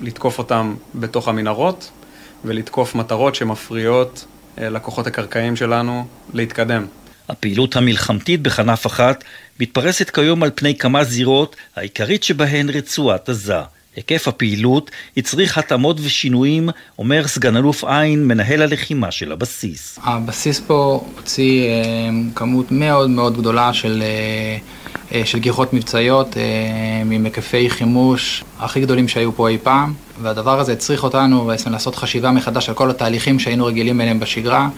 לתקוף אותם בתוך המנהרות ולתקוף מטרות שמפריעות לכוחות הקרקעיים שלנו להתקדם. הפעילות המלחמתית בכנף אחת מתפרסת כיום על פני כמה זירות, העיקרית שבהן רצועת עזה. היקף הפעילות הצריך התאמות ושינויים, אומר סגן אלוף עין, מנהל הלחימה של הבסיס. הבסיס פה הוציא אה, כמות מאוד מאוד גדולה של, אה, אה, של גיחות מבצעיות אה, עם היקפי חימוש הכי גדולים שהיו פה אי פעם, והדבר הזה הצריך אותנו בעצם לעשות חשיבה מחדש על כל התהליכים שהיינו רגילים אליהם בשגרה.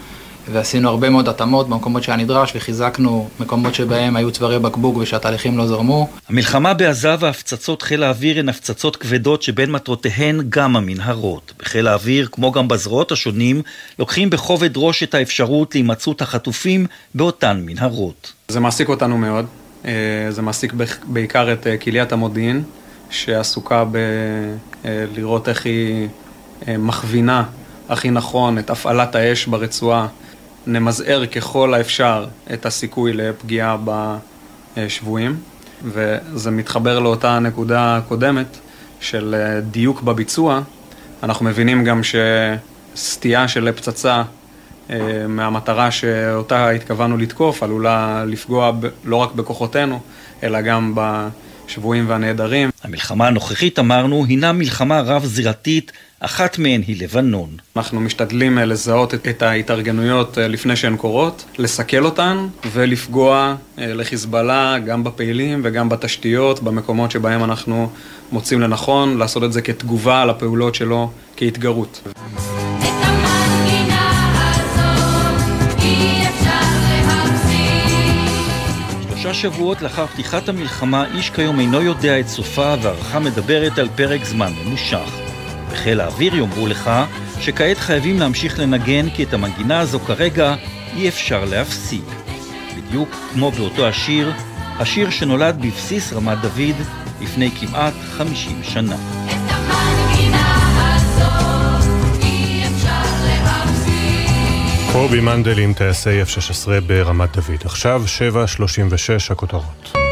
ועשינו הרבה מאוד התאמות במקומות שהיה נדרש וחיזקנו מקומות שבהם היו צווארי בקבוק ושהתהליכים לא זרמו. המלחמה בעזה והפצצות חיל האוויר הן הפצצות כבדות שבין מטרותיהן גם המנהרות. בחיל האוויר, כמו גם בזרועות השונים, לוקחים בכובד ראש את האפשרות להימצאות החטופים באותן מנהרות. זה מעסיק אותנו מאוד, אה, זה מעסיק בעיקר את אה, קהיליית המודיעין, שעסוקה בלראות אה, איך היא מכווינה הכי נכון את הפעלת האש ברצועה נמזער ככל האפשר את הסיכוי לפגיעה בשבויים, וזה מתחבר לאותה נקודה קודמת של אה, דיוק בביצוע. אנחנו מבינים גם שסטייה של פצצה אה, מהמטרה שאותה התכוונו לתקוף עלולה לפגוע לא רק בכוחותינו, אלא גם בשבויים והנעדרים. המלחמה הנוכחית, אמרנו, הינה מלחמה רב-זירתית אחת מהן היא לבנון. אנחנו משתדלים אה, לזהות את ההתארגנויות אה, לפני שהן קורות, לסכל אותן ולפגוע אה, לחיזבאללה גם בפעילים וגם בתשתיות, במקומות שבהם אנחנו מוצאים לנכון, לעשות את זה כתגובה על הפעולות שלו כהתגרות. שבועות לאחר פתיחת המלחמה, איש כיום אינו יודע את סופה והערכה מדברת על פרק זמן ממושך. בחיל האוויר יאמרו לך שכעת חייבים להמשיך לנגן כי את המנגינה הזו כרגע אי אפשר להפסיק. בדיוק כמו באותו השיר, השיר שנולד בבסיס רמת דוד לפני כמעט 50 שנה. קובי מנדל עם טייסי F-16 ברמת דוד. עכשיו 7.36 הכותרות.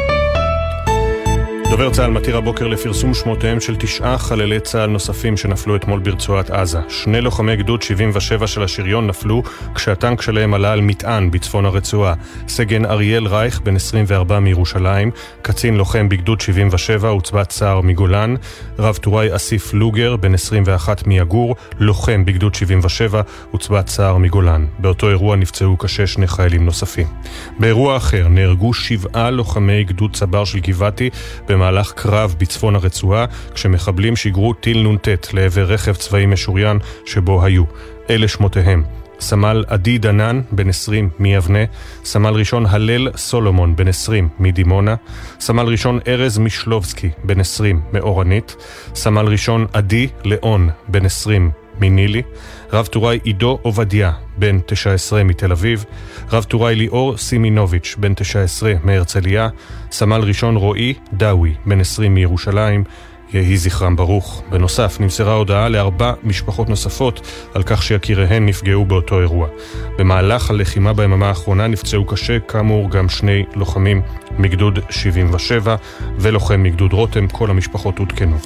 דובר צה"ל מתיר הבוקר לפרסום שמותיהם של תשעה חללי צה"ל נוספים שנפלו אתמול ברצועת עזה. שני לוחמי גדוד 77 של השריון נפלו כשהטנק שלהם עלה על מטען בצפון הרצועה. סגן אריאל רייך, בן 24 מירושלים, קצין לוחם בגדוד 77, עוצבת צער מגולן, רב טוראי אסיף לוגר, בן 21 מיגור, לוחם בגדוד 77, עוצבת צער מגולן. באותו אירוע נפצעו קשה שני חיילים נוספים. באירוע אחר נהרגו שבעה לוחמי גדוד צבר של גבעתי במהלך קרב בצפון הרצועה, כשמחבלים שיגרו טיל נ"ט לעבר רכב צבאי משוריין שבו היו. אלה שמותיהם. סמל עדי דנן, בן 20, מיבנה, סמל ראשון הלל סולומון, בן 20, מדימונה, סמל ראשון ארז משלובסקי, בן 20, מאורנית, סמל ראשון עדי ליאון, בן 20, מנילי, רב טוראי עידו עובדיה, בן 19 מתל אביב, רב טוראי ליאור סימינוביץ', בן 19 מהרצליה, סמל ראשון רועי דאווי, בן 20 מירושלים, יהי זכרם ברוך. בנוסף, נמסרה הודעה לארבע משפחות נוספות על כך שיקיריהן נפגעו באותו אירוע. במהלך הלחימה ביממה האחרונה נפצעו קשה, כאמור, גם שני לוחמים מגדוד 77 ולוחם מגדוד רותם, כל המשפחות עודכנו.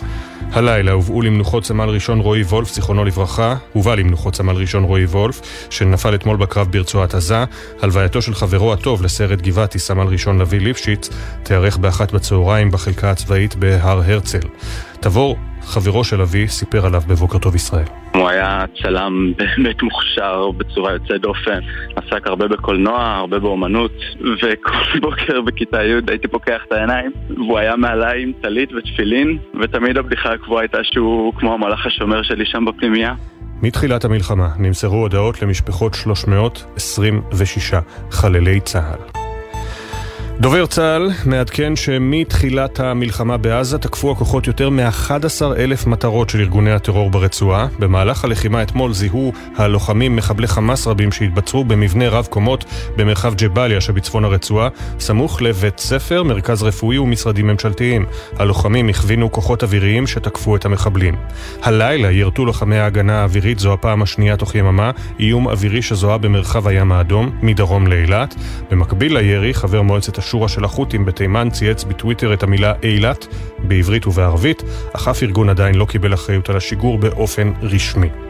הלילה הובאו למנוחות סמל ראשון רועי וולף, זיכרונו לברכה, הובא למנוחות סמל ראשון רועי וולף, שנפל אתמול בקרב ברצועת עזה. הלווייתו של חברו הטוב לסרט גבעתי, סמל ראשון לביא ליפשיץ, תיארך באחת בצהריים בחלקה הצבאית בהר הרצל. תבור חברו של אבי סיפר עליו בבוקר טוב ישראל. הוא היה צלם באמת מוכשר בצורה יוצאת דופן, עסק הרבה בקולנוע, הרבה באומנות, וכל בוקר בכיתה י' הייתי פוקח את העיניים, והוא היה מעליי עם טלית ותפילין, ותמיד הבדיחה הקבועה הייתה שהוא כמו המלאך השומר שלי שם בפנימייה. מתחילת המלחמה נמסרו הודעות למשפחות 326 חללי צה"ל. דובר צה"ל מעדכן שמתחילת המלחמה בעזה תקפו הכוחות יותר מ-11 אלף מטרות של ארגוני הטרור ברצועה. במהלך הלחימה אתמול זיהו הלוחמים מחבלי חמאס רבים שהתבצרו במבנה רב קומות במרחב ג'באליה שבצפון הרצועה, סמוך לבית ספר, מרכז רפואי ומשרדים ממשלתיים. הלוחמים הכווינו כוחות אוויריים שתקפו את המחבלים. הלילה ירתו לוחמי ההגנה האווירית, זו הפעם השנייה תוך יממה, איום אווירי שזוהה במרחב הים האדום, מדרום לאילת. במקביל לירי, חבר מועצת השורא של החות'ים בתימן צייץ בטוויטר את המילה אילת בעברית ובערבית, אך אף ארגון עדיין לא קיבל אחריות על השיגור באופן רשמי.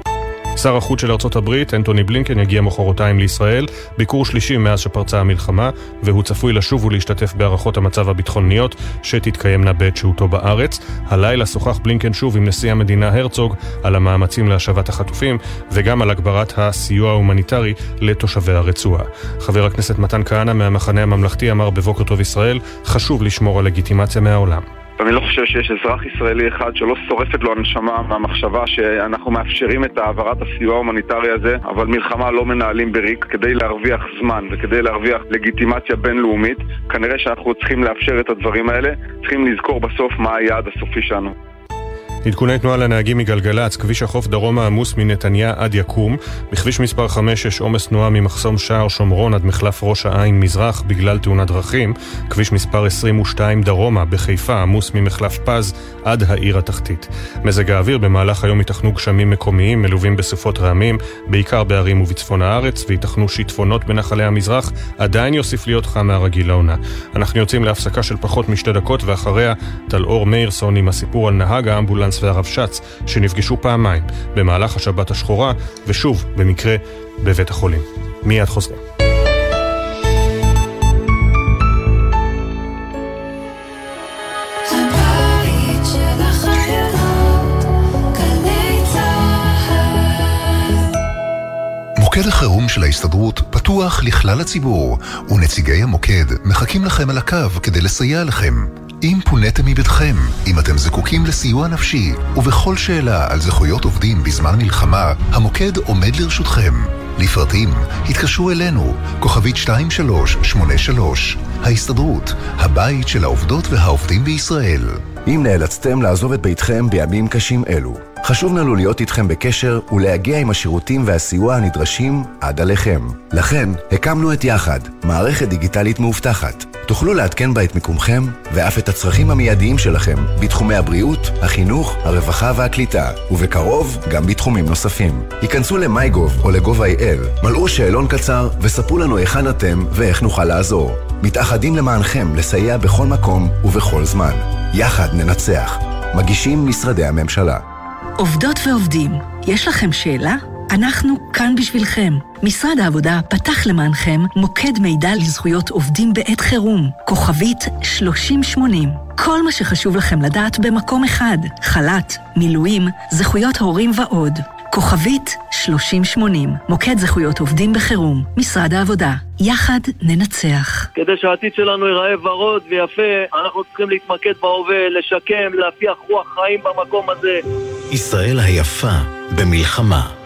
שר החוץ של ארצות הברית, אנטוני בלינקן, יגיע מחרתיים לישראל, ביקור שלישי מאז שפרצה המלחמה, והוא צפוי לשוב ולהשתתף בהערכות המצב הביטחוניות שתתקיימנה בעת שהותו בארץ. הלילה שוחח בלינקן שוב עם נשיא המדינה הרצוג על המאמצים להשבת החטופים, וגם על הגברת הסיוע ההומניטרי לתושבי הרצועה. חבר הכנסת מתן כהנא מהמחנה הממלכתי אמר בבוקר טוב ישראל, חשוב לשמור על לגיטימציה מהעולם. ואני לא חושב שיש אזרח ישראלי אחד שלא שורפת לו הנשמה מהמחשבה שאנחנו מאפשרים את העברת הסיוע ההומניטרי הזה, אבל מלחמה לא מנהלים בריק כדי להרוויח זמן וכדי להרוויח לגיטימציה בינלאומית. כנראה שאנחנו צריכים לאפשר את הדברים האלה, צריכים לזכור בסוף מה היעד הסופי שלנו. עדכוני תנועה לנהגים מגלגלצ, כביש החוף דרומה עמוס מנתניה עד יקום. בכביש מספר 5 יש עומס תנועה ממחסום שער שומרון עד מחלף ראש העין מזרח בגלל תאונת דרכים. כביש מספר 22 דרומה בחיפה עמוס ממחלף פז עד העיר התחתית. מזג האוויר במהלך היום ייתכנו גשמים מקומיים מלווים בסופות רעמים, בעיקר בערים ובצפון הארץ, וייתכנו שיטפונות בנחלי המזרח, עדיין יוסיף להיות חם מהרגיל לעונה. אנחנו יוצאים להפסקה של פחות משתי דקות, ואחריה טלאור מאירסון עם הסיפור על נהג האמבולנס גנץ והרבש"ץ, שנפגשו פעמיים במהלך השבת השחורה, ושוב, במקרה, בבית החולים. מיד חוזרים. מוקד החירום של ההסתדרות פתוח לכלל הציבור, ונציגי המוקד מחכים לכם על הקו כדי לסייע לכם. אם פוניתם מביתכם, אם אתם זקוקים לסיוע נפשי, ובכל שאלה על זכויות עובדים בזמן מלחמה, המוקד עומד לרשותכם. לפרטים, התקשרו אלינו, כוכבית 2383, ההסתדרות, הבית של העובדות והעובדים בישראל. אם נאלצתם לעזוב את ביתכם בימים קשים אלו, חשוב לנו להיות איתכם בקשר ולהגיע עם השירותים והסיוע הנדרשים עד עליכם. לכן, הקמנו את יחד, מערכת דיגיטלית מאובטחת. תוכלו לעדכן בה את מיקומכם ואף את הצרכים המיידיים שלכם בתחומי הבריאות, החינוך, הרווחה והקליטה, ובקרוב גם בתחומים נוספים. היכנסו ל-MyGov או ל-gov.il, מלאו שאלון קצר וספרו לנו היכן אתם ואיך נוכל לעזור. מתאחדים למענכם לסייע בכל מקום ובכל זמן. יחד ננצח. מגישים משרדי הממשלה. עובדות ועובדים, יש לכם שאלה? אנחנו כאן בשבילכם. משרד העבודה פתח למענכם מוקד מידע לזכויות עובדים בעת חירום, כוכבית 3080. כל מה שחשוב לכם לדעת במקום אחד, חל"ת, מילואים, זכויות הורים ועוד. כוכבית 3080, מוקד זכויות עובדים בחירום, משרד העבודה. יחד ננצח. כדי שהעתיד שלנו ייראה ורוד ויפה, אנחנו צריכים להתמקד בהווה, לשקם, להפיח רוח חיים במקום הזה. ישראל היפה במלחמה.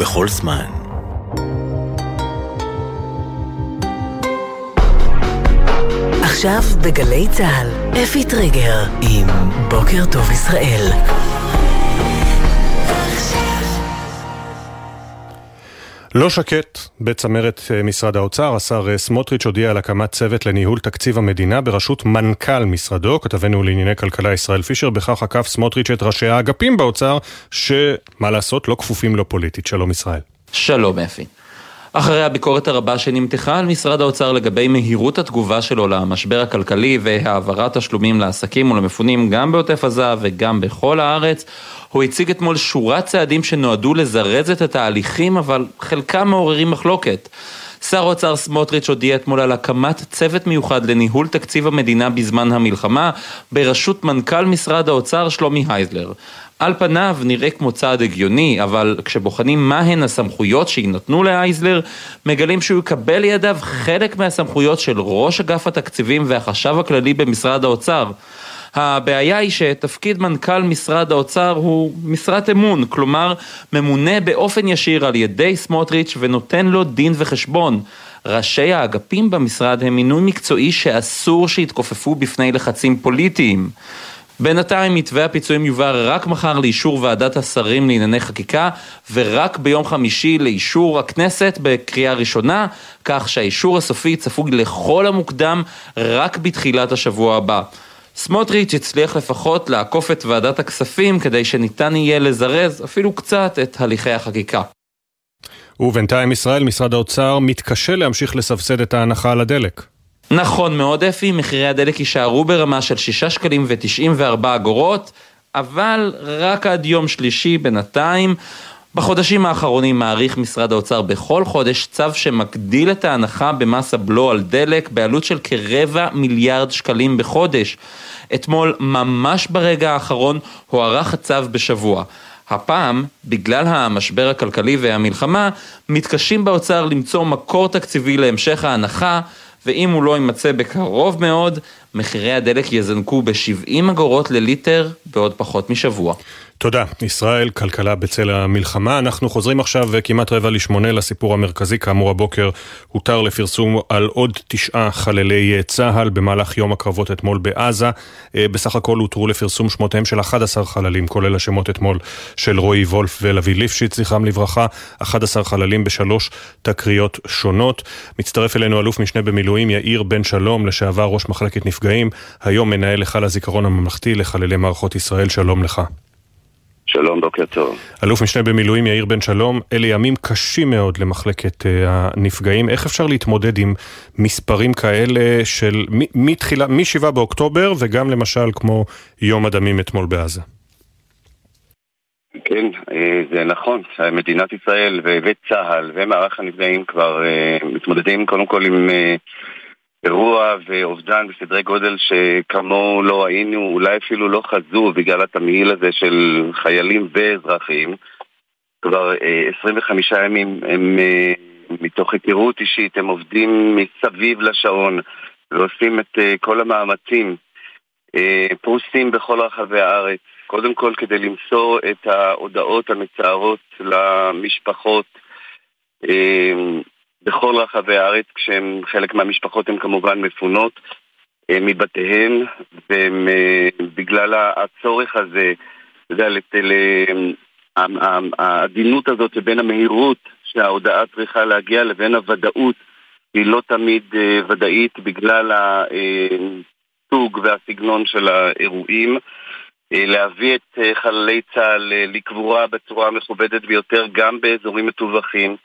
בכל זמן. עכשיו בגלי צה"ל, אפי טריגר עם בוקר טוב ישראל. לא שקט בצמרת אה, משרד האוצר, השר אה, סמוטריץ' הודיע על הקמת צוות לניהול תקציב המדינה בראשות מנכ"ל משרדו, כתבנו לענייני כלכלה ישראל פישר, בכך עקף סמוטריץ' את ראשי האגפים באוצר, שמה לעשות, לא כפופים לו פוליטית. שלום ישראל. שלום אפי. אחרי הביקורת הרבה שנמתחה על משרד האוצר לגבי מהירות התגובה שלו למשבר הכלכלי והעברת תשלומים לעסקים ולמפונים גם בעוטף עזה וגם בכל הארץ, הוא הציג אתמול שורת צעדים שנועדו לזרז את התהליכים, אבל חלקם מעוררים מחלוקת. שר האוצר סמוטריץ' הודיע אתמול על הקמת צוות מיוחד לניהול תקציב המדינה בזמן המלחמה, בראשות מנכ"ל משרד האוצר שלומי הייזלר. על פניו נראה כמו צעד הגיוני, אבל כשבוחנים מהן הסמכויות שיינתנו לאייזלר, מגלים שהוא יקבל לידיו חלק מהסמכויות של ראש אגף התקציבים והחשב הכללי במשרד האוצר. הבעיה היא שתפקיד מנכ"ל משרד האוצר הוא משרת אמון, כלומר ממונה באופן ישיר על ידי סמוטריץ' ונותן לו דין וחשבון. ראשי האגפים במשרד הם מינוי מקצועי שאסור שיתכופפו בפני לחצים פוליטיים. בינתיים מתווה הפיצויים יובא רק מחר לאישור ועדת השרים לענייני חקיקה ורק ביום חמישי לאישור הכנסת בקריאה ראשונה, כך שהאישור הסופי צפוי לכל המוקדם רק בתחילת השבוע הבא. סמוטריץ' הצליח לפחות לעקוף את ועדת הכספים כדי שניתן יהיה לזרז אפילו קצת את הליכי החקיקה. ובינתיים ישראל, משרד האוצר, מתקשה להמשיך לסבסד את ההנחה על הדלק. נכון מאוד אפי, מחירי הדלק יישארו ברמה של 6 שקלים ו-94 אגורות, אבל רק עד יום שלישי בינתיים. בחודשים האחרונים מעריך משרד האוצר בכל חודש צו שמגדיל את ההנחה במס הבלו על דלק בעלות של כרבע מיליארד שקלים בחודש. אתמול, ממש ברגע האחרון, הוארך הצו בשבוע. הפעם, בגלל המשבר הכלכלי והמלחמה, מתקשים באוצר למצוא מקור תקציבי להמשך ההנחה, ואם הוא לא יימצא בקרוב מאוד, מחירי הדלק יזנקו ב-70 אגורות לליטר בעוד פחות משבוע. תודה. ישראל, כלכלה בצל המלחמה. אנחנו חוזרים עכשיו כמעט רבע לשמונה לסיפור המרכזי. כאמור הבוקר הותר לפרסום על עוד תשעה חללי צה"ל במהלך יום הקרבות אתמול בעזה. אה, בסך הכל הותרו לפרסום שמותיהם של 11 חללים, כולל השמות אתמול של רועי וולף ולוי ליפשיץ, זכרם לברכה. 11 חללים בשלוש תקריות שונות. מצטרף אלינו אלוף משנה במילואים יאיר בן שלום, לשעבר ראש מחלקת נפגעים, היום מנהל היכל הזיכרון הממלכתי לחללי מערכות ישראל. שלום לך. שלום, בוקר טוב. אלוף משנה במילואים יאיר בן שלום, אלה ימים קשים מאוד למחלקת uh, הנפגעים. איך אפשר להתמודד עם מספרים כאלה של מתחילה, מ-7 באוקטובר וגם למשל כמו יום הדמים אתמול בעזה? כן, אה, זה נכון. מדינת ישראל וצה"ל ומערך הנפגעים כבר uh, מתמודדים קודם כל עם... אירוע ואובדן בסדרי גודל שכמוהו לא ראינו, אולי אפילו לא חזו בגלל התמהיל הזה של חיילים ואזרחים. כבר אה, 25 ימים הם אה, מתוך היכרות אישית, הם עובדים מסביב לשעון ועושים את אה, כל המאמצים, אה, פרוסים בכל רחבי הארץ, קודם כל כדי למסור את ההודעות המצערות למשפחות. אה, בכל רחבי הארץ, כשהם, חלק מהמשפחות הן כמובן מפונות אה, מבתיהן, ובגלל אה, הצורך הזה, אתה יודע, העדינות הזאת בין המהירות שההודעה צריכה להגיע לבין הוודאות היא לא תמיד אה, ודאית בגלל הסוג והסגנון של האירועים. להביא את חללי צה"ל לקבורה בצורה מכובדת ביותר גם באזורים מטווחים.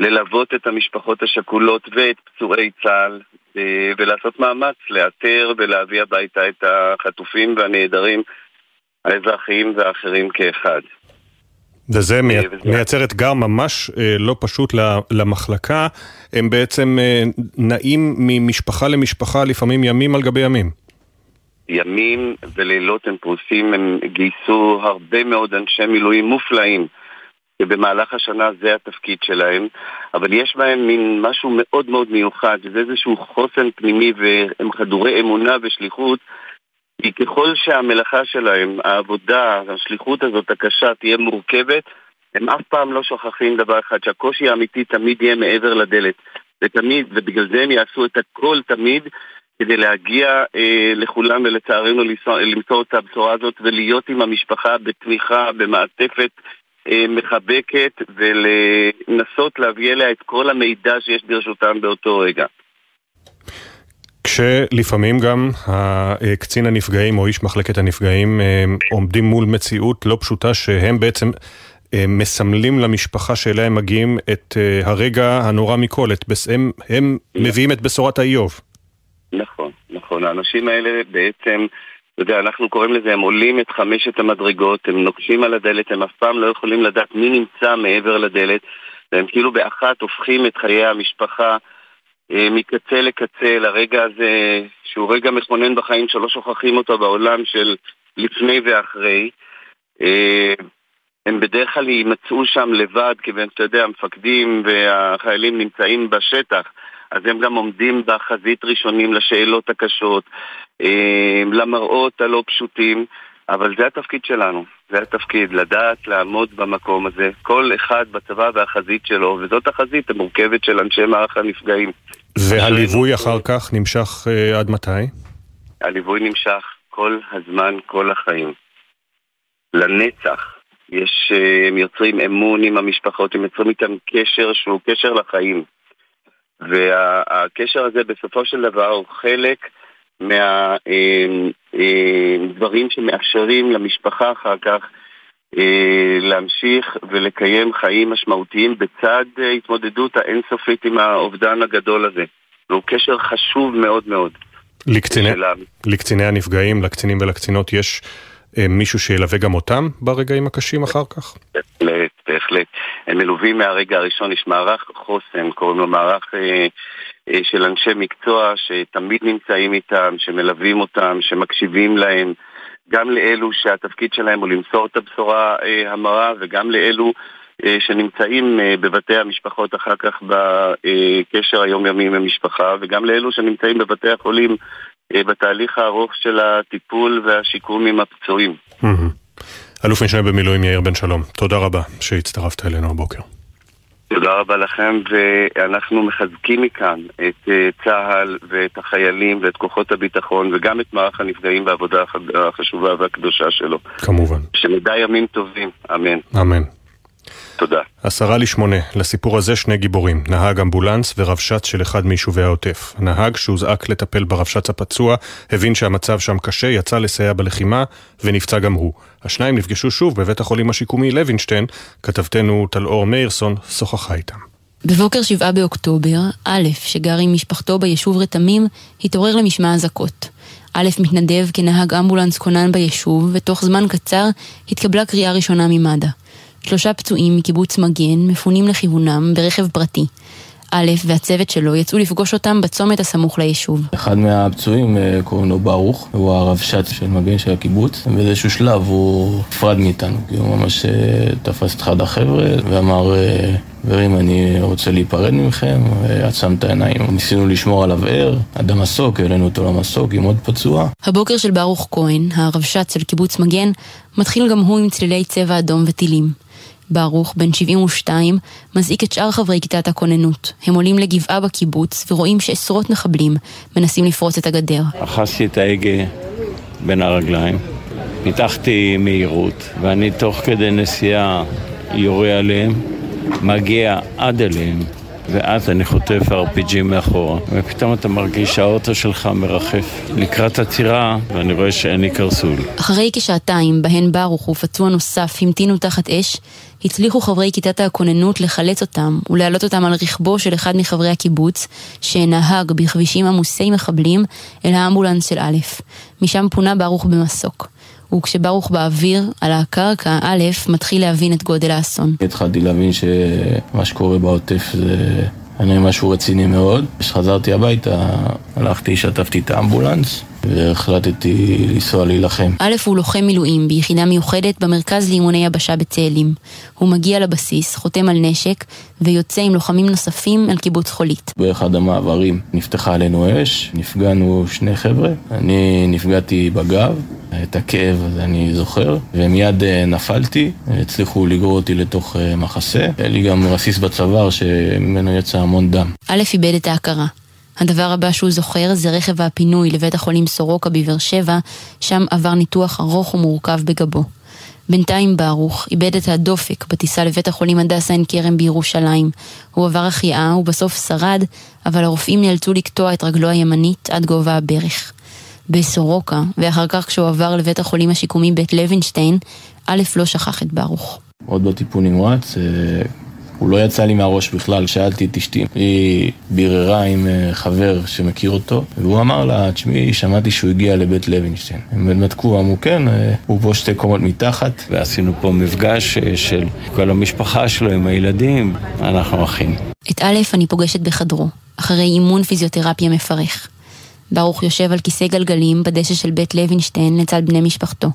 ללוות את המשפחות השכולות ואת פצועי צה"ל אה, ולעשות מאמץ לאתר ולהביא הביתה את החטופים והנעדרים האזרחיים והאחרים כאחד. וזה אה, מייצר אתגר ממש אה, לא פשוט למחלקה, הם בעצם נעים ממשפחה למשפחה לפעמים ימים על גבי ימים. ימים ולילות הם פרוסים, הם גייסו הרבה מאוד אנשי מילואים מופלאים שבמהלך השנה זה התפקיד שלהם, אבל יש בהם מין משהו מאוד מאוד מיוחד, וזה איזשהו חוסן פנימי והם חדורי אמונה ושליחות, כי ככל שהמלאכה שלהם, העבודה, השליחות הזאת הקשה תהיה מורכבת, הם אף פעם לא שוכחים דבר אחד, שהקושי האמיתי תמיד יהיה מעבר לדלת. ותמיד, ובגלל זה הם יעשו את הכל תמיד כדי להגיע אה, לכולם ולצערנו למצוא את הבשורה הזאת ולהיות עם המשפחה בתמיכה, במעטפת מחבקת ולנסות להביא אליה את כל המידע שיש ברשותם באותו רגע. כשלפעמים גם קצין הנפגעים או איש מחלקת הנפגעים אה, עומדים מול מציאות לא פשוטה שהם בעצם אה, מסמלים למשפחה שאליה הם מגיעים את הרגע הנורא מכל, את, הם, הם מביאים את בשורת האיוב. נכון, נכון. האנשים האלה בעצם אתה יודע, אנחנו קוראים לזה, הם עולים את חמשת המדרגות, הם נוקשים על הדלת, הם אף פעם לא יכולים לדעת מי נמצא מעבר לדלת, והם כאילו באחת הופכים את חיי המשפחה אה, מקצה לקצה לרגע הזה, שהוא רגע מכונן בחיים שלא שוכחים אותו בעולם של לפני ואחרי. אה, הם בדרך כלל יימצאו שם לבד, כיוון שאתה יודע, המפקדים והחיילים נמצאים בשטח, אז הם גם עומדים בחזית ראשונים לשאלות הקשות, אה, למראות הלא פשוטים, אבל זה התפקיד שלנו, זה התפקיד, לדעת לעמוד במקום הזה, כל אחד בצבא והחזית שלו, וזאת החזית המורכבת של אנשי מערך הנפגעים. והליווי אחר כך נמשך uh, עד מתי? הליווי נמשך כל הזמן, כל החיים. לנצח. יש, uh, הם יוצרים אמון עם המשפחות, הם יוצרים איתם קשר שהוא קשר לחיים. והקשר הזה בסופו של דבר הוא חלק מהדברים אה, שמאפשרים למשפחה אחר כך להמשיך ולקיים חיים משמעותיים בצד התמודדות האינסופית עם האובדן הגדול הזה. והוא קשר חשוב מאוד מאוד. לקציני, לקציני הנפגעים, לקצינים ולקצינות, יש אה, מישהו שילווה גם אותם ברגעים הקשים אחר כך? בהחלט. הם מלווים מהרגע הראשון, יש מערך חוסן, קוראים לו מערך אה, אה, של אנשי מקצוע שתמיד נמצאים איתם, שמלווים אותם, שמקשיבים להם. גם לאלו שהתפקיד שלהם הוא למסור את הבשורה אה, המרה וגם לאלו אה, שנמצאים אה, בבתי המשפחות אחר כך בקשר היומיומי עם המשפחה וגם לאלו שנמצאים בבתי החולים בתהליך הארוך של הטיפול והשיקום עם הפצועים. אלוף משנה במילואים יאיר בן שלום, תודה רבה שהצטרפת אלינו הבוקר. תודה רבה לכם, ואנחנו מחזקים מכאן את אה, צה"ל ואת החיילים ואת כוחות הביטחון וגם את מערך הנפגעים בעבודה החשובה והקדושה שלו. כמובן. שנדע ימים טובים, אמן. אמן. תודה. עשרה לשמונה, לסיפור הזה שני גיבורים, נהג אמבולנס ורבש"ץ של אחד מיישובי העוטף. הנהג שהוזעק לטפל ברבש"ץ הפצוע, הבין שהמצב שם קשה, יצא לסייע בלחימה ונפצע גם הוא. השניים נפגשו שוב בבית החולים השיקומי לוינשטיין, כתבתנו טלאור מאירסון שוחחה איתם. בבוקר שבעה באוקטובר, א', שגר עם משפחתו ביישוב רתמים, התעורר למשמע אזעקות. א' מתנדב כנהג אמבולנס כונן ביישוב, ותוך זמן קצר התקבלה קריאה ראשונה ממד"א. שלושה פצועים מקיבוץ מגן מפונים לכיוונם ברכב פרטי. א' והצוות שלו יצאו לפגוש אותם בצומת הסמוך ליישוב. אחד מהפצועים אה, קוראים לו ברוך, הוא הרבש"ץ של מגן של הקיבוץ, ובאיזשהו שלב הוא נפרד מאיתנו, כי הוא ממש אה, תפס את אחד החבר'ה ואמר, חברים, אה, אני רוצה להיפרד מכם, עצם את העיניים. ניסינו לשמור עליו ער, עד המסוק, העלינו אותו למסוק עם עוד פצוע. הבוקר של ברוך כהן, הרבש"ץ של קיבוץ מגן, מתחיל גם הוא עם צלילי צבע אדום וטילים. ברוך, בן 72, מזעיק את שאר חברי כיתת הכוננות. הם עולים לגבעה בקיבוץ ורואים שעשרות מחבלים מנסים לפרוץ את הגדר. אחזתי את ההגה בין הרגליים, פיתחתי מהירות, ואני תוך כדי נסיעה יורה עליהם, מגיע עד אליהם. ואז אני חוטף RPG מאחורה, ופתאום אתה מרגיש שהאוטו שלך מרחף לקראת עצירה, ואני רואה שאין לי קרסול. אחרי כשעתיים, בהן ברוך ופצוע נוסף המתינו תחת אש, הצליחו חברי כיתת הכוננות לחלץ אותם ולהעלות אותם על רכבו של אחד מחברי הקיבוץ, שנהג בכבישים עמוסי מחבלים אל האמבולנס של א'. משם פונה ברוך במסוק. וכשברוך באוויר, על הקרקע, א', מתחיל להבין את גודל האסון. התחלתי להבין שמה שקורה בעוטף זה כנראה משהו רציני מאוד. כשחזרתי הביתה, הלכתי, שטפתי את האמבולנס. והחלטתי לנסוע להילחם. א' הוא לוחם מילואים ביחידה מיוחדת במרכז לאימוני יבשה בצאלים. הוא מגיע לבסיס, חותם על נשק, ויוצא עם לוחמים נוספים אל קיבוץ חולית. באחד המעברים נפתחה עלינו אש, נפגענו שני חבר'ה, אני נפגעתי בגב, את הכאב הזה אני זוכר, ומיד אה, נפלתי, הצליחו לגרור אותי לתוך אה, מחסה. היה לי גם רסיס בצוואר שממנו יצא המון דם. א' איבד את ההכרה. הדבר הבא שהוא זוכר זה רכב הפינוי לבית החולים סורוקה בבאר שבע, שם עבר ניתוח ארוך ומורכב בגבו. בינתיים ברוך איבד את הדופק בטיסה לבית החולים הדסה עין כרם בירושלים. הוא עבר החייאה ובסוף שרד, אבל הרופאים נאלצו לקטוע את רגלו הימנית עד גובה הברך. בסורוקה, ואחר כך כשהוא עבר לבית החולים השיקומי בית לוינשטיין, א' לא שכח את ברוך. עוד בטיפול נמרץ, אה, הוא לא יצא לי מהראש בכלל, שאלתי את אשתי, היא ביררה עם אה, חבר שמכיר אותו, והוא אמר לה, תשמעי, שמעתי שהוא הגיע לבית לוינשטיין. הם בדקו, אמרו, כן, אה, הוא פה שתי קומות מתחת. ועשינו פה מפגש אה, של כל המשפחה שלו עם הילדים, אנחנו אחים. את א' אני פוגשת בחדרו, אחרי אימון פיזיותרפיה מפרך. ברוך יושב על כיסא גלגלים בדשא של בית לוינשטיין לצד בני משפחתו.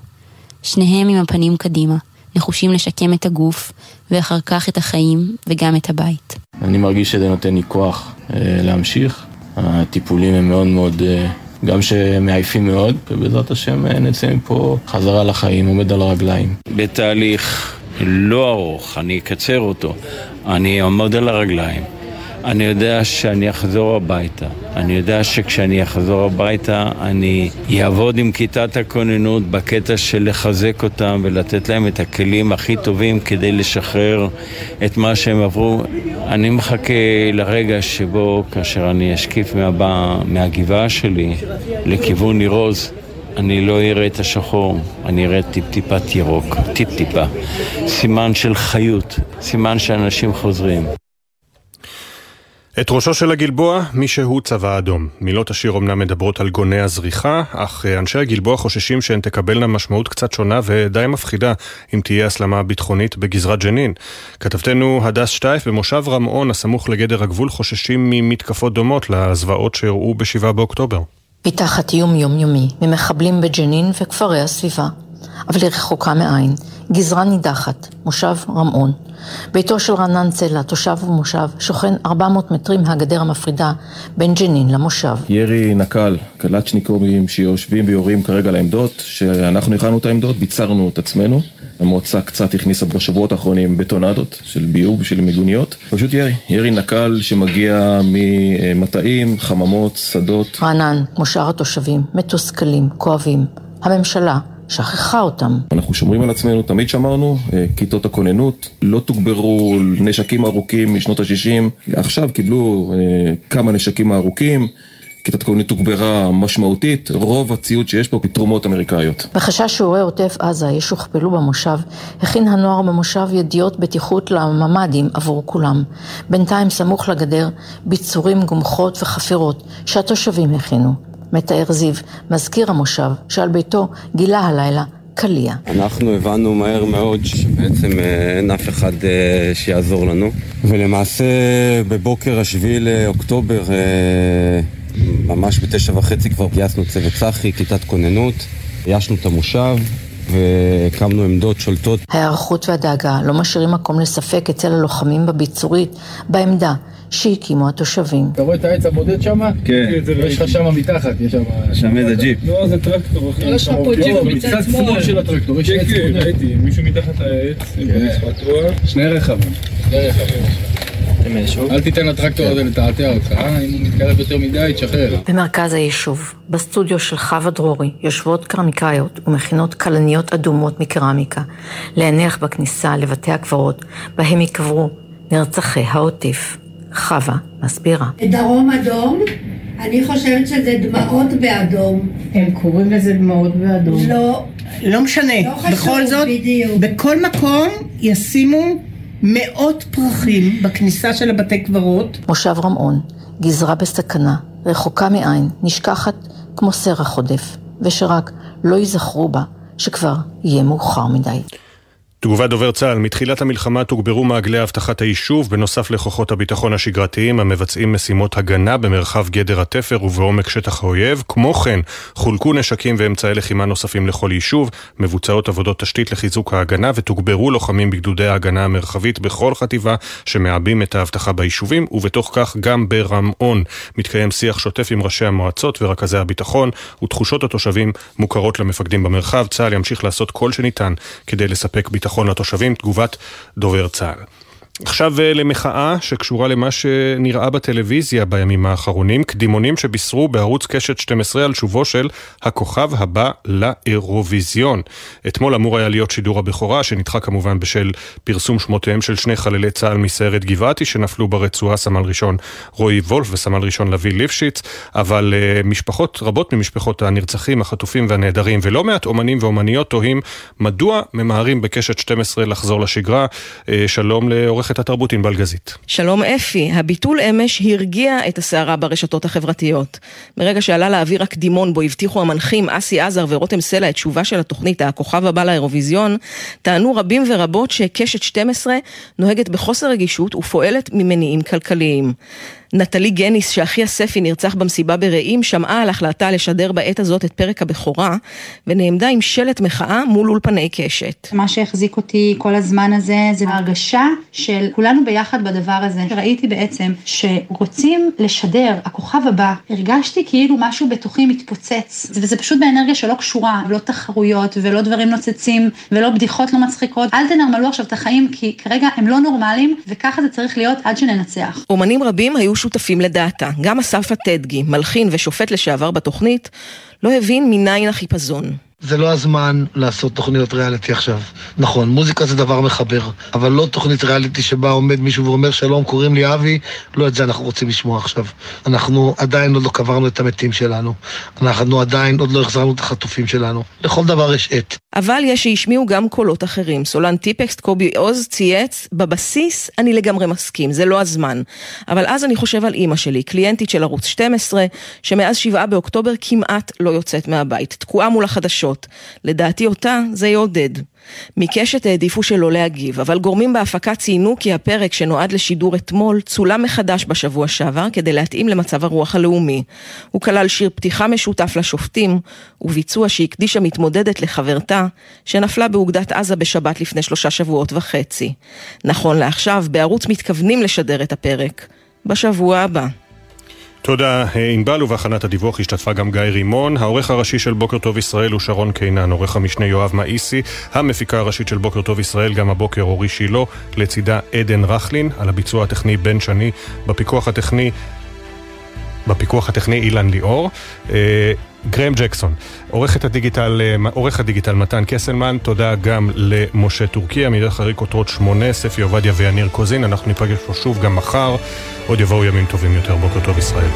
שניהם עם הפנים קדימה, נחושים לשקם את הגוף, ואחר כך את החיים וגם את הבית. אני מרגיש שזה נותן לי כוח אה, להמשיך. הטיפולים הם מאוד מאוד, אה, גם שמעייפים מאוד, ובעזרת השם אה, נצא מפה חזרה לחיים, עומד על הרגליים. בתהליך לא ארוך, אני אקצר אותו, אני אעמוד על הרגליים. אני יודע שאני אחזור הביתה. אני יודע שכשאני אחזור הביתה אני אעבוד עם כיתת הכוננות בקטע של לחזק אותם ולתת להם את הכלים הכי טובים כדי לשחרר את מה שהם עברו. אני מחכה לרגע שבו כאשר אני אשקיף מהבא, מהגבעה שלי לכיוון ניר עוז אני לא אראה את השחור, אני אראה טיפ-טיפת ירוק, טיפ-טיפה. סימן של חיות, סימן שאנשים חוזרים. את ראשו של הגלבוע, מי שהוא צבא אדום. מילות השיר אמנם מדברות על גוני הזריחה, אך אה, אנשי הגלבוע חוששים שהן תקבלנה משמעות קצת שונה ודי מפחידה אם תהיה הסלמה ביטחונית בגזרת ג'נין. כתבתנו הדס שטייף במושב רם-און, הסמוך לגדר הגבול, חוששים ממתקפות דומות לזוועות שאירעו ב-7 באוקטובר. מתחת איום יומיומי ממחבלים בג'נין וכפרי הסביבה, אבל היא רחוקה מהעין. גזרה נידחת, מושב רם-און. ביתו של רנן צלע, תושב המושב, שוכן 400 מטרים מהגדר המפרידה בין ג'נין למושב. ירי נק"ל, קלצ'ניקובים שיושבים ויורים כרגע לעמדות, שאנחנו הכנו את העמדות, ביצרנו את עצמנו. המועצה קצת הכניסה בשבועות האחרונים בטונדות של ביוב, של מיגוניות. פשוט ירי, ירי נקל שמגיע ממטעים, חממות, שדות. רענן, כמו שאר התושבים, מתוסכלים, כואבים. הממשלה שכחה אותם. אנחנו שומרים על עצמנו, תמיד שמרנו, אה, כיתות הכוננות לא תוגברו נשקים ארוכים משנות ה-60, עכשיו קיבלו אה, כמה נשקים ארוכים. כיתת כוננות תוגברה משמעותית, רוב הציוד שיש פה כתרומות אמריקאיות. בחשש שיעורי עוטף עזה ישוכפלו במושב, הכין הנוער במושב ידיעות בטיחות לממ"דים עבור כולם. בינתיים סמוך לגדר ביצורים, גומחות וחפירות שהתושבים הכינו. מתאר זיו, מזכיר המושב, שעל ביתו גילה הלילה קליע. אנחנו הבנו מהר מאוד שבעצם אה, אין אף אחד אה, שיעזור לנו, ולמעשה בבוקר השביעי לאוקטובר, אה, ממש בתשע וחצי כבר גייסנו צוות צחי, כיתת כוננות, איישנו את המושב. והקמנו עמדות שולטות. ההיערכות והדאגה לא משאירים מקום לספק אצל הלוחמים בביצורית, בעמדה שהקימו התושבים. אתה רואה את העץ הבודד שם? כן. יש לך שם מתחת, יש שם... שם איזה ג'יפ. לא, זה טרקטור. יש לך פה ג'יפ מצד שמאל של הטרקטור, יש עץ בודד. כן, כן, ראיתי, מישהו מתחת לעץ, שני רכבים. שני רכבים. אל תיתן לטרקטור הזה לתעתע אותך, אה? אם הוא מתקרב יותר מדי, תשחרר. במרכז היישוב, בסטודיו של חווה דרורי, יושבות קרמיקאיות ומכינות כלניות אדומות מקרמיקה, להניח בכניסה לבתי הקברות, בהם יקברו נרצחי העוטיף. חווה מסבירה. דרום אדום, אני חושבת שזה דמעות באדום. הם קוראים לזה דמעות באדום. לא. לא משנה. לא חשוב, בכל זאת, בדיוק. בכל מקום ישימו מאות פרחים בכניסה של הבתי קברות. מושב רמאון, גזרה בסכנה, רחוקה מעין, נשכחת כמו סרח עודף, ושרק לא ייזכרו בה, שכבר יהיה מאוחר מדי. תגובת דובר צה"ל, מתחילת המלחמה תוגברו מעגלי אבטחת היישוב, בנוסף לכוחות הביטחון השגרתיים המבצעים משימות הגנה במרחב גדר התפר ובעומק שטח האויב. כמו כן, חולקו נשקים ואמצעי לחימה נוספים לכל יישוב, מבוצעות עבודות תשתית לחיזוק ההגנה ותוגברו לוחמים בגדודי ההגנה המרחבית בכל חטיבה שמעבים את האבטחה ביישובים, ובתוך כך גם ברמאון מתקיים שיח שוטף עם ראשי המועצות ורכזי הביטחון, ותחושות התושבים מוכרות למפקדים במרחב. צה"ל ימשיך לעשות כל שניתן כדי לספק ביטחון ביטחון לתושבים, תגובת דובר צה"ל. עכשיו אה, למחאה שקשורה למה שנראה בטלוויזיה בימים האחרונים, קדימונים שבישרו בערוץ קשת 12 על שובו של הכוכב הבא לאירוויזיון. אתמול אמור היה להיות שידור הבכורה, שנדחה כמובן בשל פרסום שמותיהם של שני חללי צה"ל מסיירת גבעתי שנפלו ברצועה, סמל ראשון רועי וולף וסמל ראשון לביא ליפשיץ, אבל uh, משפחות, רבות ממשפחות הנרצחים, החטופים והנעדרים, ולא מעט אומנים ואומניות תוהים מדוע ממהרים בקשת 12 לחזור לשגרה. Uh, שלום לעורך עורכת התרבות ענבל גזית. שלום אפי, הביטול אמש הרגיע את הסערה ברשתות החברתיות. מרגע שעלה לאוויר הקדימון בו הבטיחו המנחים אסי עזר ורותם סלע את תשובה של התוכנית הכוכב הבא לאירוויזיון, טענו רבים ורבות שקשת 12 נוהגת בחוסר רגישות ופועלת ממניעים כלכליים. נטלי גניס, שאחיה ספי נרצח במסיבה ברעים, שמעה על החלטה לשדר בעת הזאת את פרק הבכורה, ונעמדה עם שלט מחאה מול אולפני קשת. מה שהחזיק אותי כל הזמן הזה, זה הרגשה של כולנו ביחד בדבר הזה. ראיתי בעצם שרוצים לשדר, הכוכב הבא, הרגשתי כאילו משהו בתוכי מתפוצץ, וזה פשוט באנרגיה שלא קשורה, לא תחרויות ולא דברים נוצצים ולא בדיחות לא מצחיקות. אל תנרמלו עכשיו את החיים, כי כרגע הם לא נורמליים, וככה זה צריך להיות עד שננצח. אומנים רבים היו שותפים לדעתה. גם אסף הטדגי, מלחין ושופט לשעבר בתוכנית, לא הבין מניין החיפזון. זה לא הזמן לעשות תוכניות ריאליטי עכשיו. נכון, מוזיקה זה דבר מחבר, אבל לא תוכנית ריאליטי שבה עומד מישהו ואומר שלום, קוראים לי אבי, לא את זה אנחנו רוצים לשמוע עכשיו. אנחנו עדיין עוד לא קברנו את המתים שלנו. אנחנו עדיין עוד לא החזרנו את החטופים שלנו. לכל דבר יש עת. אבל יש שהשמיעו גם קולות אחרים. סולן טיפקסט קובי עוז צייץ, בבסיס אני לגמרי מסכים, זה לא הזמן. אבל אז אני חושב על אימא שלי, קליינטית של ערוץ 12, שמאז 7 באוקטובר כמעט לא יוצאת מהבית, תקועה מול החדשות. לדעתי אותה זה יעודד. מקשת העדיפו שלא להגיב, אבל גורמים בהפקה ציינו כי הפרק שנועד לשידור אתמול צולם מחדש בשבוע שעבר כדי להתאים למצב הרוח הלאומי. הוא כלל שיר פתיחה משותף לשופטים, וביצוע שהקדישה מתמודדת לחברתה, שנפלה באוגדת עזה בשבת לפני שלושה שבועות וחצי. נכון לעכשיו, בערוץ מתכוונים לשדר את הפרק. בשבוע הבא. תודה ענבל, ובהכנת הדיווח השתתפה גם גיא רימון. העורך הראשי של בוקר טוב ישראל הוא שרון קינן, עורך המשנה יואב מאיסי, המפיקה הראשית של בוקר טוב ישראל גם הבוקר אורי שילה, לצידה עדן רכלין, על הביצוע הטכני בן שני, בפיקוח הטכני בפיקוח הטכני אילן ליאור. אה, גרם ג'קסון, עורך הדיגיטל, אה, עורך הדיגיטל מתן קסלמן, תודה גם למשה טורקיה, מדרך ארי כותרות שמונה, ספי עובדיה ויניר קוזין, אנחנו ניפגש פה שוב גם מחר, עוד יבואו ימים טובים יותר, בוקר טוב ישראל.